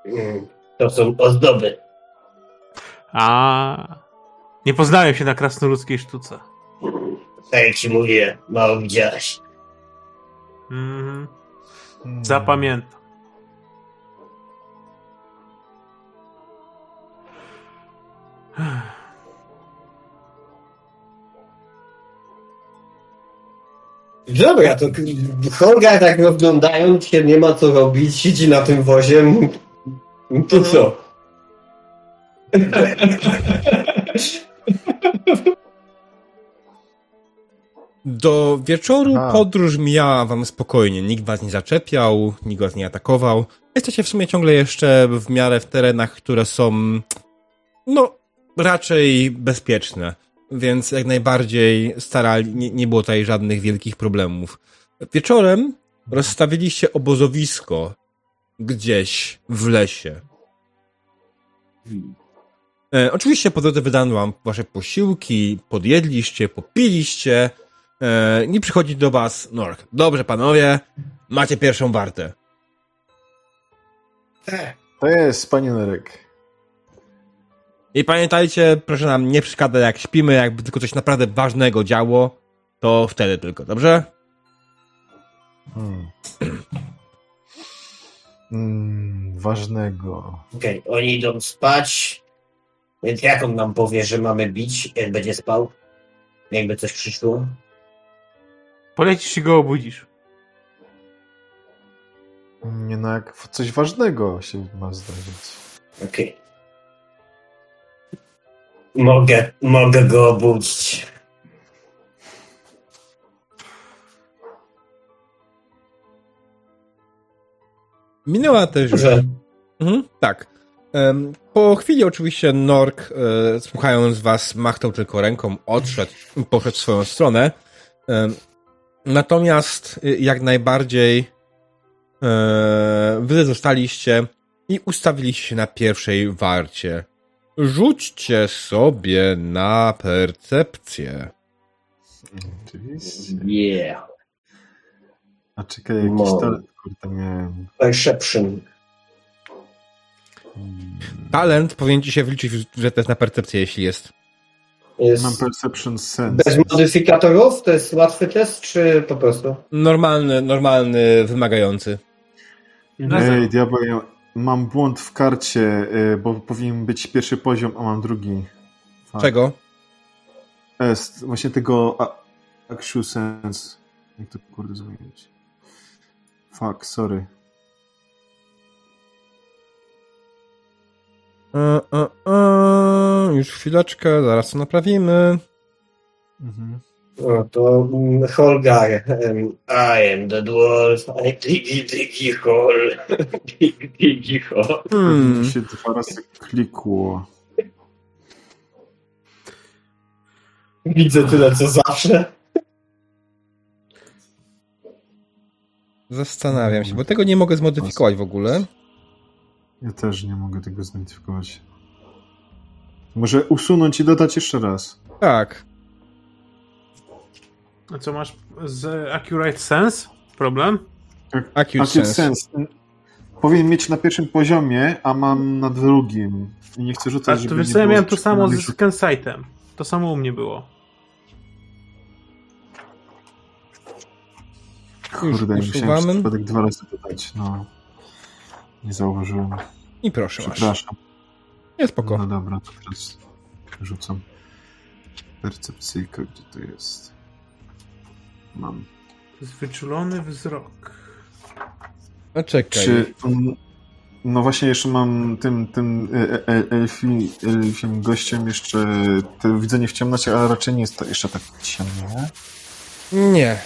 Mm, To są ozdoby. A nie poznałem się na krasnoludzkiej sztuce. Tak jak ci mówię, mało widziałeś. Mhm. Hmm. Zapamiętam. Dobra, to Holga tak rozglądając się, nie ma co robić, siedzi na tym wozie. To co? Do wieczoru podróż mijała wam spokojnie. Nikt was nie zaczepiał, nikt was nie atakował. Jesteście w sumie ciągle jeszcze w miarę w terenach, które są, no, raczej bezpieczne. Więc jak najbardziej starali, nie, nie było tutaj żadnych wielkich problemów. Wieczorem rozstawiliście obozowisko gdzieś w lesie. E, oczywiście po drodze wydano wam wasze posiłki, podjedliście, popiliście e, i przychodzi do was Nork. Dobrze, panowie, macie pierwszą wartę. To jest, panie Norek. I pamiętajcie, proszę nam nie przeszkadzać jak śpimy, jakby tylko coś naprawdę ważnego działo, to wtedy tylko, dobrze? Hmm. Mm, ważnego. Okej, oni idą spać. Więc jak on nam powie, że mamy bić, jak będzie spał? Jakby coś przyszło? Polecisz i go obudzisz. Nie no, jak coś ważnego się ma zdarzyć. Okej. Mogę, mogę go obudzić. Minęła też Że Mhm, tak. Po chwili oczywiście Nork, e, słuchając was, machnął tylko ręką, odszedł, poszedł w swoją stronę. Natomiast y, jak najbardziej e, wy zostaliście i ustawiliście się na pierwszej warcie. Rzućcie sobie na percepcję. Oczywiście. Talent powinien ci się wliczyć w test na percepcję, jeśli jest. Jest Mam perception sense. bez modyfikatorów? To jest łatwy test, czy po prostu? Normalny, normalny, wymagający. Ej, diabeł, ja mam błąd w karcie, y, bo powinien być pierwszy poziom, a mam drugi. Czego? Jest, właśnie tego a- actual sense. Jak to kurde zmienić? Fuck, sorry. E, e, e, już chwileczkę, zaraz to naprawimy. Mhm. No to mm, Holgar. em, I am the dwarf. I diggy diggy hole. diggy diggy hole. Hmm. Się dwa razy klikło. Widzę tyle co zawsze. Zastanawiam się, bo tego nie mogę zmodyfikować w ogóle. Ja też nie mogę tego zidentyfikować. Może usunąć i dodać jeszcze raz. Tak. A co masz z Accurate Sense? Problem? Accurate Acute sense. sense. Powinien mieć na pierwszym poziomie, a mam na drugim. I nie chcę A rzucać, to żeby wiesz nie co, ja miałem to samo z Kensightem. To samo u mnie było. Kurde, Już musiałem usuwamy. przypadek dwa razy dodać. No. Nie zauważyłem. I proszę masz. Przepraszam. Nie spoko. No dobra, to teraz rzucam. Percepcyjka, gdzie to jest? Mam. To jest wyczulony wzrok. No czekaj. Czy. No właśnie, jeszcze mam tym, tym e- e- elfi, elfim gościem jeszcze to widzenie w ciemności, ale raczej nie jest to jeszcze tak ciemno, nie?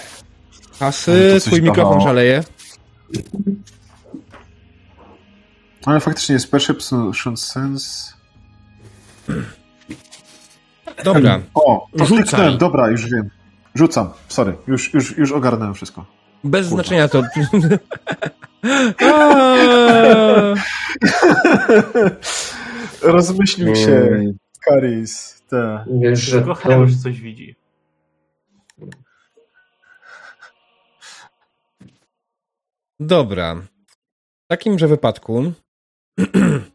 No coś twój mikrofon dawało. szaleje. Ale faktycznie jest perception sense. Dobra. O, to kliknąłem, dobra, już wiem. Rzucam, sorry, już, już, już ogarnąłem wszystko. Bez Kurwa. znaczenia to. Rozmyślił się Karis, te. Wiesz, że to... Helusz coś widzi. Dobra. W takimże wypadku.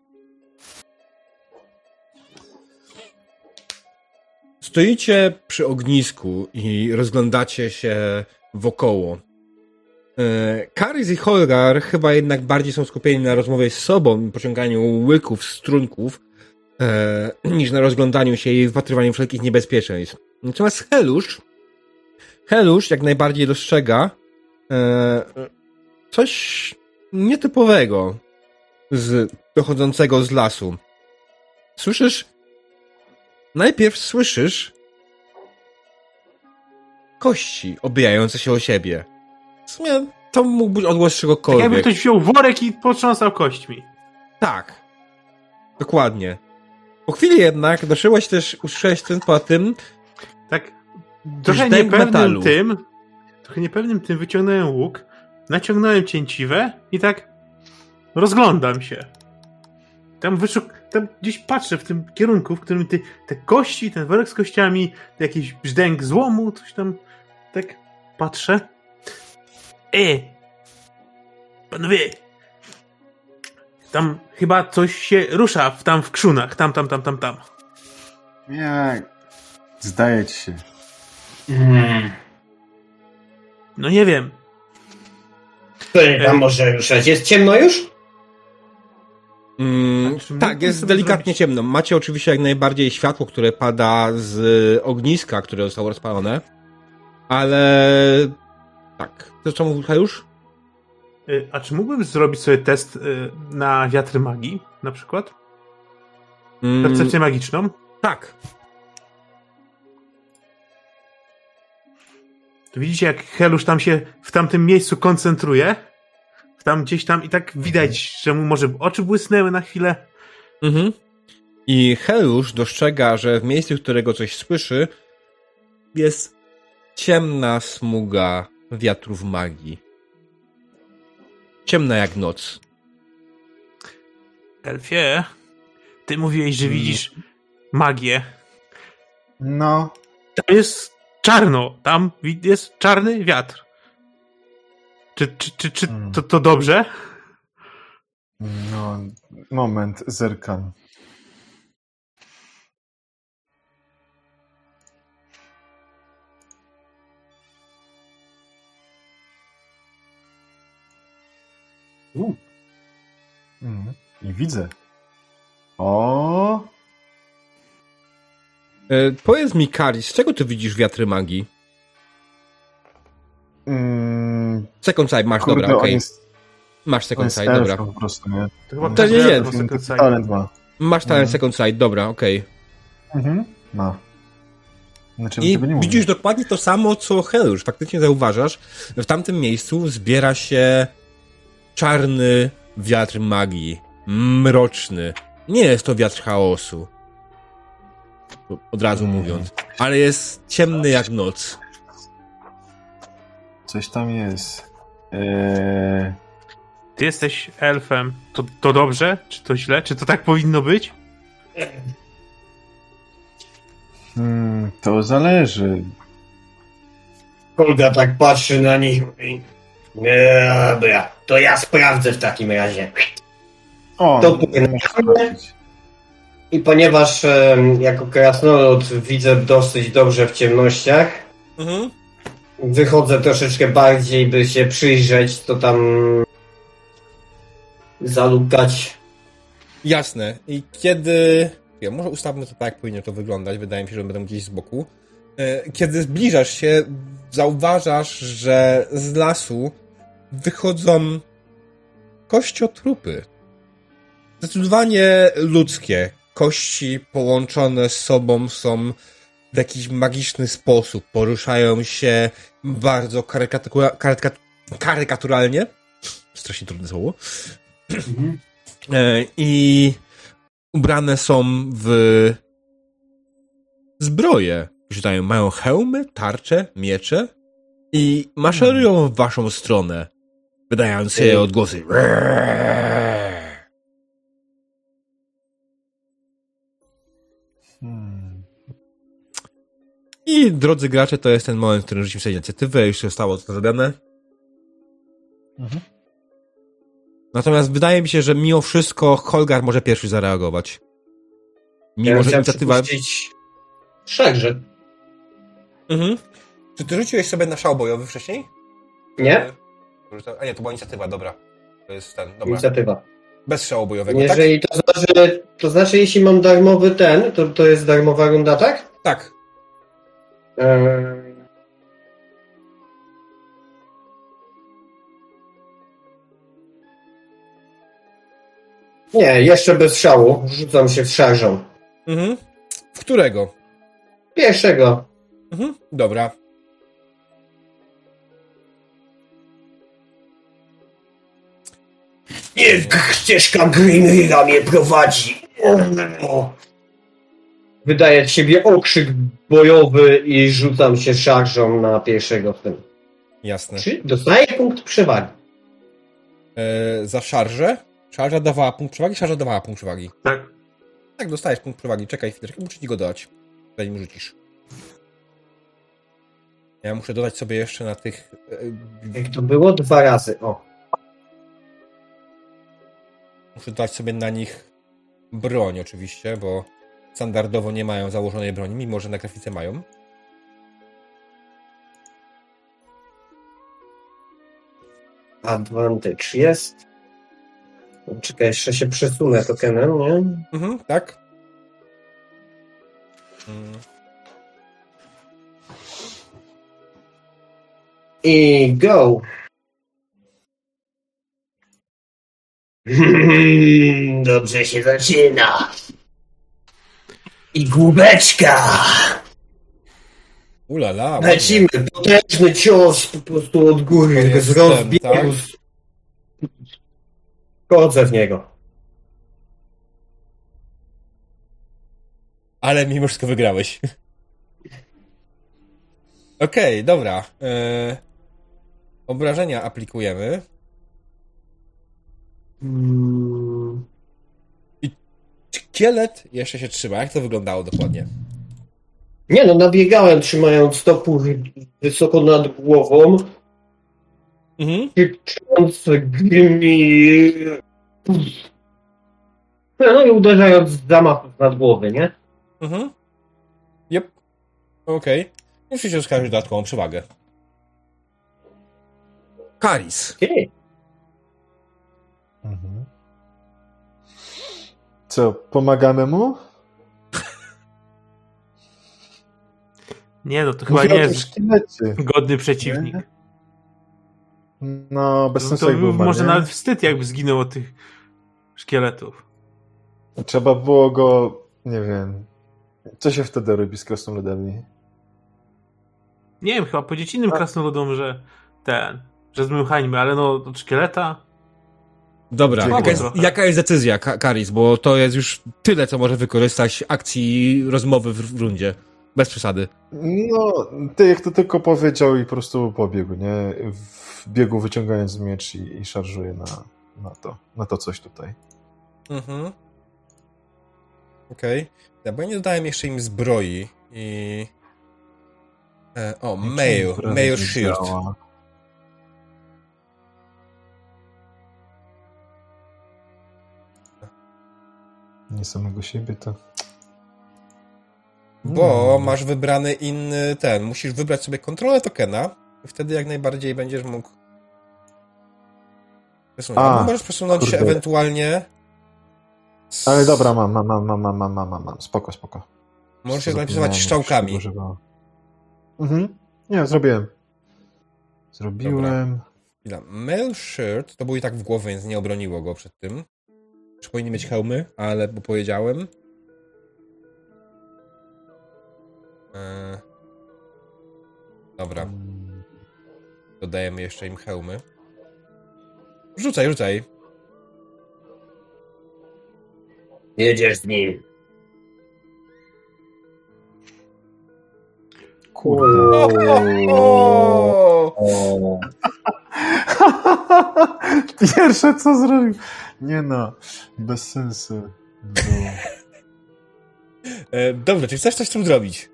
Stoicie przy ognisku i rozglądacie się wokoło. E, Karis i Holgar chyba jednak bardziej są skupieni na rozmowie z sobą pociąganiu łyków, strunków, e, niż na rozglądaniu się i wypatrywaniu wszelkich niebezpieczeństw. Natomiast Helusz, Helusz jak najbardziej dostrzega e, coś nietypowego z dochodzącego z lasu. Słyszysz? Najpierw słyszysz kości obijające się o siebie. W sumie to mógł być odgłos Tak jakby czegokolwiek. ktoś wziął worek i potrząsał kośćmi. Tak. Dokładnie. Po chwili jednak doszedłeś też, usłyszałeś ten po tym, Tak trochę niepewnym metalu. tym, trochę niepewnym tym wyciągnąłem łuk, naciągnąłem cięciwę i tak rozglądam się. Tam wyszuk... tam gdzieś patrzę w tym kierunku, w którym ty, te kości, ten worek z kościami, jakiś brzdęk złomu, coś tam, tak patrzę. E! Panowie! Tam chyba coś się rusza w, tam w krzunach, tam, tam, tam, tam, tam. Nie, zdaje ci się. Hmm. No nie wiem. Co tam może ruszać? Jest ciemno już? Mm, tak, jest delikatnie zrobić- ciemno. Macie oczywiście jak najbardziej światło, które pada z ogniska, które zostało rozpalone. Ale tak. To co mówił już? Y, A czy mógłbym zrobić sobie test y, na wiatr magii, na przykład? Mm, Percepcję magiczną? tak. To widzicie, jak Helusz tam się w tamtym miejscu koncentruje? Tam gdzieś tam i tak widać, że mu może oczy błysnęły na chwilę. Mhm. I Helusz dostrzega, że w miejscu, którego coś słyszy, jest ciemna smuga wiatrów magii. Ciemna jak noc. Elfie, ty mówiłeś, że widzisz magię. No, Tam jest czarno, tam jest czarny wiatr. Czy, czy, czy, czy Hmm. to, to dobrze? No, moment, zerkam. U. Mhm. I widzę. O, E, powiedz mi, Kari, z czego ty widzisz wiatry magii? mm, Second sight masz, kurde, dobra, okej. jest, Masz on second sight, dobra. po prostu, nie? To chyba To nie jest. talent ma. Masz talent Mhm. second sight, dobra, okej. Mhm. Ma. Znaczy, I widzisz dokładnie to samo, co Hellusz. Faktycznie zauważasz, że w tamtym miejscu zbiera się czarny wiatr magii. Mroczny. Nie jest to wiatr chaosu. Od razu Mm. mówiąc. Ale jest ciemny jak noc. Coś tam jest. Eee, Ty jesteś elfem. To, to dobrze? Czy to źle? Czy to tak powinno być? hmm, to zależy. Olga tak patrzy na nich i Dobra, to ja sprawdzę w takim razie. O, To. I ponieważ jako krasnolud widzę dosyć dobrze w ciemnościach, Mhm. Wychodzę troszeczkę bardziej, by się przyjrzeć, to tam zalukać. Jasne. I kiedy. Ja, może ustawmy to tak, jak powinno to wyglądać. Wydaje mi się, że będę gdzieś z boku. E, Kiedy zbliżasz się, zauważasz, że z lasu wychodzą kościotrupy. Zdecydowanie ludzkie. Kości połączone z sobą są w jakiś magiczny sposób. Poruszają się bardzo karykatura, karyka, karykaturalnie. Strasznie trudne słowo. E, I ubrane są w zbroje. Rzucają, mają hełmy, tarcze, miecze i maszerują w waszą stronę, wydając się Ej. odgłosy. Hmm. I drodzy gracze, to jest ten moment, w którym rzucimy sobie inicjatywę, już zostało to zrobione. Mhm. Natomiast wydaje mi się, że mimo wszystko Holgar może pierwszy zareagować. Mimo, ja że inicjatywa... Wszakże. Mhm. Czy ty rzuciłeś sobie na szał bojowy wcześniej? Nie? A nie, to była inicjatywa, dobra. To jest ten, dobra. Inicjatywa. Bez szału bojowego, tak? Jeżeli to znaczy, to znaczy, jeśli mam darmowy ten, to, to jest darmowa runda, tak? Tak. Nie, jeszcze bez szału. Rzucam się w szarżą. Mhm. W którego? Pierwszego. Mhm. Dobra. Niech ścieżka Grimrira mnie prowadzi. O. Wydaje z siebie okrzyk bojowy i rzucam się szarżą na pierwszego w tym. Jasne. Czy dostaję punkt przewagi? E, za szarżę? Szarża dawała punkt przewagi, szarża dawała punkt przewagi. Tak. Tak, dostajesz punkt przewagi. Czekaj chwileczkę, muszę ci go dodać. Zanim rzucisz. Ja muszę dodać sobie jeszcze na tych... E, Jak to było? Dwa razy. O. muszę dodać sobie na nich broń oczywiście, bo standardowo nie mają założonej broni, mimo że na grafice mają. Advantage jest. Czekaj, jeszcze się przesunę tokenem, nie? Mhm, tak. Mm. I go. Dobrze się zaczyna. I główeczka. Ulala. Lecimy. Potężny cios po prostu od góry. Z rozbiegu. tak? Chodzę w niego. Ale mimo wszystko wygrałeś. Okej, dobra. E, obrażenia aplikujemy. Mm. Szkielet jeszcze się trzyma. Jak to wyglądało dokładnie? Nie no, nabiegałem trzymając topór wysoko nad głową. Mhm. Krzycząc Grimir. No i uderzając z zamachów nad głowy, nie? Mhm. Yep. Okej. Okay. Muszę się wskazać dodatkową przewagę. Karis. Okej. Mhm. Co, pomagamy mu? Nie, no to chyba Mówię nie jest godny przeciwnik. Nie? No, bez No sensu to był może nie? nawet wstyd, jakby zginął od tych szkieletów. Trzeba było go, nie wiem... Co się wtedy robi z krasnoludami? Nie wiem, chyba powiedzieć innym A- krasnoludom, że ten, że zmychańmy, ale no od szkieleta. Dobra, jaka jest, jaka jest decyzja, Ka- Karis? Bo to jest już tyle, co może wykorzystać akcji rozmowy w, w rundzie. Bez przesady. No, ty jak to tylko powiedział i po prostu pobiegł, nie? W biegu wyciągając miecz i, i szarżuje na, na to, na to coś tutaj. Mhm. Okej. Ja bo ja nie dodałem jeszcze im zbroi i... E, o, mail. Mail shield. działa. Nie samego siebie to. Bo Hmm. masz wybrany inny ten. Musisz wybrać sobie kontrolę tokena i wtedy jak najbardziej będziesz mógł przesunąć. A, Albo możesz przesunąć się kurde. ewentualnie z... Ale dobra, mam, mam, mam, mam, mam, mam, mam, mam, spoko, spoko. Możesz się napisywać się używa. Mhm. Nie, zrobiłem. Zrobiłem. Chwila. Mail shirt to był i tak w głowie, więc nie obroniło go przed tym. Już powinni mieć hełmy, ale bo powiedziałem. E... Dobra, dodajemy jeszcze im hełmy. Rzucaj, rzucaj. Jedziesz z nim. Kurde. Pierwsze co zrobił. Nie no, bez sensu. Było. E, dobra, czy chcesz coś z tym zrobić?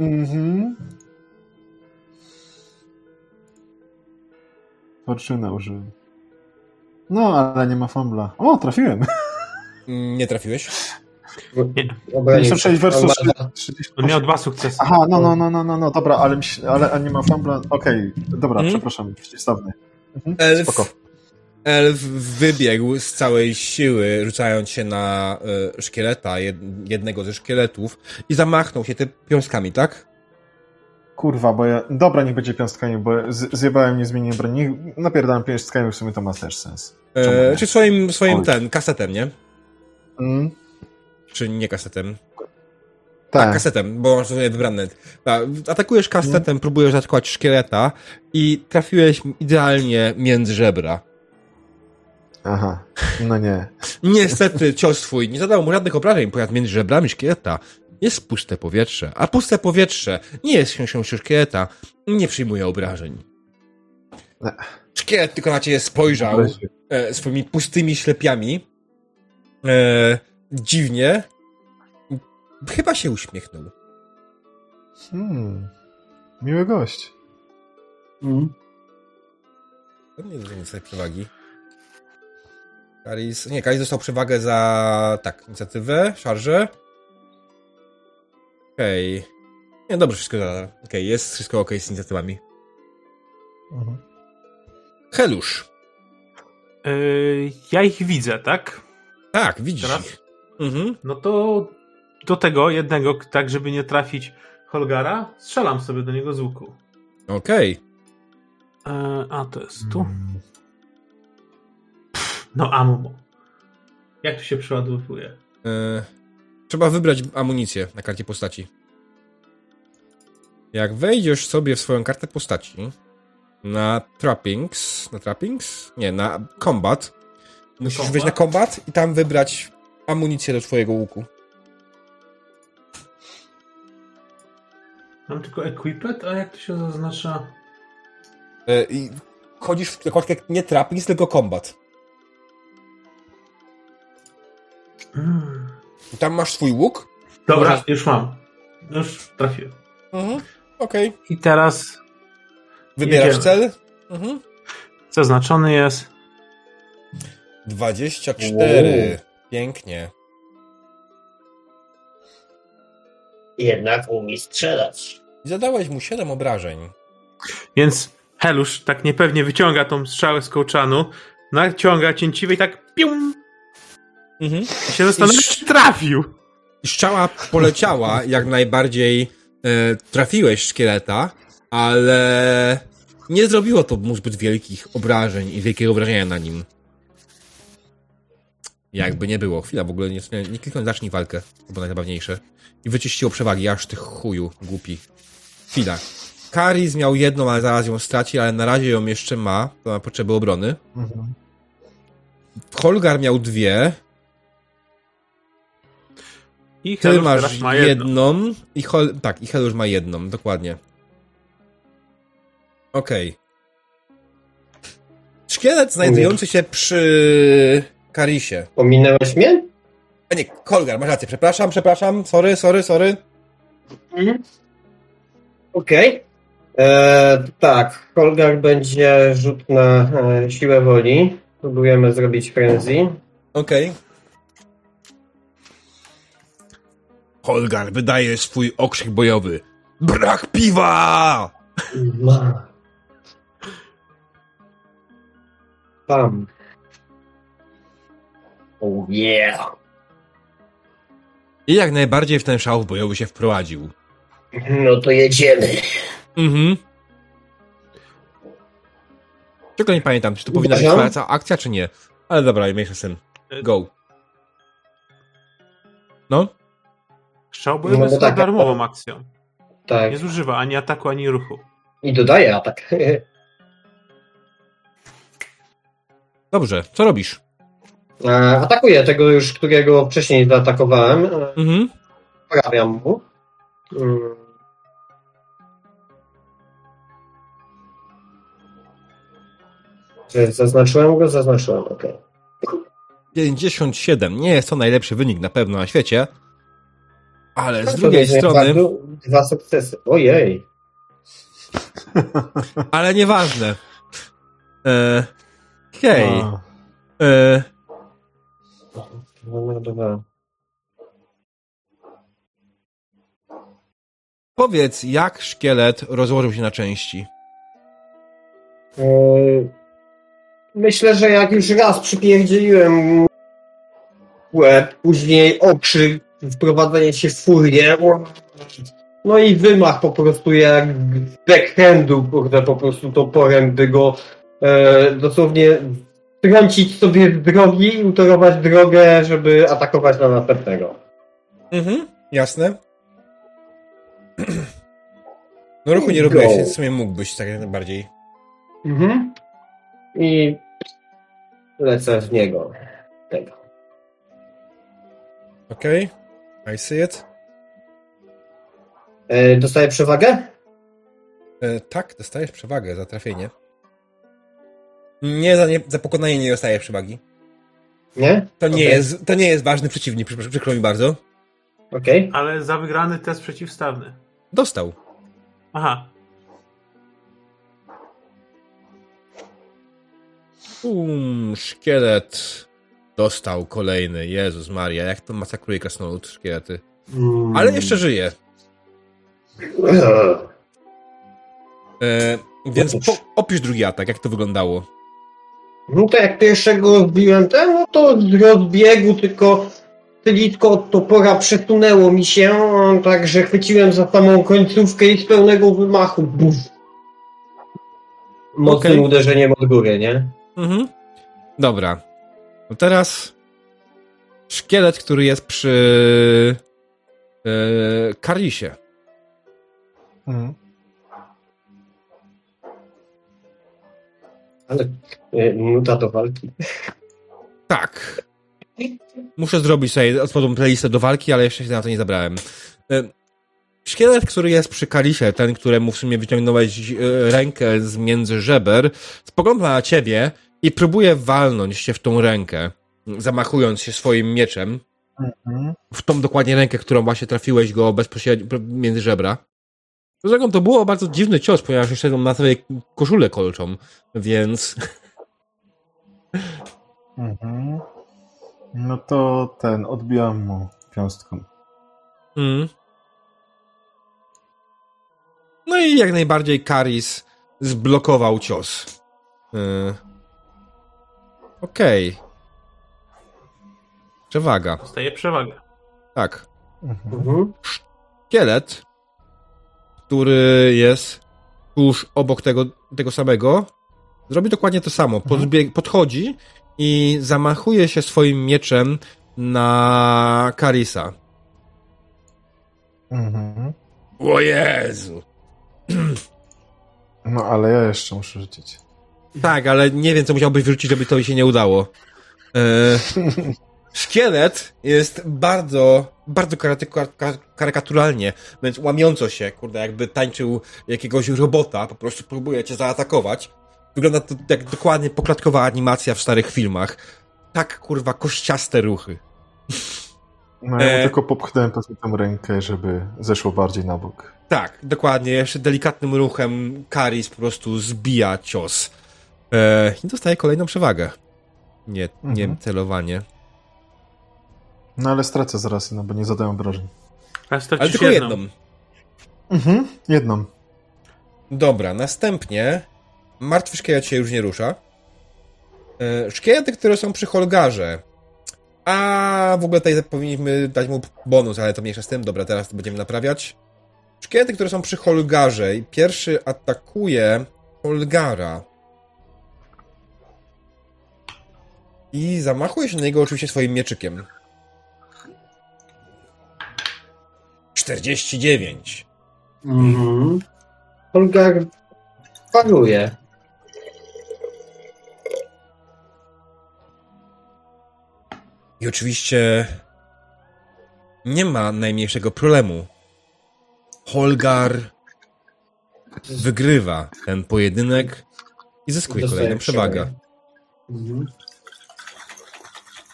Mhm. Fortuna użyłem. No, ale nie ma fumbla. O, trafiłem. Mm, Nie trafiłeś? Nie. obronił 56 się. versus Uwaga. 30. On miał dwa sukcesy. Aha, no, no, no, no, no, no, dobra, ale, myśl, ale a nie ma fumbla. Okej, dobra, Mhm. przepraszam, przeciwstawny. Mhm. Elf, Spoko. elf wybiegł z całej siły, rzucając się na e, szkieleta, jed, jednego ze szkieletów i zamachnął się te piąskami, tak? Kurwa, bo ja... Dobra, niech będzie piąstkami, bo z, zjebałem, nie zmieniłem broni. Napierdalam piąstkami, w sumie to ma też sens. E, czy swoim, swoim Oj. ten, kasetem, nie? Mm, Czy nie kasetem? Tak, kasetem, bo masz wybrane. Tak, atakujesz kasetem, próbujesz zaatakować szkieleta i trafiłeś idealnie między żebra. Aha, no nie. Niestety cios twój nie zadał mu żadnych obrażeń, ponieważ między żebrami szkieleta jest puste powietrze, a puste powietrze nie jest książką szkieleta, nie przyjmuje obrażeń. Szkielet tylko na ciebie spojrzał e, swoimi pustymi ślepiami. E, dziwnie. Chyba się uśmiechnął. Hmm. Miły gość. Nie dostał sobie przewagi. Karis. Nie, Karis dostał przewagę za. Tak, inicjatywę, szarżę. Okej. Nie, dobrze, wszystko. Okej, jest wszystko ok z inicjatywami. Mhm. Helusz. Yy, ja ich widzę, tak? Tak, widzisz. Teraz? Mhm. No to do tego jednego, tak żeby nie trafić Holgara, strzelam sobie do niego z łuku. Okej. E, a to jest tu. Mm. No ammo. Jak tu się przeładowuje? E, Trzeba wybrać amunicję na karcie postaci. Jak wejdziesz sobie w swoją kartę postaci na trappings, na trappings? Nie, na combat. Musisz Combat? wejść na combat i tam wybrać amunicję do twojego łuku. Mam tylko equipet, a jak to się zaznacza? E, I chodzisz w kostkę nie trappings, tylko combat. Mm. Tam masz swój łuk. Dobra, Możesz- już mam. Już trafiłem. Mhm. Okej. I teraz Wybierasz Jedziemy. cel. Mhm. zaznaczony jest. 24. Pięknie. Jednak umie strzelać. Zadałeś mu 7 obrażeń. Więc Helusz tak niepewnie wyciąga tą strzałę z kołczanu, naciąga cięciwy i tak pium! Mhm. I się zastanawia, czy trafił. I strzała poleciała, jak najbardziej e, trafiłeś szkieleta, ale nie zrobiło to mu zbyt wielkich obrażeń i wielkiego wrażenia na nim. Jakby nie było. Chwila, w ogóle nie, nie, nie kliknąć zacznij walkę. To było najzabawniejsze. I wyczyściło przewagi, aż tych chuju, głupi. Chwila. Karis miał jedną, ale zaraz ją straci, ale na razie ją jeszcze ma. To ma potrzeby obrony. Mhm. Holgar miał dwie. I Ty Helusz masz teraz ma jedno. jedną i Hol... tak, i Helusz ma jedną, dokładnie. Okej. Szkielet znajdujący się przy Karisie. Ominęłeś mnie? A nie, Kolgar, masz rację, przepraszam, przepraszam, sorry, sorry, sorry. Okej. E, Tak, Holgar będzie rzut na e, siłę woli. Próbujemy zrobić frenzy. Okej. Holgar wydaje swój okrzyk bojowy. Brak piwa! Ma. Bam. Oh yeah. I jak najbardziej w ten szał bojowy się wprowadził. No to jedziemy. Mhm. Czego nie pamiętam, czy to powinna być twoja akcja, czy nie. Ale dobra, mniejsza z tym. Go. No? Strzał bojowy No jest tak, darmową akcją. Tak. Nie zużywa ani ataku, ani ruchu. I dodaję atak. Dobrze, co robisz? E, Atakuję tego już, którego wcześniej zaatakowałem. E, Mhm. Poprawiam mu. Czy Zaznaczyłem go? Zaznaczyłem, okej. 57. Nie jest to najlepszy wynik na pewno na świecie. Ale z To drugiej strony, Dwa sukcesy. Ojej. ale nieważne. E, hej. E, Dwa na dwa. powiedz, jak szkielet rozłożył się na części. E, Myślę, że jak już raz przypierdzieliłem łeb, później okrzyk, wprowadzenie się w furię, no i wymach po prostu jak backhandu, kurde, po prostu toporem, by go e, dosłownie trącić sobie z drogi i utorować drogę, żeby atakować na następnego. Mhm, jasne. No ruchu nie robiłeś, więc w sumie mógłbyś tak jak najbardziej. Mhm. I lecę w niego. Tego. Okej. I see it. E, dostaję przewagę? E, tak, dostajesz przewagę za trafienie. Nie za, nie, za pokonanie nie dostajesz przewagi. Nie? To nie, Okej. jest, to nie jest ważny przeciwnik, przykro, przykro mi bardzo. Okej. Ale za wygrany test przeciwstawny. Dostał. Aha. Um, szkielet dostał kolejny. Jezus Maria, jak to masakruje krasnolud szkielety. Mm. Ale jeszcze żyje. Ugh. E, więc Otóż. po, opisz drugi atak, jak to wyglądało. No to jak pierwszego rozbiłem ten, no to z rozbiegu tylko tylitko od topora przesunęło mi się, także chwyciłem za samą końcówkę i z pełnego wymachu. Buf. Mocnym Okej. uderzeniem od góry, nie? Mhm. Dobra. No teraz szkielet, który jest przy e, Karisie. mhm. Ale e, minuta do walki. Tak. Muszę zrobić sobie odpowiednią playlistę do walki, ale jeszcze się na to nie zabrałem. E, Szkielet, który jest przy Kalisie, ten, któremu w sumie wyciągnąłeś e, rękę z między żeber, spogląda na ciebie i próbuje walnąć się w tą rękę, zamachując się swoim mieczem. Mhm. w tą dokładnie rękę, którą właśnie trafiłeś go bezpośrednio między żebra. Zresztą to było bardzo dziwny cios, ponieważ jeszcze na sobie koszulę kolczą, więc... Mhm. No to ten, odbijam mu piąstką. Mm. No i jak najbardziej Karis zblokował cios. Yy. Okej. Przewaga. Dostaje przewagę. Tak. Mhm. Mhm. Szkielet, który jest tuż obok tego, tego samego, zrobi dokładnie to samo. Podbieg, podchodzi i zamachuje się swoim mieczem na Karisa. Mhm. O Jezu! No ale ja jeszcze muszę rzucić. Tak, ale nie wiem, co musiałbyś wyrzucić, żeby to się nie udało. E, szkielet jest bardzo, bardzo kar- karykaturalnie, więc łamiąco się, kurde, jakby tańczył jakiegoś robota, po prostu próbuje cię zaatakować. Wygląda to jak dokładnie poklatkowa animacja w starych filmach. Tak, kurwa, kościaste ruchy. No ja E. tylko popchnąłem powiedzmy tą rękę, żeby zeszło bardziej na bok. Tak, dokładnie. Jeszcze delikatnym ruchem Karis po prostu zbija cios. E, I dostaje kolejną przewagę. Nie, nie Mhm. celowanie. No ale stracę zaraz jedną, bo nie zadaję obrażeń. Ale Ale stracisz tylko jedną. jedną. Mhm. Jedną. Dobra, następnie martwy szkielet się już nie rusza. E, Szkielety, które są przy Holgarze. A w ogóle tutaj powinniśmy dać mu bonus, ale to mniejsza z tym. Dobra, teraz to będziemy naprawiać. Szkielety, które są przy Holgarze. i Pierwszy atakuje Holgara. I zamachuje się na niego oczywiście swoim mieczykiem. 49. Mhm. Olga paruje. I oczywiście nie ma najmniejszego problemu. Holgar wygrywa ten pojedynek i zyskuje kolejną przewagę. Mhm.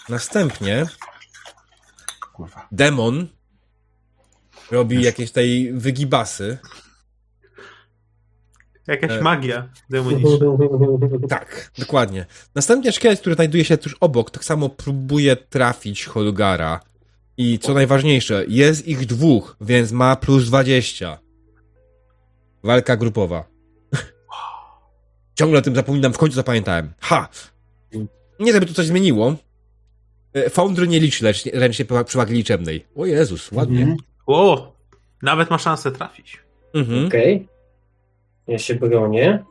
Następnie demon robi jakieś tutaj wygibasy. Jakaś E. magia demoniczna. Tak, dokładnie. Następnie szkielet, który znajduje się tuż obok, tak samo próbuje trafić Holgara. I co najważniejsze, jest ich dwóch, więc ma plus 20. Walka grupowa. Ciągle o tym zapominam, w końcu zapamiętałem. Ha! Nie, żeby tu coś zmieniło. E, Foundry nie liczy lecz, ręcznie przewagi liczebnej. O Jezus, ładnie. O! Nawet ma szansę trafić. Mhm. Okej. Ja się bronię.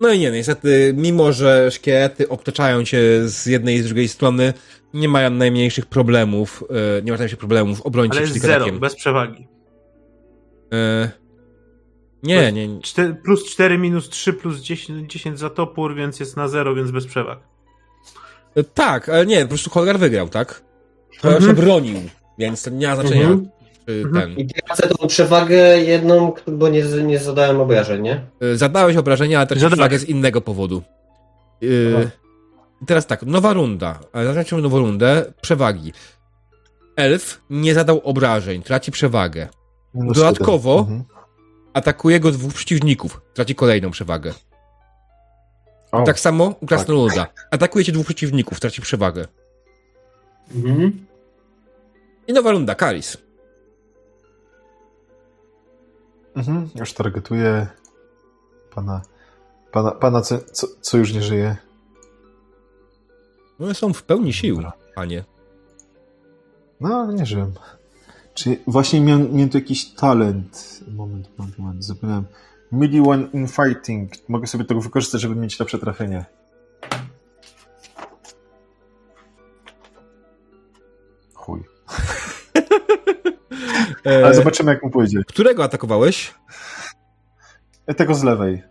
No i nie, niestety, mimo że szkielety obtaczają cię z jednej i z drugiej strony, nie mają najmniejszych problemów, e, nie ma najmniejszych problemów obronić Ale się jest przeciwko zero, bez przewagi. E, nie, nie, nie. Czte- plus 4 minus 3 plus 10, 10 za topór, więc jest na 0, więc bez przewag. E, tak, ale nie, po prostu Holgar wygrał, tak? To Mhm. się bronił, więc to nie ma znaczenia. Mhm. Czy Mhm. ten. I tracę tą przewagę jedną, bo nie, nie zadałem obrażeń, nie? E, Zadałeś obrażenia, ale też przewagę z innego powodu. E, teraz tak, nowa runda. Ale zaznaczmy nową rundę. Przewagi. Elf nie zadał obrażeń, traci przewagę. Minus Dodatkowo-. Mhm. Atakuje go dwóch przeciwników, traci kolejną przewagę. O, Tak samo u Krasnoluda. Atakuje cię dwóch przeciwników, traci przewagę. Mhm. I nowa runda, Karis. mhm. Już targetuję pana, pana, pana co, co, co już nie żyje. One są w pełni sił, Dobra. panie. No, nie żyłem. Czy właśnie miałem, miałem tu jakiś talent. Moment, moment, moment, zapomniałem. Melee one in fighting. Mogę sobie tego wykorzystać, żeby mieć lepsze trafienie. Chuj. E, Ale zobaczymy, jak mu pójdzie. Którego atakowałeś? Tego z lewej.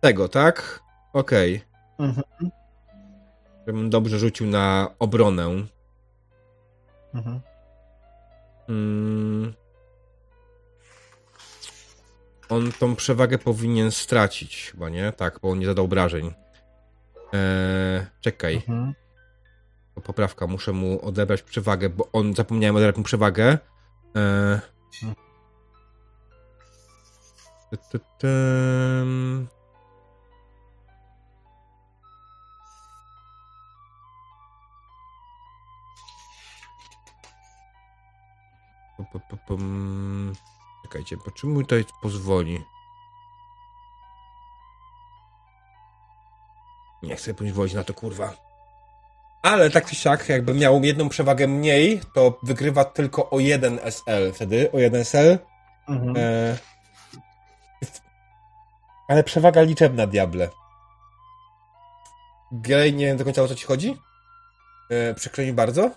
Tego, tak? Okej. Mhm. Żebym dobrze rzucił na obronę. Mhm. Mm on tą przewagę powinien stracić, chyba nie? Tak, bo on nie zadał obrażeń. Eee, czekaj. Mhm. Poprawka, muszę mu odebrać przewagę, bo on zapomniałem odebrać mu przewagę. Eee... Czekajcie, po czym mi to pozwoli? Nie chcę pozwolić na to, kurwa. Ale tak czy siak, jakby miał jedną przewagę mniej, to wygrywa tylko o jeden SL wtedy, o jeden SL. Mhm. E... Ale przewaga liczebna, diable. Gej, nie wiem do końca o co ci chodzi? E, bardzo.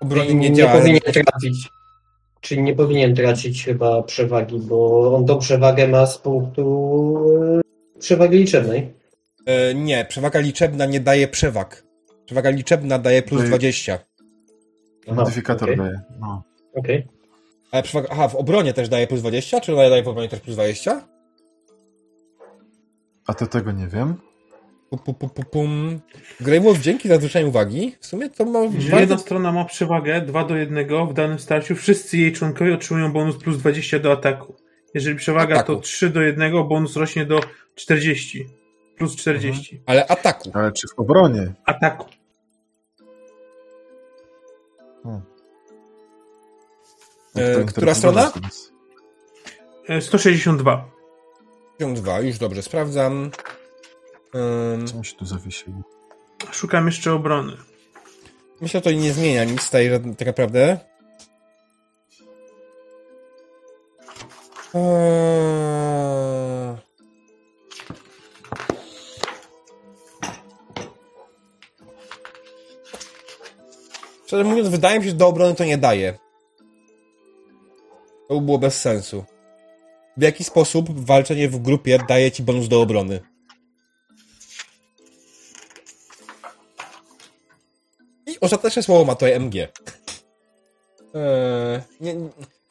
Obrony Czyli nie nie działa. powinien tracić. Czyli nie powinien tracić chyba przewagi, bo on tą przewagę ma z punktu e, przewagi liczebnej. E, nie, przewaga liczebna nie daje przewag. Przewaga liczebna daje plus Daje- 20. Aha, Modyfikator okej. daje. No. Okej. Ale przewaga, aha, w obronie też daje plus 20? Czy daje w obronie też plus 20? A to tego nie wiem. Pu, pu, pu, pu, pum. Greywolf, dzięki za zwrócenie uwagi. W sumie to ma Jeżeli bardzo... jedna strona ma przewagę 2 do 1 w danym starciu, wszyscy jej członkowie otrzymują bonus plus 20 do ataku. Jeżeli przewaga Ataku. to 3 do 1, bonus rośnie do 40. Plus 40. Ale ataku. Ale czy w obronie? Ataku. Hmm. E, która strona? nas. E, 162. 2, już dobrze sprawdzam. Ym, Co mi się tu zawiesiło? Szukam jeszcze obrony. myślę, że to nie zmienia nic tutaj tak naprawdę. Eee... Szczerze mówiąc, wydaje mi się, że do obrony to nie daje. To by było bez sensu. W jaki sposób walczenie w grupie daje ci bonus do obrony? Ostateczne słowo ma tutaj MG. Eee, nie,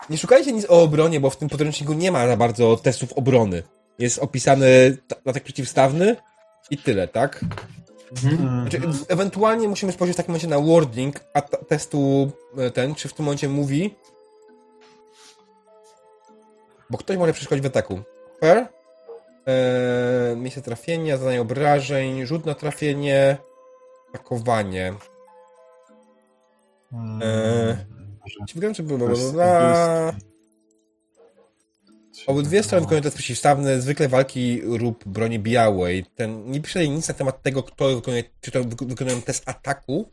nie szukajcie nic o obronie, bo w tym podręczniku nie ma za bardzo testów obrony. Jest opisany ta- atak przeciwstawny i tyle, tak? Znaczy, ewentualnie musimy spojrzeć w takim momencie na wording a testu e, ten, czy w tym momencie mówi bo ktoś może przeszkodzić w ataku. Fair? Eee, miejsce trafienia, zadanie obrażeń, rzut na trafienie, atakowanie. Eee, Ci wygrałem, czy bla, to bla, jest bla. angielski. Obydwie strony wykonują test przeciwstawny, zwykle walki lub broni białej. Ten, nie pisze nic na temat tego, kto wykonuje, czy to wyko- wykonują test ataku.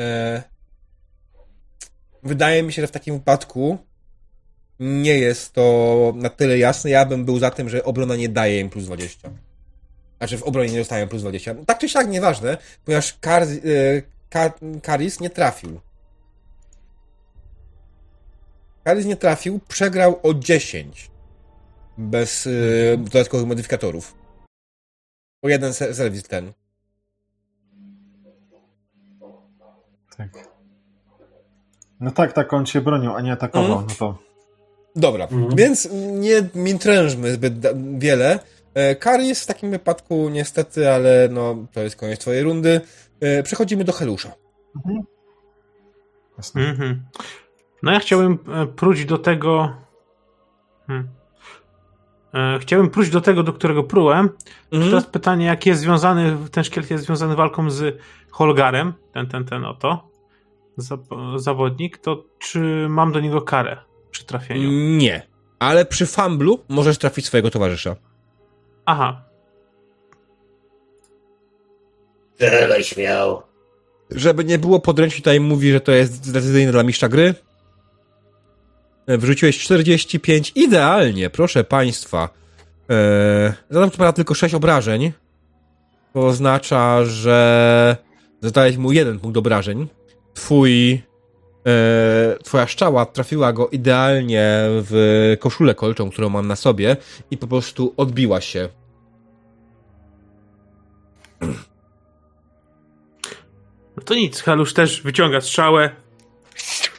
E, wydaje mi się, że w takim wypadku nie jest to na tyle jasne. Ja bym był za tym, że obrona nie daje im plus 20. Znaczy w obronie nie dostają plus 20. Tak czy siak, nieważne, ponieważ Kar, e, Kar, Karis nie trafił. Karis nie trafił, przegrał o 10 bez y, dodatkowych modyfikatorów. O jeden se- serwis ten. Tak. No tak, tak, on się bronił, a nie atakował. Mhm. No to Dobra, Mhm. więc nie mitrężmy zbyt wiele. E, Karis w takim wypadku niestety, ale no to jest koniec twojej rundy. E, Przechodzimy do Helusza. jasne. Mhm. No ja chciałbym e, próć do tego. Hmm. E, Chciałbym próć do tego, do którego prułem. Mhm. Teraz pytanie, jak jest związany, ten szkielet jest związany walką z Holgarem, ten, ten, ten oto, za- zawodnik, to czy mam do niego karę przy trafieniu? Nie. Ale przy famblu możesz trafić swojego towarzysza. Aha, Strzelaj śmiał. Żeby nie było, podręcznik tutaj mówi, że to jest decyzyjne dla mistrza gry. E, Wrzuciłeś 45, idealnie, proszę państwa. Eee, zadam tu tylko 6 obrażeń. To oznacza, że zadałeś mu jeden punkt obrażeń. Twój, e, twoja szczała trafiła go idealnie w koszulę kolczą, którą mam na sobie i po prostu odbiła się. no to nic, Halusz też wyciąga strzałę,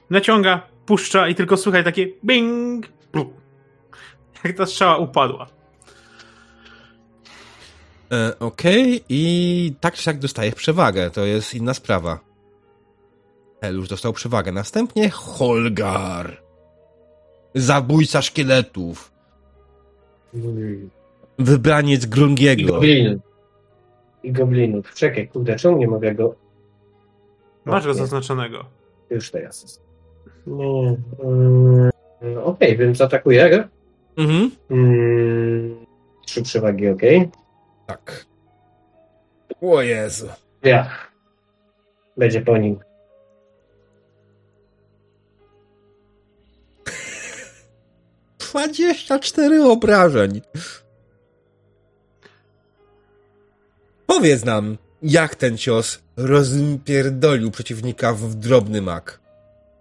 naciąga, puszcza i tylko słychać takie bing, blup. jak ta strzała upadła. E, Okej, i tak czy siak dostajesz przewagę, to jest inna sprawa. Elusz dostał przewagę. Następnie Holgar. Zabójca szkieletów. Wybraniec I Grungiego. goblinów. I goblinów. Czekaj, kurde, czemu nie mogę go... Masz go zaznaczonego. Już teraz Nie. Mm, Okej, więc atakuję. Mhm. Mm, Trzy przewagi, okej. Tak. O Jezu. Ja. Będzie po nim. Dwadzieścia cztery obrażeń. Powiedz nam, jak ten cios rozpierdolił przeciwnika w drobny mak.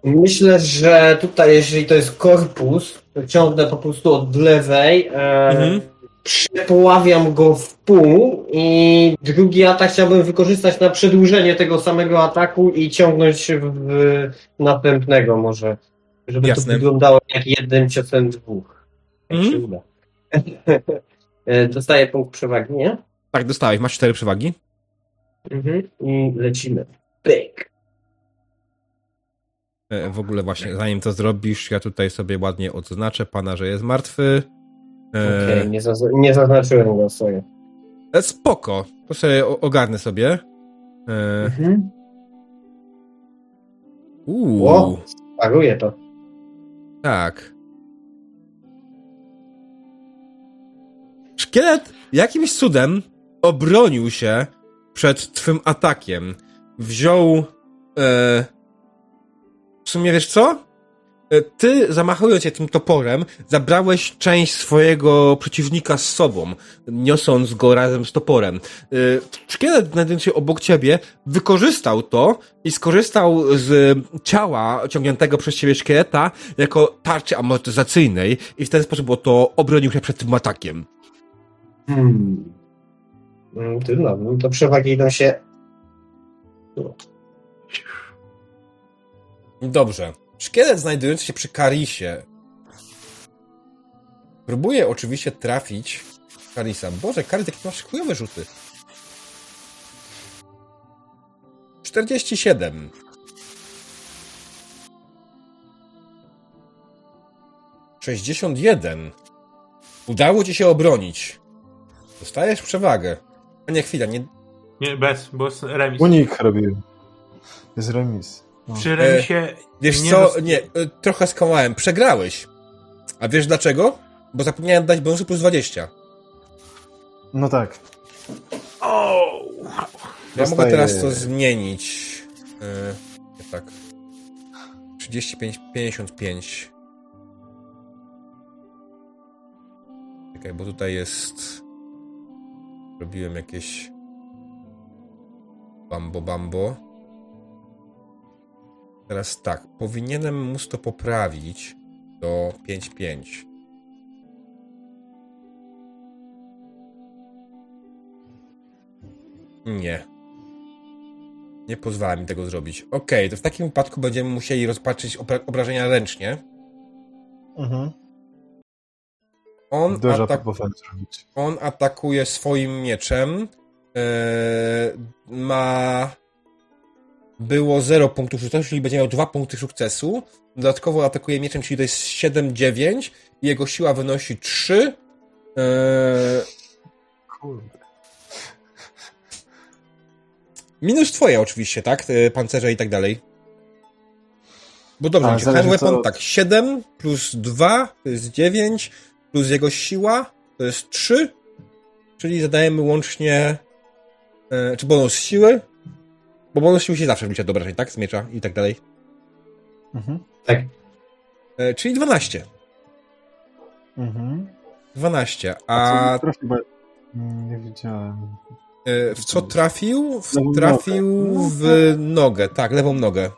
Myślę, że tutaj, jeżeli to jest korpus, to ciągnę po prostu od lewej, e, Mhm. przepoławiam go w pół i drugi atak chciałbym wykorzystać na przedłużenie tego samego ataku i ciągnąć w, w następnego może, żeby Jasne. to wyglądało jak jednym ciosem dwóch. Jak Mhm. się uda. E, Dostaję punkt przewagi, nie? Tak, dostałeś, masz cztery przewagi. Mhm. I lecimy. Pyk. E, W ogóle właśnie, zanim to zrobisz, ja tutaj sobie ładnie odznaczę pana, że jest martwy. E, Okej, nie, zaz- nie zaznaczyłem go sobie. e, Spoko, to sobie o- ogarnę sobie. E, Mhm. Uuu, O, sparuję to. tak. Szkielet jakimś cudem obronił się przed twym atakiem. Wziął. E, w sumie wiesz co? E, Ty, zamachując się tym toporem, zabrałeś część swojego przeciwnika z sobą, niosąc go razem z toporem. E, Szkielet znajdujący się obok ciebie wykorzystał to i skorzystał z ciała ciągniętego przez ciebie szkieleta jako tarczy amortyzacyjnej i w ten sposób oto obronił się przed tym atakiem. Hmm. Mm, no to przewagi idą się. Dobrze. Szkielet znajdujący się przy Karisie próbuje oczywiście trafić Karisa. Boże, Karis, jakie masz chujowe rzuty. 47. Sześćdziesiąt jeden. Udało ci się obronić. Dostajesz przewagę. A nie, chwila, nie... Nie, bez, bo jest remis. Unik robił. Jest remis. No. Przy remisie Wiesz nie co, dost- nie, y, trochę skłamałem. Przegrałeś. A wiesz dlaczego? Bo zapomniałem dać bonusy plus 20. no tak. O! Ja mogę teraz to zmienić. Yy, tak. 35, 55. Czekaj, bo tutaj jest. Robiłem jakieś. Bambo, bambo. Teraz tak, powinienem móc to poprawić do 5-5. Nie. Nie pozwala mi tego zrobić. Okej, to w takim wypadku będziemy musieli rozpatrzyć obra- obrażenia ręcznie. Mhm. On, Dużo atak- on atakuje swoim mieczem. Eee, ma. Było 0 punktów sukcesu, czyli będzie miał 2 punkty sukcesu. Dodatkowo atakuje mieczem, czyli to jest 7-9. i Jego siła wynosi 3. Eee, Kurde. minus twoje oczywiście, tak? Pancerze i tak dalej. Bo dobrze, A, Hand Weapon co- tak, 7 plus 2 to jest 9, plus jego siła to jest 3, czyli zadajemy łącznie e, czy bonus siły, bo bonus siły się zawsze wlicza do obrażeń, tak? Z miecza i tak dalej. Mhm. Tak. E, czyli 12. Mhm. 12. A A co trafi, bo mm, nie widziałem. e, w co trafił? W, trafił nogę. w nogę, tak, lewą nogę.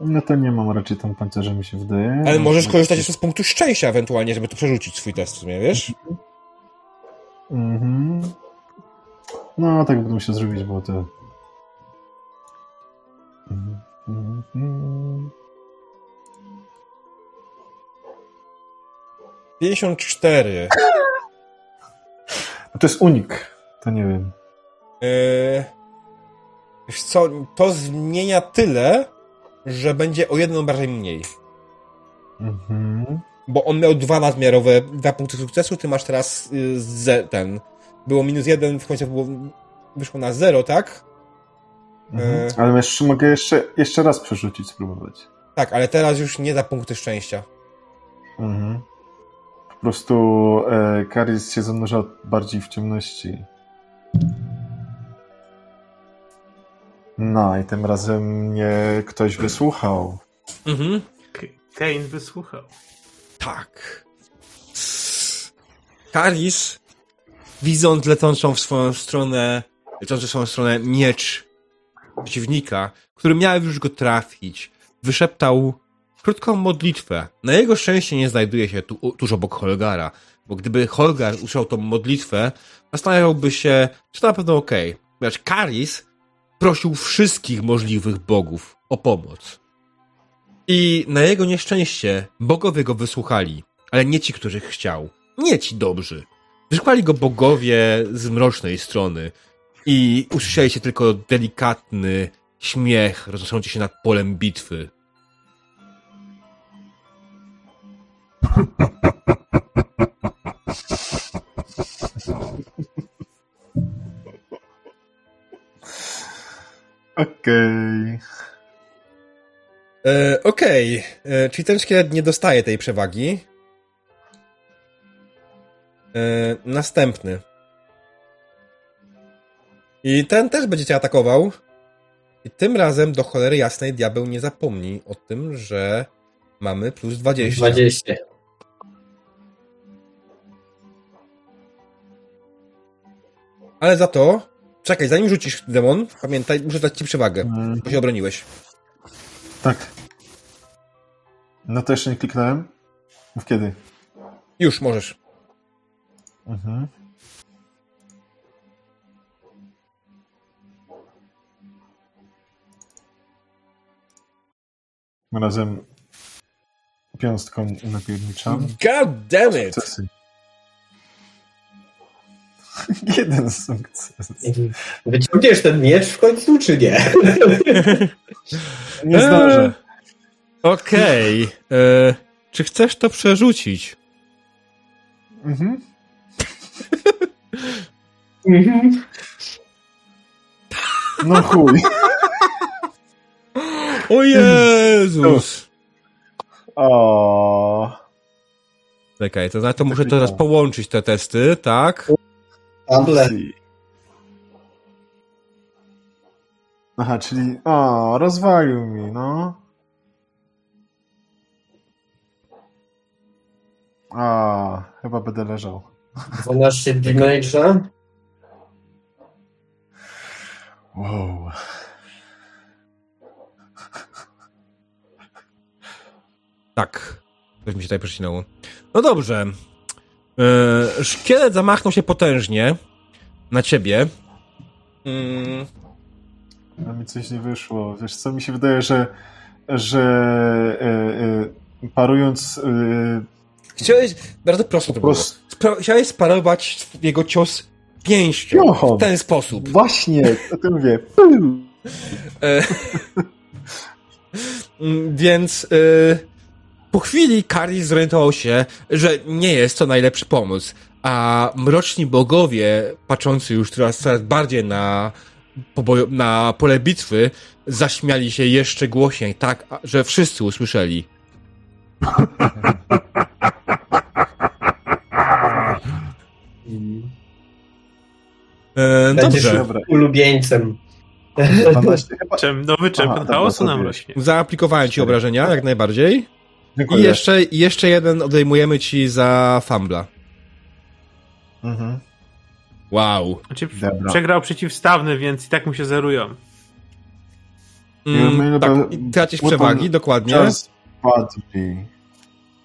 No to nie mam raczej tam pancerza, mi się wydaje. Ale No, możesz korzystać jeszcze z punktu szczęścia ewentualnie, żeby to przerzucić swój test w sumie, wiesz? Mhm. No, tak będę musiał zrobić, bo to... Mhm. 54. To jest unik. To nie wiem. Yy, wiesz co, to zmienia tyle, że będzie o jeden obrażeń mniej. Mhm. Bo on miał dwa nadmiarowe, dwa punkty sukcesu, ty masz teraz yy, ze, ten. Było minus jeden, w końcu było, wyszło na zero, tak? Mhm. E. Ale jeszcze, mogę jeszcze, jeszcze raz przerzucić, spróbować. Tak, ale teraz już nie da punkty szczęścia. Mhm. Po prostu e, Karis się zanurza bardziej w ciemności. No i tym razem mnie ktoś wysłuchał. Mhm. Kane wysłuchał. Tak. Karis, widząc lecącą w swoją stronę, lecący w swoją stronę miecz przeciwnika, który miał już go trafić, wyszeptał krótką modlitwę. Na jego szczęście nie znajduje się tu, tuż obok Holgara, bo gdyby Holgar usłyszał tą modlitwę, zastanawiałby się, czy to na pewno okej. Okay. Ponieważ Karis prosił wszystkich możliwych bogów o pomoc. I na jego nieszczęście bogowie go wysłuchali, ale nie ci, których chciał. Nie ci dobrzy. Wysłuchali go bogowie z mrocznej strony i usłyszeli się tylko delikatny śmiech roznoszący się nad polem bitwy. Okej. E, Okej, okay. czyli ten szkielet nie dostaje tej przewagi. E, następny. I ten też będzie cię atakował. I tym razem do cholery jasnej diabeł nie zapomni o tym, że mamy plus 20. 20. Ale za to, czekaj, zanim rzucisz demon, pamiętaj, muszę dać ci przewagę, Mm, bo się obroniłeś. tak. No to jeszcze nie kliknąłem. Mów kiedy. Już możesz. Mhm. Razem piąstką napierniczam. God damn it! Sukcesy. Jeden sukces. Wyciągniesz ten miecz w końcu, czy nie? Nie zdążę. Okej. e, Czy chcesz to przerzucić? Mhm. Mhm. No chuj. O Jezus! O. Czekaj, to, znaczy, to muszę teraz połączyć te testy, tak? Ale Aha, czyli. O, rozwalił mi, no. A, chyba będę leżał. 12 damage'a. Wow. Tak. Coś mi się tutaj przecinęło. No dobrze. E, szkielet zamachnął się potężnie na ciebie. Mm, A mi coś nie wyszło. Wiesz co, mi się wydaje, że że e, e, parując e, chciałeś, bardzo prosto to było. prostu- Spra- chciałeś sparować jego cios pięścią Jochon. w ten sposób. właśnie, o tym mówię. Mm, Więc e, po chwili Karis zorientował się, że nie jest to najlepszy pomysł, a mroczni bogowie, patrzący już teraz coraz bardziej na, poboju- na pole bitwy, zaśmiali się jeszcze głośniej, tak, że wszyscy usłyszeli. E, Będziesz dobrze. Dobra. ulubieńcem. 12 chyba. Czem, nowy czempion chaosu nam rośnie. Zaaplikowałem ci obrażenia, jak najbardziej. Dziękuję. I jeszcze, jeszcze jeden odejmujemy ci za fambla. Mhm. Wow. Znaczy, Dobra. przegrał przeciwstawny, więc i tak mu się zerują. Mm, tak, i tracisz przewagi, dokładnie.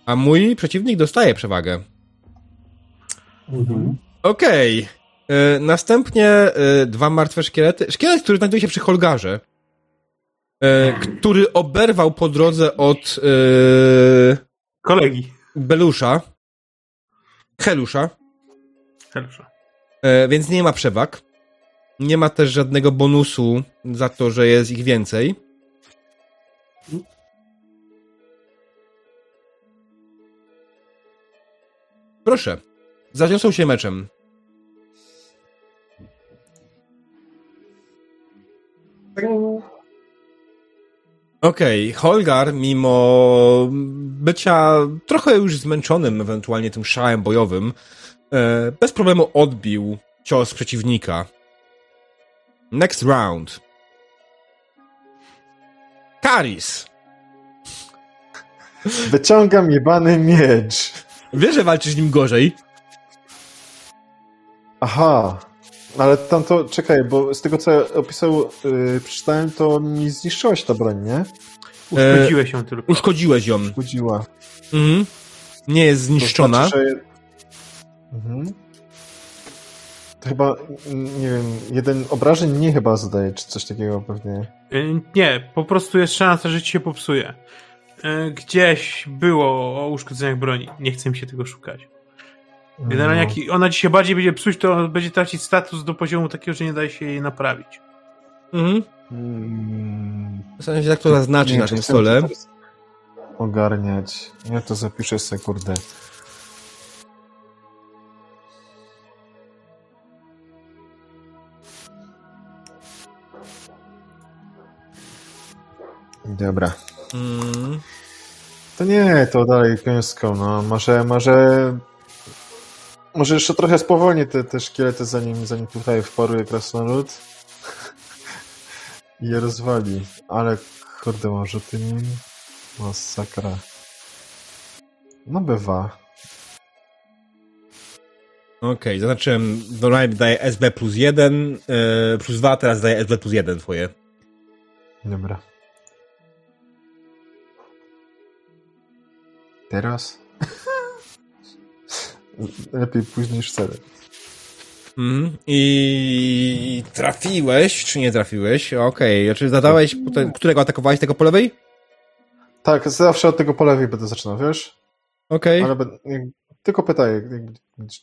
A mój przeciwnik dostaje przewagę. Mhm. Okej. E, Następnie e, dwa martwe szkielety. Szkielet, który znajduje się przy Holgarze. E, Który oberwał po drodze od e, Kolegi. Belusza. Helusza. Dobrze. E, Więc nie ma przewag. Nie ma też żadnego bonusu za to, że jest ich więcej. Proszę. Zaniosą się meczem. Okej, Holgar, mimo bycia trochę już zmęczonym ewentualnie tym szałem bojowym, e, bez problemu odbił cios przeciwnika. Next round. Karis. Wyciągam jebany miecz. Wiesz, że walczysz nim gorzej? Aha. Ale tam to, czekaj, bo z tego co ja opisał, yy, przeczytałem, to mi zniszczyłaś ta broń, nie? Uszkodziłeś się tylko. Uszkodziłeś ją. Budziła. Mhm. Nie jest zniszczona. To znaczy, że... mhm. To chyba, nie wiem, jeden obrażeń nie chyba zadaje, czy coś takiego pewnie. Y, Nie, po prostu jest szansa, że ci się popsuje. Y, Gdzieś było o uszkodzeniach broni. Nie chcę mi się tego szukać. Generalnie No. jak ona ci się bardziej będzie psuć, to będzie tracić status do poziomu takiego, że nie daje się jej naprawić. Mhm. Mm, Zastanawiam się, jak to zaznaczyć nie, na tym stole. Ogarniać. Ja to zapiszę sekundę. Dobra. Mm. To nie, to dalej piąską, no. Może, może... Może jeszcze trochę spowolni te, te szkielety, zanim, zanim tutaj wparuje krasnolud. I je rozwali. Ale kurde, może ty nim... Masakra. No bywa. Okej, zaznaczyłem, Donald daje SB plus 1, e, plus 2, teraz daje SB plus 1 twoje. Dobra. Teraz? Lepiej później niż wcale. Mhm. I trafiłeś, czy nie trafiłeś? Okej, znaczy zadałeś, potem- którego atakowałeś, tego po lewej? Tak, zawsze od tego po lewej będę zaczynał, wiesz? Okej. Ale będę, jak, tylko pytaj, jak,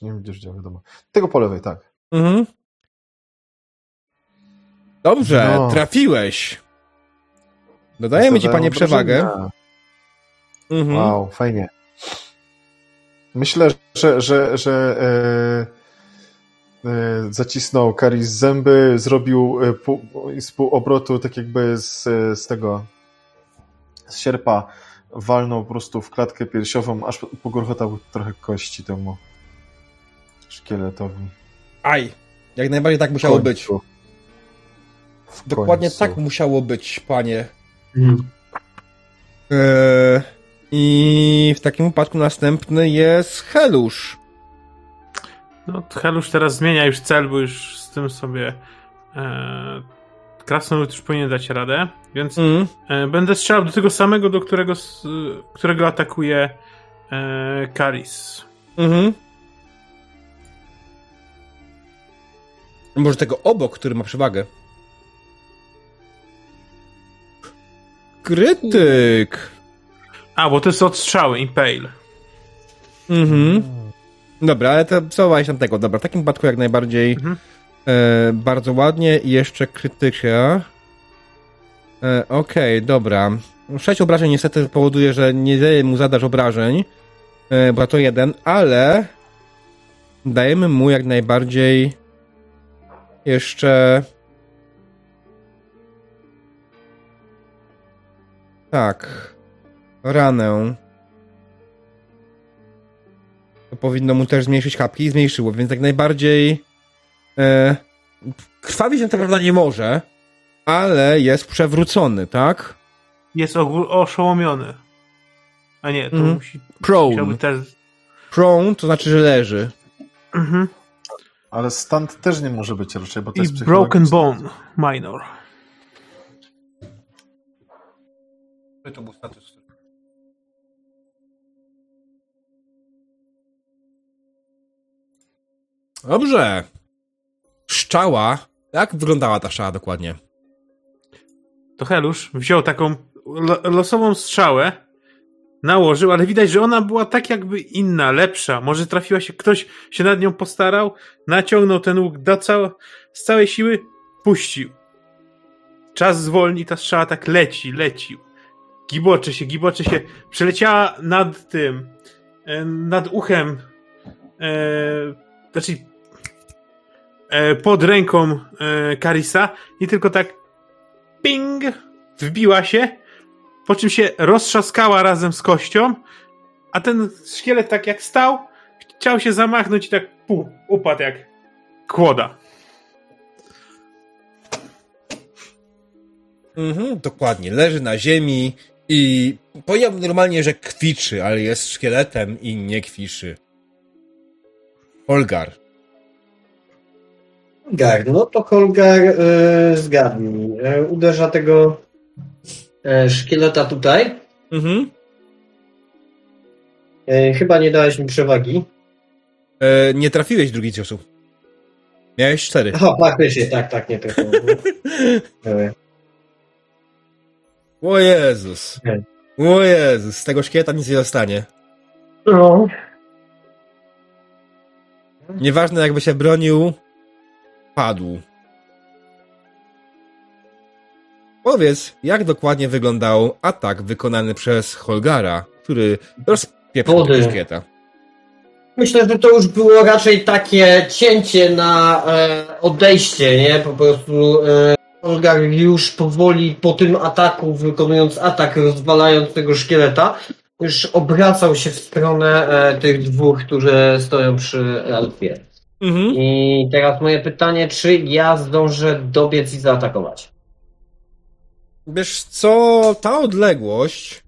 nie będziesz wiedział, wiadomo. Tego po lewej, tak. Mhm. Dobrze, No. trafiłeś. Dodajemy ci, panie, przewagę. Mhm. Wow, fajnie. Myślę, że, że, że e, e, zacisnął Karis zęby, zrobił e, pół, z pół obrotu, tak jakby z, z tego z sierpa walnął po prostu w klatkę piersiową, aż pogorchotał trochę kości temu szkieletowi. Aj, jak najbardziej tak musiało być. W Dokładnie końcu. tak musiało być, panie. Eee, I w takim wypadku następny jest Helusz. No, Helusz teraz zmienia już cel, bo już z tym sobie e, Krasnolud już powinien dać radę, więc Mhm. e, będę strzelał do tego samego, do którego, którego atakuje e, Karis. Mhm. Może tego obok, który ma przewagę. Krytyk. A, bo to jest odstrzały, Impale. Mhm. Dobra, ale to co tam tego? Dobra, w takim wypadku jak najbardziej Mhm. e, bardzo ładnie i jeszcze krytyka. E, Okej, dobra. Sześć obrażeń niestety powoduje, że nie mu zadasz obrażeń, e, bo to jeden, ale dajemy mu jak najbardziej jeszcze tak ranę to powinno mu też zmniejszyć kapki i zmniejszyło, więc jak najbardziej e, krwawić na pewno nie może, ale jest przewrócony, tak? Jest oszołomiony. A nie, to Mhm. musi, Prone. też... Prone to znaczy, że leży. Mhm. Ale stand też nie może być raczej, bo to I jest Broken. Bone Minor. To był status. Dobrze. Szczała. Jak wyglądała ta szczała dokładnie? To Helusz wziął taką lo losową strzałę, nałożył, ale widać, że ona była tak jakby inna, lepsza. Może trafiła się, ktoś się nad nią postarał, naciągnął ten łuk do cał z całej siły, puścił. Czas zwolni, ta strzała tak leci, leci. Gibocze się, gibocze się. Przeleciała nad tym, e, nad uchem, e, znaczy pod ręką e, Karisa i tylko tak ping, wbiła się, po czym się roztrzaskała razem z kością, a ten szkielet tak jak stał, chciał się zamachnąć i tak pu, upadł jak kłoda. Mhm, dokładnie. Leży na ziemi i powiedziałbym normalnie, że kwiczy, ale jest szkieletem i nie kwiczy. Olgar. Holgar, no to Holgar e, zgadnij. E, uderza tego e, szkieleta tutaj. Mhm. E, chyba nie dałeś mi przewagi. E, nie trafiłeś drugi ciosu. Miałeś cztery. Aha, faktycznie, tak, tak, nie trafiłem. O Jezus. O Jezus, z tego szkieleta nic nie zostanie. No. Nieważne jakby się bronił, padł. Powiedz, jak dokładnie wyglądał atak wykonany przez Holgara, który tego szkieleta. Myślę, że to już było raczej takie cięcie na e, odejście, nie? Po prostu e, Olgar już powoli po tym ataku, wykonując atak, rozwalając tego szkieleta, już obracał się w stronę e, tych dwóch, którzy stoją przy Elfie. Mhm. I teraz moje pytanie, czy ja zdążę dobiec i zaatakować? Wiesz co, ta odległość,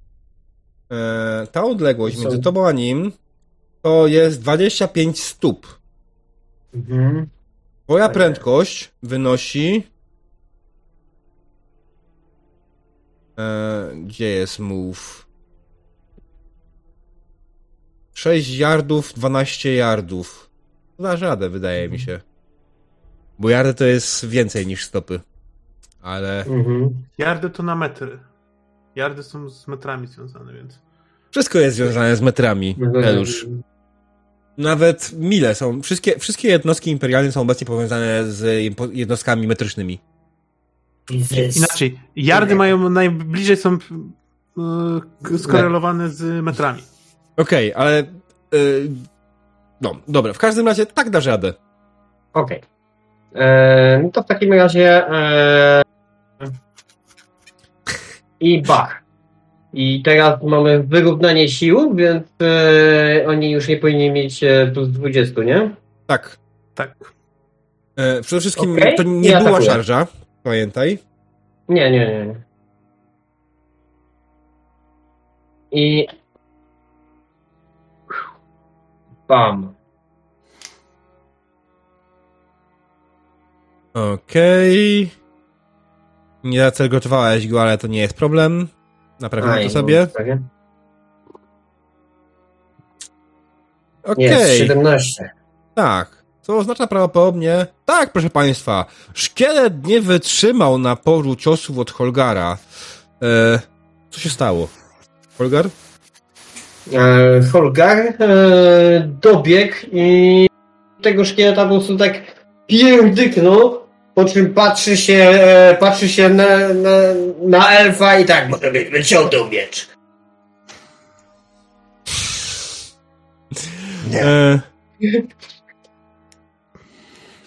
e, ta odległość między tobą a nim, to jest 25 stóp. Mhm. Twoja prędkość wynosi. E, gdzie jest move? 6 yardów, 12 yardów. Dasz radę, wydaje mi się. Bo yardy to jest więcej niż stopy. Ale Mhm. Jardy to na metry. Jardy są z metrami związane, więc. wszystko jest związane z metrami, Elusz. Nawet mile są. Wszystkie, wszystkie jednostki imperialne są obecnie powiązane z jednostkami metrycznymi. Inaczej, jardy mają najbliżej są yy, skorelowane z metrami. Okej, ale. y, no, dobra, w każdym razie tak dasz radę. Okej. E, No to w takim razie e, i bach. I teraz mamy wyrównanie sił, więc e, oni już nie powinni mieć e, plus 20, nie? Tak. Tak. E, przede wszystkim Okej, to nie nie była atakuję. szarża, pamiętaj. Nie, nie, nie. nie. I bam. Okej. Nie zacelgotowałeś go, ale to nie jest problem. Naprawimy to sobie. Okej. Jest 17. Tak. Co oznacza prawdopodobnie. Tak, proszę państwa. Szkielet nie wytrzymał naporu ciosów od Holgara. E, co się stało? Holgar? E, Holgar e, dobiegł i tego szkieleta po prostu tak pierdyknął, po czym patrzy się, e, patrzy się na, na, na elfa i tak, wyciągnął miecz. E...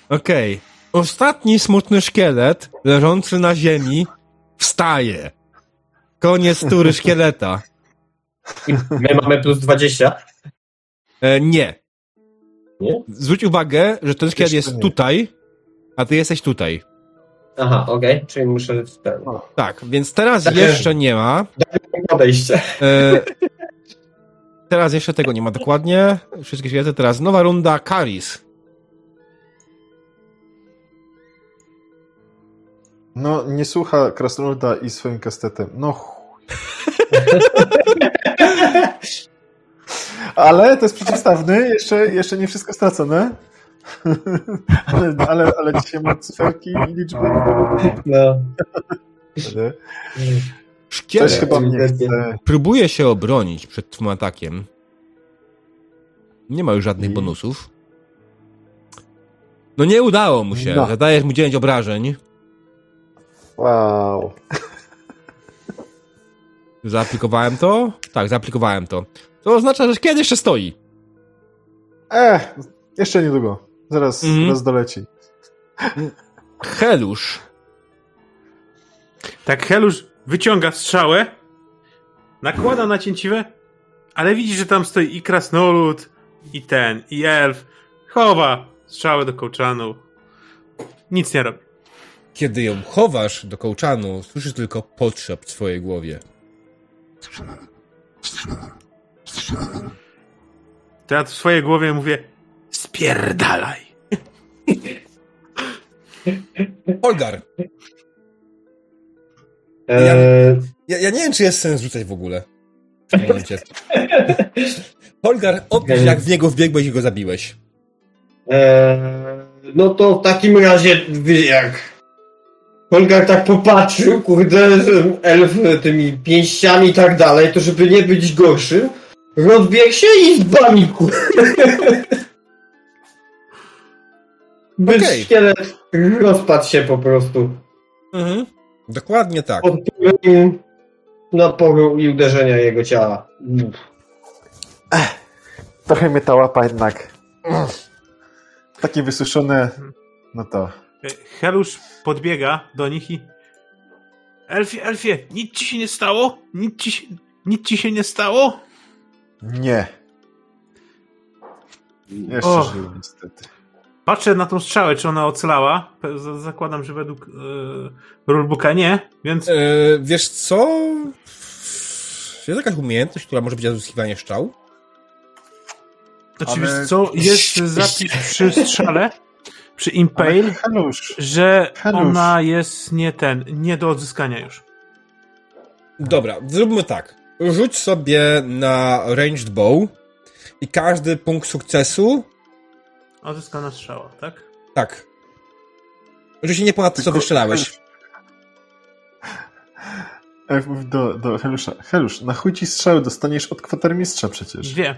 Okej. Ostatni smutny szkielet leżący na ziemi wstaje. Koniec tury szkieleta. I my mamy plus 20. E, nie. Nie? Zwróć uwagę, że ten szkielet jest nie. tutaj, a ty jesteś tutaj. Aha, okej, czyli muszę ten, Tak, więc teraz Tak. jeszcze nie ma. podejście. E, teraz jeszcze tego nie ma dokładnie. Wszystkie szkielety. Teraz nowa runda. Karis. No, nie słucha Krasnoluda i swoim kastetem. No chuj. Ale to jest przeciwstawny, jeszcze, jeszcze nie wszystko stracone. ale, ale, ale dzisiaj mam cyferki i liczby. No. Coś Szkielet chyba mnie chce. próbuje się obronić przed twym atakiem. Nie ma już żadnych I? bonusów. No nie udało mu się. No. Zadajesz mu 9 obrażeń. Wow. Zaaplikowałem to? Tak, zaaplikowałem to. To oznacza, że szkielet jeszcze stoi. Eh, jeszcze niedługo. Zaraz, Mhm. zaraz doleci. Helusz. Tak, Helusz wyciąga strzałę nakłada na cięciwe, ale widzi, że tam stoi i krasnolud, i ten, i elf. Chowa strzałę do kołczanu. Nic nie robi. Kiedy ją chowasz do kołczanu, słyszysz tylko potrzeb w swojej głowie. To ja w swojej głowie mówię spierdalaj. Olgar, Eee, ja, ja nie wiem, czy jest sens rzucać w ogóle. W tym momencie. Olgar, opisz, jak w niego wbiegłeś i go zabiłeś. eee, no to w takim razie, jak Holgar tak popatrzył, kurde, elf tymi pięściami i tak dalej, to żeby nie być gorszym, rozbiegł się i zbami, kurde. Być Okej. szkielet rozpadł się po prostu. Mhm. Dokładnie tak. Od którym naporu i uderzenia jego ciała. Trochę mnie ta łapa jednak. Takie wysuszone. No to. Helusz podbiega do nich i Elfie, Elfie, nic ci się nie stało? Nic ci się, nic ci się nie stało? Nie. Jeszcze O. żyję, niestety. Patrzę na tą strzałę, czy ona ocalała. Zakładam, że według e, rulebooka nie, więc E, wiesz co? Jest jakaś umiejętność, która może być odzyskiwanie szczał? oczywiście ale- co jest zapis przy strzale, przy Impale, że Helusz. ona jest nie ten, nie do odzyskania już. Dobra, zróbmy tak. Rzuć sobie na ranged bow i każdy punkt sukcesu, Odzyskana strzała, tak? tak. Oczywiście nie ponad to, co wystrzelałeś. Do, do Helusza. Helusz, na chuj ci strzały dostaniesz od kwatermistrza przecież. Dwie.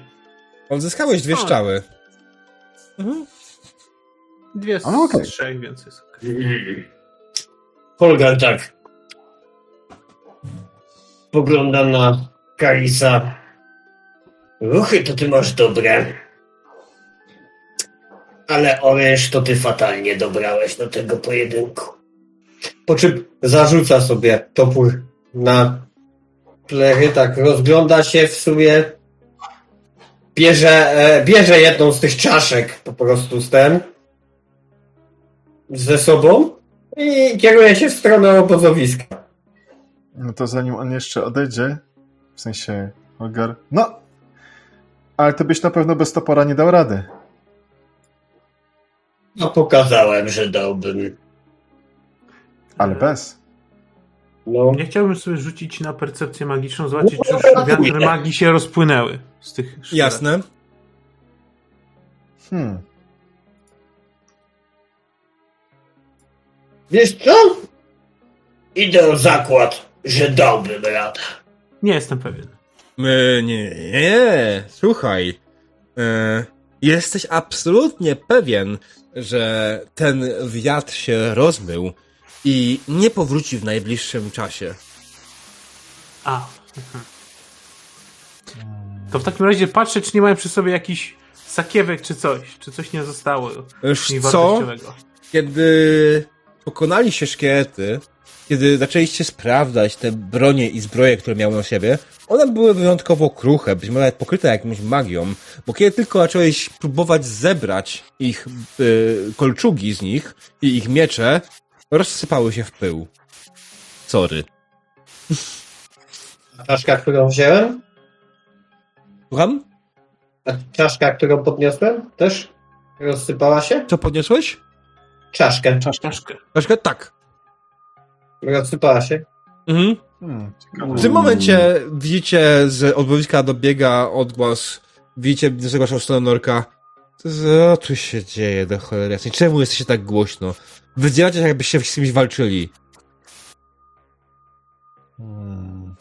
Odzyskałeś dwie O. strzały. Mhm. Dwie z Ale okej. trzech, więc jest okej. Holgar tak. Pogląda na Karisa. Ruchy to ty masz dobre. Ale oręż to ty fatalnie dobrałeś do tego pojedynku. Po czym zarzuca sobie topór na plechy, tak rozgląda się w sumie. Bierze, e, bierze jedną z tych czaszek po prostu z ten ze sobą i kieruje się w stronę obozowiska. No to zanim on jeszcze odejdzie, w sensie Olgar. No! Ale to byś na pewno bez topora nie dał rady. No pokazałem, że dałbym. Ale bez. No. Ja chciałbym sobie rzucić na percepcję magiczną, zobaczyć, czy już No, wiatry magii się rozpłynęły z tych. Jasne. Hmm. Wiesz co? Idę o zakład, że dałbym radę. Nie jestem pewien. E, nie, nie, nie, słuchaj. E, jesteś absolutnie pewien, że ten wiatr się rozmył i nie powróci w najbliższym czasie. A. mhm. To w takim razie patrzę, czy nie mają przy sobie jakiś sakiewek czy coś, czy coś nie zostało Wiesz co? Kiedy pokonali się szkielety, kiedy zaczęliście sprawdzać te bronie i zbroje, które miały na siebie, one były wyjątkowo kruche, być może nawet pokryte jakąś magią, bo kiedy tylko zacząłeś próbować zebrać ich y, kolczugi z nich i ich miecze, rozsypały się w pył. Sorry. A czaszka, którą wziąłem? Słucham? A czaszka, którą podniosłem? Też rozsypała się? Co podniosłeś? Czaszkę. Czaszkę. Troszkę tak. Rozsypała się. Mhm. Hmm. W tym momencie widzicie z odbowiska dobiega odgłos, widzicie z waszą stronę Norka. Co tu się dzieje do cholery jasnej? Czemu jesteście tak głośno? Wydzielacie się jakbyście z kimś walczyli. Hmm.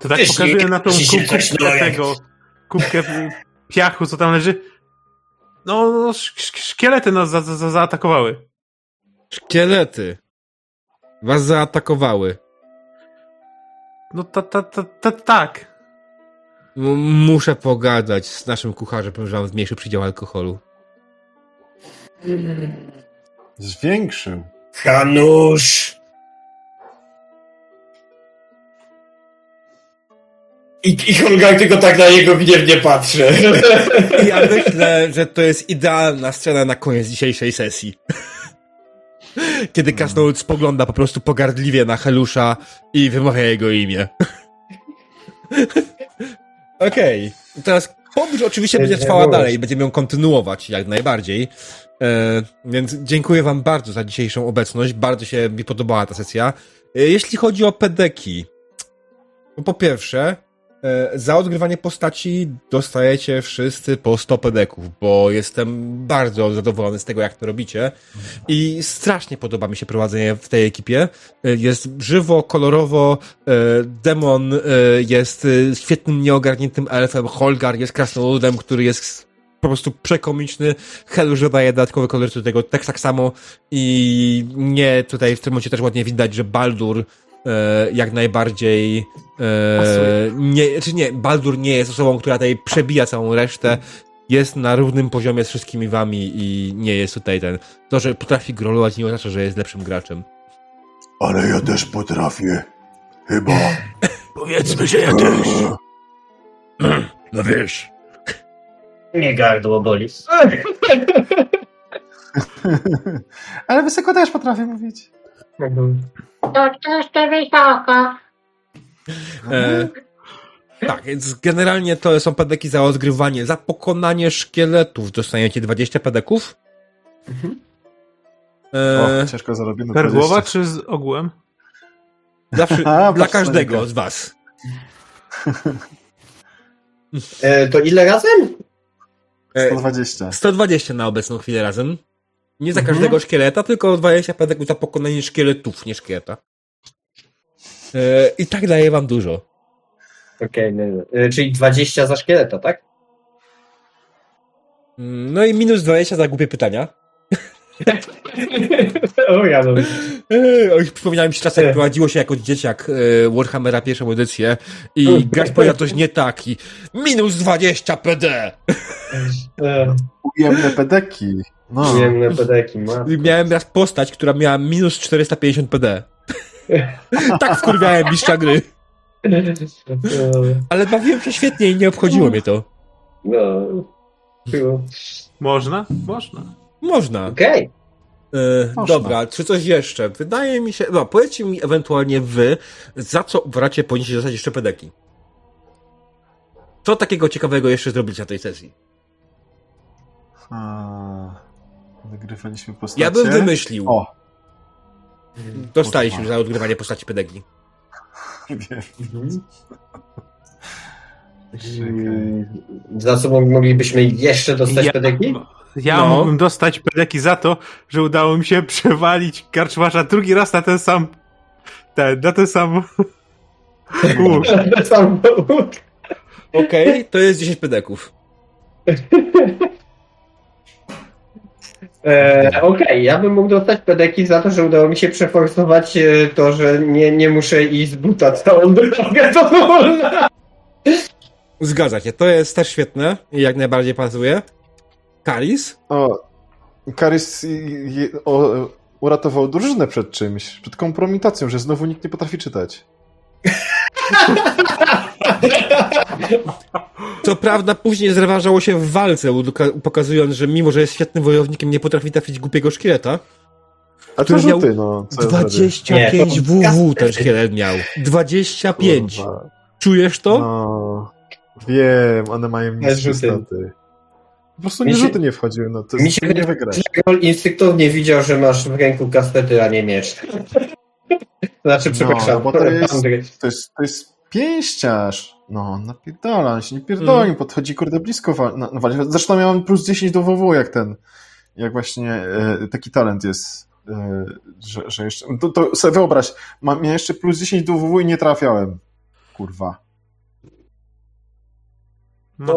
To tak Jeśli pokazuje na tą kubkę tego, kubkę piachu, co tam leży. No, no sz- sz- szkielety nas za, za, zaatakowały. Szkielety. Was zaatakowały. No ta, ta, ta, ta, tak. M- muszę pogadać z naszym kucharzem, że mam zmniejszy przydział alkoholu. Zwiększył. Hanusz! I, i Holgar tylko tak na niego gniewnie patrzy. I ja myślę, że to jest idealna scena na koniec dzisiejszej sesji. Kiedy Krasnolud spogląda po prostu pogardliwie na Helusza i wymawia jego imię. Okej. Okay. Teraz podróż oczywiście będzie trwała dalej, będziemy ją kontynuować jak najbardziej. E, więc dziękuję wam bardzo za dzisiejszą obecność. Bardzo się mi podobała ta sesja. E, jeśli chodzi o pedeki, po pierwsze, za odgrywanie postaci dostajecie wszyscy po 100 pedeków, bo jestem bardzo zadowolony z tego, jak to robicie. I strasznie podoba mi się prowadzenie w tej ekipie. E, jest żywo, kolorowo, e, Demon jest świetnym, nieogarniętym elfem, Holgar jest krasnoludem, który jest po prostu przekomiczny, Helusz dodaje dodatkowy kolor do tego, tak, tak samo. I nie, tutaj w tym momencie też ładnie widać, że Baldur e, jak najbardziej e, nie, czy znaczy nie, Baldur nie jest osobą, która tutaj przebija całą resztę, jest na równym poziomie z wszystkimi wami i nie jest tutaj ten. To, że potrafi grolować nie oznacza, że jest lepszym graczem. Ale ja też potrafię. Chyba. Powiedzmy, że ja też. No wiesz. Nie gardło boli. Ale wysoko też potrafię mówić. To to wysoko. E, tak, więc generalnie to są pedeki za odgrywanie. Za pokonanie szkieletów dostaniecie 20 pedeków. Mhm. E, o, ciężko zarobione. Per głowa czy z ogółem? Zawsze, A, dla każdego z was. E, to ile razem? 120. E, 120 na obecną chwilę razem. Nie za mhm. każdego szkieleta, tylko 20 pedeków za pokonanie szkieletów, nie szkieleta. E, I tak daje wam dużo. Okej, okay, no, no. czyli 20 za szkieleta, tak? Mm, no i minus 20 za głupie pytania. o ja no. Oj, przypomniałem się czas, jak prowadziło się jako dzieciak e, Warhammera pierwszą edycję i grać powiedział coś nie tak i minus 20 PD! Ujemne pedeki. No. Ujemne pedeki, ma. Miałem raz postać, która miała minus 450 PD. tak wkurwiałem mistrza gry. Ale bawiłem się świetnie i nie obchodziło mnie to. No. Można? Można. Można. Okej. Okay. E, dobra, czy coś jeszcze? Wydaje mi się. No, powiedzcie mi ewentualnie wy, za co uważacie powinniście dostać jeszcze pedeki. Co takiego ciekawego jeszcze zrobić na tej sesji? A, wygrywaliśmy postacie. Ja bym wymyślił. O. Dostaliśmy za odgrywanie postaci pedeki. Wiem. Mhm. Za co moglibyśmy jeszcze dostać ja, pedeki? Ja no. mógłbym dostać pedeki za to, że udało mi się przewalić karczmarza drugi raz na ten sam ten, na ten sam łuk. na ten sam łuk. Okej, okay, to jest 10 pedeków. E, Okej, okay, ja bym mógł dostać pedeki za to, że udało mi się przeforsować e, to, że nie, nie muszę iść z buta całą drogę do wolna. Zgadza się, to jest też świetne i jak najbardziej pasuje. Karis? O, Karis o, uratował drużynę przed czymś, przed kompromitacją, że znowu nikt nie potrafi czytać. Co prawda później zreważało się w walce, pokazując, że mimo, że jest świetnym wojownikiem, nie potrafi trafić głupiego szkieleta. A to rzuty, miał no. 25 WW ten szkielet miał. 25. Kurwa. Czujesz to? No, wiem, one mają niskie staty. Po prostu nie rzuty nie wchodziły, no to mi się nie wygrać. instynktownie widział, że masz w ręku kastety, a nie miecz. znaczy, przepraszam. No, bo to jest, to jest, to jest pięściarz. No, napierdala, on się nie pierdoli, mm. podchodzi kurde blisko. No, no, zresztą miałem plus 10 do WW, jak ten, jak właśnie e, taki talent jest, e, że, że jeszcze, to, to sobie wyobraź, mam, miałem jeszcze plus 10 do WW i nie trafiałem. Kurwa. No,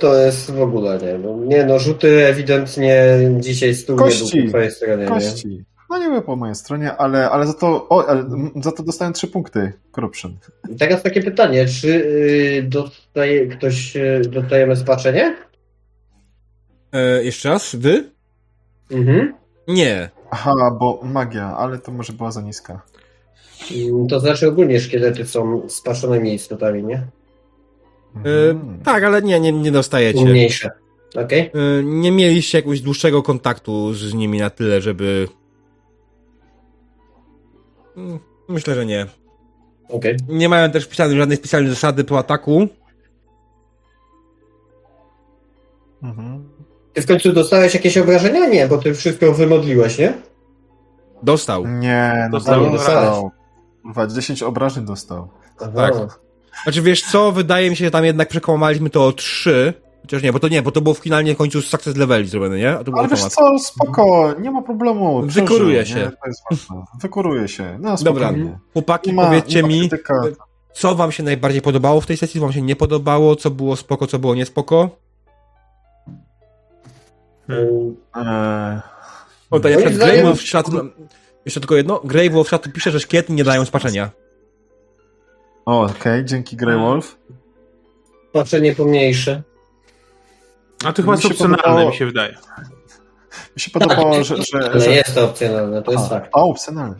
to jest w ogóle, nie, no, nie no, rzuty ewidentnie dzisiaj stół kości, nie był po twojej stronie, kości. Nie? No nie były po mojej stronie, ale, ale, za, to, o, ale za to dostałem trzy punkty corruption. Teraz takie pytanie, czy yy, dostaje ktoś, yy, dostajemy spaczenie? E, jeszcze raz? Wy? Mhm. Nie. Aha, bo magia, ale to może była za niska. Mm, to znaczy ogólnie szkielety są spaszonymi istotami, nie? Mhm. tak, ale nie, nie, nie dostajecie. Mniejsze. Okej? Y, nie mieliście jakiegoś dłuższego kontaktu z nimi na tyle, żeby... Mm, Myślę, że nie. Okej. Nie mają też wpisanej żadnej specjalnej zasady po ataku. Mhm. Ty w końcu dostałeś jakieś obrażenia? Nie, bo ty wszystko wymodliłeś, nie? Dostał. Nie, no Dostał raz. dostał. Kurwa, 10 obrażeń dostał. Aha. Tak. Znaczy wiesz co, wydaje mi się, że tam jednak przekłamaliśmy to o 3. Chociaż nie, bo to nie, bo to było finalnie w końcu success leveli zrobione, nie? A to Ale wiesz co, spoko, nie ma problemu. Wykuruje się. To jest ważne. Wykuruje się. No, Dobra, chłopaki, ma, powiedzcie mi, krytyka. co wam się najbardziej podobało w tej sesji, co wam się nie podobało, co było spoko, co było niespoko? Ym, Eee, O, tak, na przykład Grey Wolf Shot, no, jeszcze tylko jedno, Grey Wolf Shot pisze, że szkielety nie dają spaczenia. O, okej, dzięki Grey Wolf. Patrzenie pomniejsze. A to chyba jest opcjonalne, podobało- mi się wydaje. Mi się podobało, Tak, że, że, Ale że... jest to opcjonalne, to jest A, fakt. A, opcjonalny.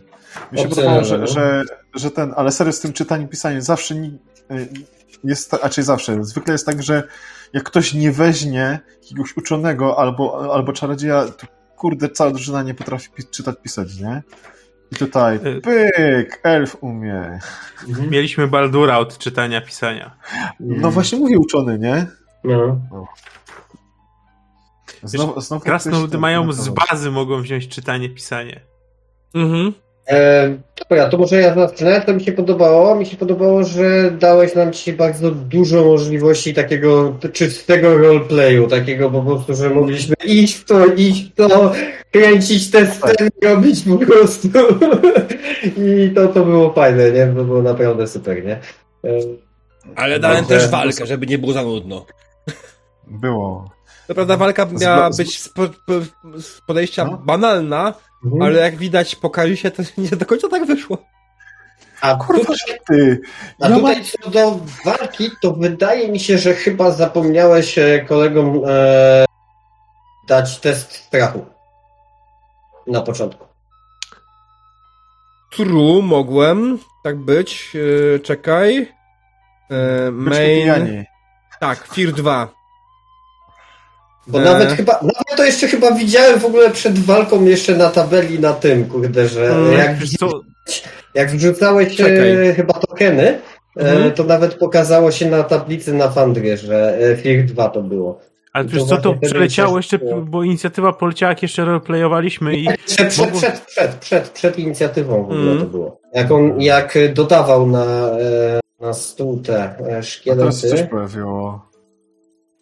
Mi się Opcjonalne, podobało, że, no. że, że ten, ale serio z tym czytaniem, pisaniem zawsze y, jest, a czy zawsze, zwykle jest tak, że jak ktoś nie weźmie jakiegoś uczonego albo, albo czarodzieja, to kurde, cała drużyna nie potrafi pi- czytać, pisać, nie? I tutaj, Y- pyk, elf umie. Mhm. Mieliśmy Baldura od czytania, pisania. No właśnie mówi uczony, nie? No. Znowu, znowu Krasnoludy mają z bazy mogą wziąć czytanie, pisanie. Mhm. E, dobra, to może ja zacznę. To mi się podobało. Mi się podobało, że dałeś nam dzisiaj bardzo dużo możliwości takiego czystego roleplayu, takiego po prostu, że mogliśmy iść w to, iść w to, kręcić te sceny, robić po prostu. I to, to było fajne, nie? To było naprawdę super, nie? E, Ale dałem też walkę, żeby nie było za nudno. Było. To prawda, walka miała być z, po, z podejścia No. banalna, mhm. ale jak widać po Karisie, to nie do końca tak wyszło. A Kurwa, tutaj, ty. a Ja tutaj mam... co do walki, to wydaje mi się, że chyba zapomniałeś e, kolegom e, dać test strachu. Na początku. True, mogłem tak być. Yy, czekaj. Byczki main. Tak, Fear 2. Bo nawet chyba, nawet to jeszcze chyba widziałem w ogóle przed walką jeszcze na tabeli na tym, kurde, że Mm, jak, co, jak wrzucałeś e, Czekaj. chyba tokeny, e, Mhm. to nawet pokazało się na tablicy na Fandrie, że e, Fear 2 to było. ale wiesz co, to przeleciało też jeszcze, było. bo inicjatywa poleciała, jak jeszcze roleplayowaliśmy i Przed, przed, Mogło- przed, przed, przed, przed inicjatywą w ogóle Mhm. to było. Jak on, jak dodawał na, na stół te e, A teraz się szkielety, coś pojawiło.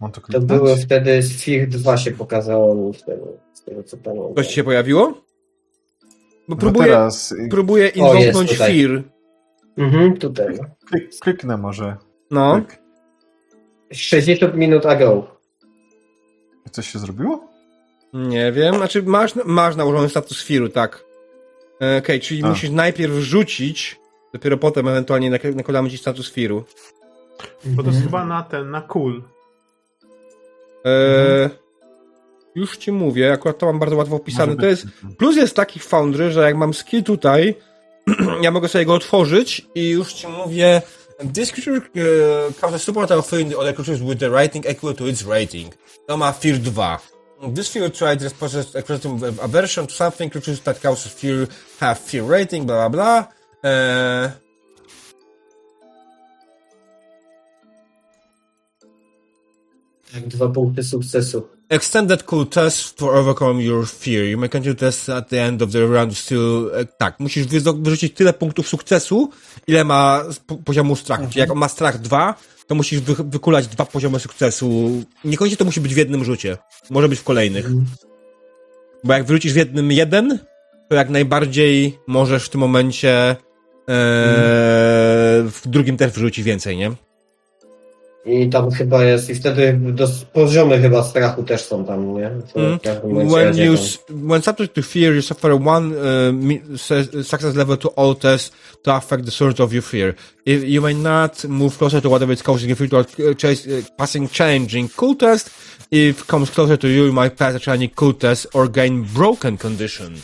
Mam to to kliknąć? były wtedy z Fear 2 się pokazało mi wtedy, z tego co pamiętam. Coś ci się pojawiło? Bo No próbuję, teraz próbuję inwoknąć. Fear. Mhm, tutaj. klik, kliknę może. No. Tak. 60 minut ago. Coś się zrobiło? Nie wiem, znaczy masz, masz nałożony status Fearu, tak. E, Okej, czyli A. musisz najpierw rzucić, dopiero potem ewentualnie nak- nakładamy ci status Fearu. bo to jest chyba na ten, na cool. E, Już ci mówię, akurat to mam bardzo łatwo wpisane. Może To jest, plus jest taki w Foundry, że jak mam skill tutaj, ja mogę sobie go otworzyć i już ci mówię This creature uh, comes as support of field other creatures with the rating equal to its rating. To ma Fear 2. This fear trait responses expressing aversion to something creatures that causes fear have fear rating, bla bla bla. Eee, Jak dwa punkty sukcesu. Extended cool test for overcome your fear. You may continue test at the end of the round still... e, Tak, musisz wyrzucić tyle punktów sukcesu, ile ma poziomu strachu. Czyli jak on ma strach 2, to musisz wy- wykulać dwa poziomy sukcesu. Niekoniecznie to musi być w jednym rzucie. Może być w kolejnych. Bo jak wyrzucisz w jednym jeden, to jak najbardziej możesz w tym momencie e, w drugim też wrzucić więcej, nie? I tam chyba jest, i wtedy dos- poziomy chyba strachu też są tam, nie? Mm. When you when subject to fear, you suffer one uh, success level to all tests to affect the source of your fear. If you may not move closer to whatever is causing your fear to uh, chase, uh, passing changing cool test. If comes closer to you, you might pass a changing cool test or gain broken condition.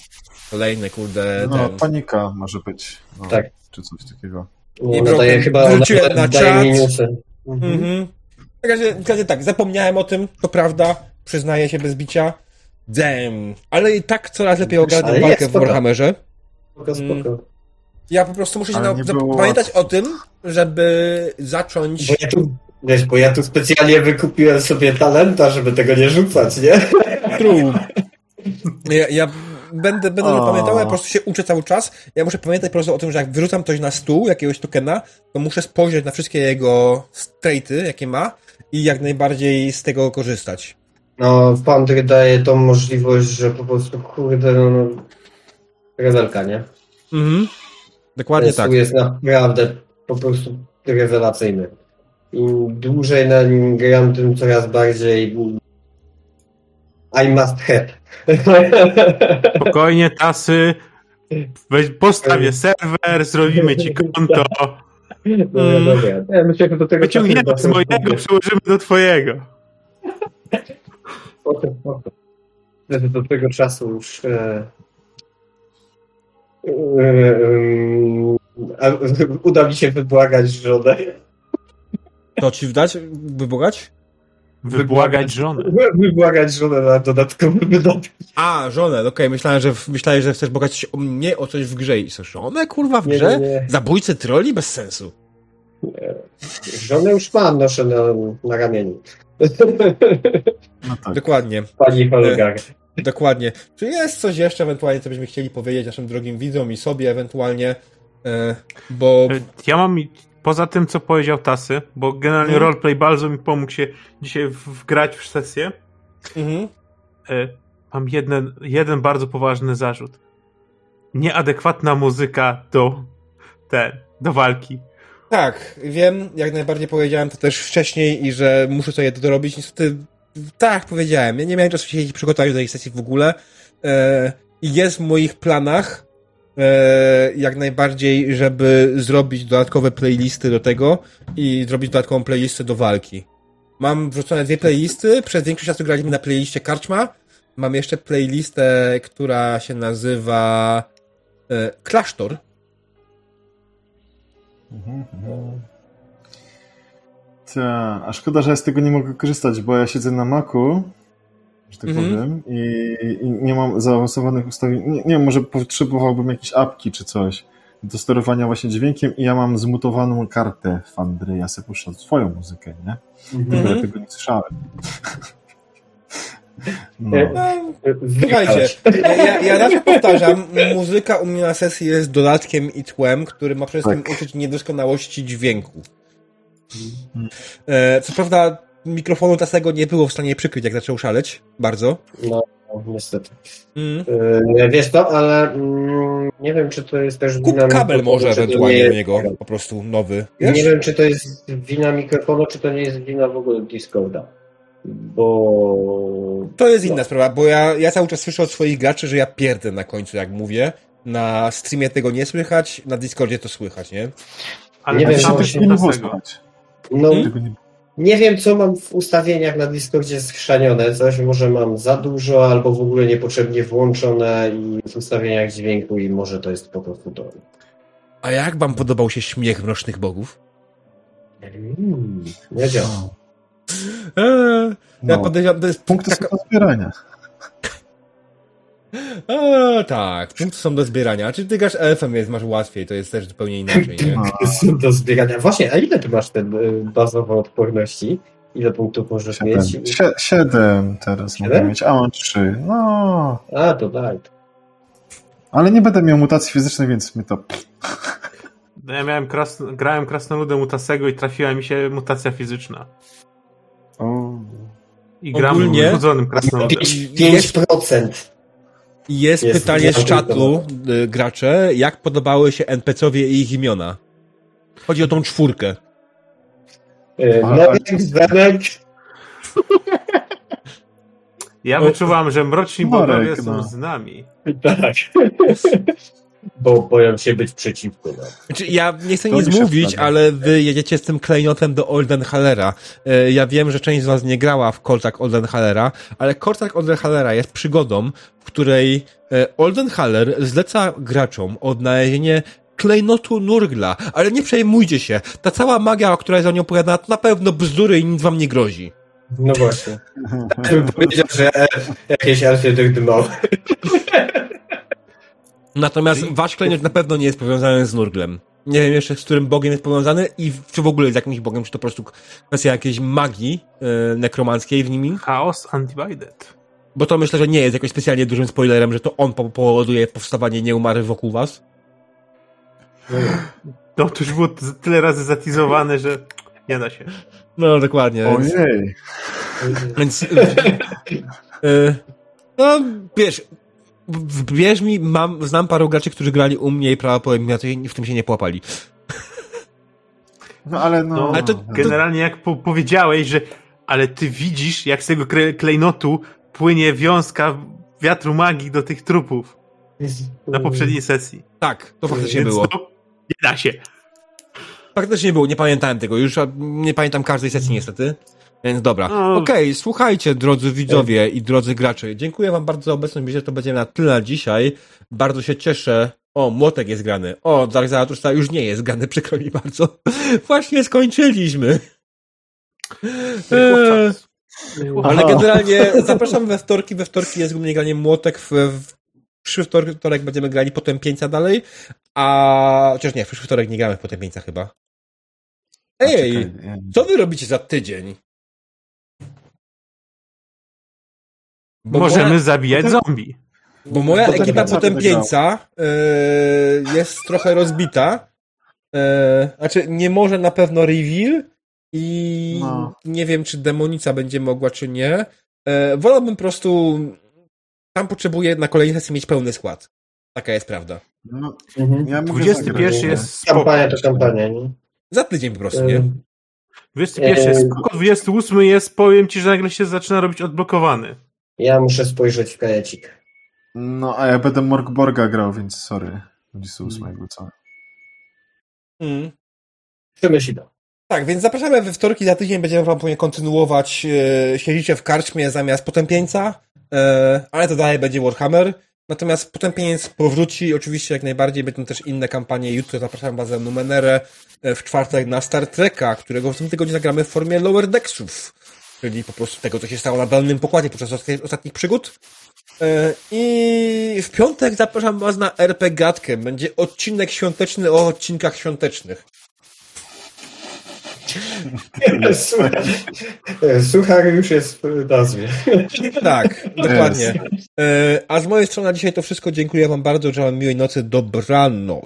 Kolejne kurde. No, ten. panika może być. No, Tak. Czy coś takiego. No, I daje broken. chyba, chyba na daje czat. minusy. Mhm. Mhm. W razie- w razie tak, zapomniałem o tym, to prawda, przyznaję się bez bicia. Damn. Ale i tak coraz lepiej ogarniam walkę w. Warhammerze. Spoko, spoko. Ja po prostu muszę się na, pamiętać o tym, żeby zacząć... Bo ja tu, wiesz, bo ja tu specjalnie wykupiłem sobie talenta, żeby tego nie rzucać, nie? True. Ja, ja będę, będę O. pamiętał, ja po prostu się uczę cały czas. Ja muszę pamiętać po prostu o tym, że jak wyrzucam coś na stół, jakiegoś tokena, to muszę spojrzeć na wszystkie jego straighty, jakie ma i jak najbardziej z tego korzystać. No, Foundry daje tą możliwość, że po prostu, kurde, no, no rewelka, nie? Mhm. Dokładnie Ten tak. jest naprawdę po prostu rewelacyjny. Im dłużej na nim gram, tym coraz bardziej I must have. Spokojnie, tasy. Weź, postawię serwer, zrobimy ci konto. Dobra, dobra. Ja myślę, że do tego Wyciągniemy z mojego, przełożymy do twojego. Do tego czasu już e, e, a, uda mi się wybłagać żonę. To ci wdać, wybogać? Wybłagać żonę. Wybłagać żonę na dodatkowy wydatek. A, żonę, okej, myślałem, że myślałeś, że chcesz bogać się o mnie o coś w grze i co, żonę, kurwa, w Nie, grze? nie, nie. Zabójcy troli? Bez sensu. Żonę już mam, noszę na, na ramieniu. No tak. Dokładnie. Pani Holgar. Dokładnie. Czy jest coś jeszcze ewentualnie, co byśmy chcieli powiedzieć naszym drogim widzom i sobie ewentualnie, e, bo... Ja mam, i- poza tym, co powiedział Tasy, bo generalnie Mhm. roleplay bardzo mi pomógł się dzisiaj wgrać w sesję, Mhm. e, mam jeden, jeden bardzo poważny zarzut. Nieadekwatna muzyka do, ten, do walki. Tak, wiem, jak najbardziej powiedziałem to też wcześniej i że muszę sobie to dorobić. Niestety, tak powiedziałem, ja nie miałem czasu się przygotować do tej sesji w ogóle. I jest w moich planach jak najbardziej, żeby zrobić dodatkowe playlisty do tego i zrobić dodatkową playlistę do walki. Mam wrzucone dwie playlisty, przez większość czasu graliśmy na playliście Karczma. Mam jeszcze playlistę, która się nazywa e, Klasztor. Mhm. Ta, a szkoda, że ja z tego nie mogę korzystać, bo ja siedzę na Macu, że tak Mhm. powiem, i, i nie mam zaawansowanych ustawień. Nie, nie wiem, może potrzebowałbym jakieś apki czy coś do sterowania właśnie dźwiękiem i ja mam zmutowaną kartę Fandry. Ja sobie puszczam swoją muzykę, nie? Mhm. ja tego nie słyszałem. No. E, No, Słuchajcie, ja, ja, zawsze powtarzam, muzyka u mnie na sesji jest dodatkiem i tłem, który ma przede wszystkim Tak. uczyć niedoskonałości dźwięku. E, co prawda mikrofonu tasego nie było w stanie przykryć, jak zaczął szaleć. Bardzo. No, niestety. Mm. E, Wiesz to, ale mm, nie wiem, czy to jest też Kup wina kabel może to ewentualnie nie do jest- niego, po prostu nowy. Nie Wiesz? wiem, czy to jest wina mikrofonu, czy to nie jest wina w ogóle Discorda. Bo... To jest No. inna sprawa, bo ja, ja cały czas słyszę od swoich graczy, że ja pierdę na końcu, jak mówię. Na streamie tego nie słychać, na Discordzie to słychać, nie? Ale Nie nie wiem, czy tego nie było słychać. No, Hmm? Nie... wiem, co mam w ustawieniach na Discordzie schrzanione. Coś może mam za dużo, albo w ogóle niepotrzebnie włączone i w ustawieniach dźwięku i może to jest po prostu to. A jak wam podobał się śmiech mrocznych bogów? Mm, nie działa. Eee, ja No. podejrzewam, to jest Punkty taka, zbierania. A, tak, punkty są do zbierania. Czy ty grasz elfem, więc masz łatwiej, to jest też zupełnie inaczej, nie? No. Są do zbierania. Właśnie, a ile ty masz ten y, bazowe odporności? Ile punktów możesz Siedem. mieć? Sie- Siedem teraz Siedem? mogę mieć, a mam trzy. No, A, to tak. ale nie będę miał mutacji fizycznej, więc mi to... Ja miałem kras... grałem krasnoludem u Tasego i trafiła mi się mutacja fizyczna. O. I gram Ogólnie- urodzonym krasnoludem. 5%. Jest, Jest pytanie z czatu, y, gracze, jak podobały się NPC-owie i ich imiona? Chodzi o tą czwórkę. Ale- Norek, Zenek. Ja wyczuwam, że mroczni bogowie są no. z nami. Tak. Bo boją się być przeciwko nam. Znaczy, ja nie chcę To nic mówić, ale wy jedziecie z tym klejnotem do Oldenhalera. E, Ja wiem, że część z was nie grała w Kortak Oldenhalera, ale Kortak Oldenhalera jest przygodą, w której e, Oldenhaler zleca graczom odnalezienie klejnotu Nurgla, ale nie przejmujcie się. Ta cała magia, która jest o nią opowiadana, to na pewno bzdury i nic wam nie grozi. No właśnie. Bym powiedział, że jakieś elfy dymały. Natomiast wasz klejnot na pewno nie jest powiązany z Nurglem. Nie wiem jeszcze, z którym bogiem jest powiązany i czy w ogóle z jakimś bogiem, czy to po prostu kwestia jakiejś magii e, nekromanckiej w nim. Chaos Undivided. Bo to myślę, że nie jest jakoś specjalnie dużym spoilerem, że to on po- powoduje powstawanie nieumarłych wokół was. No to już było tyle razy zatizowane, że nie da się. No, dokładnie. Więc, Ojej. więc e, no, wiesz, wierz mi, mam, znam paru graczy, którzy grali u mnie i prawo powiem, ja to w tym się nie połapali. No ale no... No, Ale to- Generalnie jak po powiedziałeś, że ale ty widzisz, jak z tego kre- klejnotu płynie wiązka wiatru magii do tych trupów na poprzedniej sesji. Tak, to faktycznie Więc było. To nie da się. Faktycznie było, nie pamiętałem tego już, nie pamiętam każdej sesji niestety. Więc dobra. No. Okej, słuchajcie, drodzy widzowie i drodzy gracze. Dziękuję wam bardzo za obecność. Myślę, że to będzie na tyle na dzisiaj. Bardzo się cieszę. O, młotek jest grany. O, Dark Zaratustra już nie jest grany, przykro mi bardzo. Właśnie skończyliśmy. Eee, ale generalnie zapraszam we wtorki. We wtorki jest głównie granie młotek. W, w przyszły wtorek, wtorek będziemy grali potępieńca dalej. A chociaż nie, w przyszły wtorek nie gramy w potępieńca chyba. Ej, co wy robicie za tydzień? Bo Możemy moja, zabijać Potem- zombie. bo moja Potem ekipa potępieńca yy, jest trochę rozbita. Yy, znaczy, nie może na pewno reveal i No. nie wiem, czy demonica będzie mogła, czy nie. Yy, wolałbym po prostu tam potrzebuję na kolejnej sesji mieć pełny skład. Taka jest prawda. No, Mhm. ja mogę 21 zagrać. jest spoko. Kampania to kampania, nie? Za tydzień po prostu, nie? 21 jest spoko, 28 jest, powiem ci, że nagle się zaczyna robić odblokowany. Ja muszę spojrzeć w kajecik. No, a ja będę Morgborga grał, więc sorry. 28 jakby co. Mm. Przemyśl to. Tak, więc zapraszamy we wtorki za tydzień, będziemy wam pewnie kontynuować e, siedzicie w karczmie zamiast potępieńca, e, ale to dalej będzie Warhammer. Natomiast potępieniec powróci, oczywiście jak najbardziej, będą też inne kampanie. Jutro zapraszam was ze Numenerę, e, w czwartek na Star Treka, którego w tym tygodniu zagramy w formie Lower Decksów, czyli po prostu tego, co się stało na dolnym pokładzie podczas ostat- ostatnich przygód. E, I w piątek zapraszam was na RP Gatkę. Będzie odcinek świąteczny o odcinkach świątecznych. Słuchaj, Suchar już jest w nazwie. Tak, dokładnie. E, A z mojej strony na dzisiaj to wszystko. Dziękuję wam bardzo. Życzę wam miłej nocy. Dobranoc.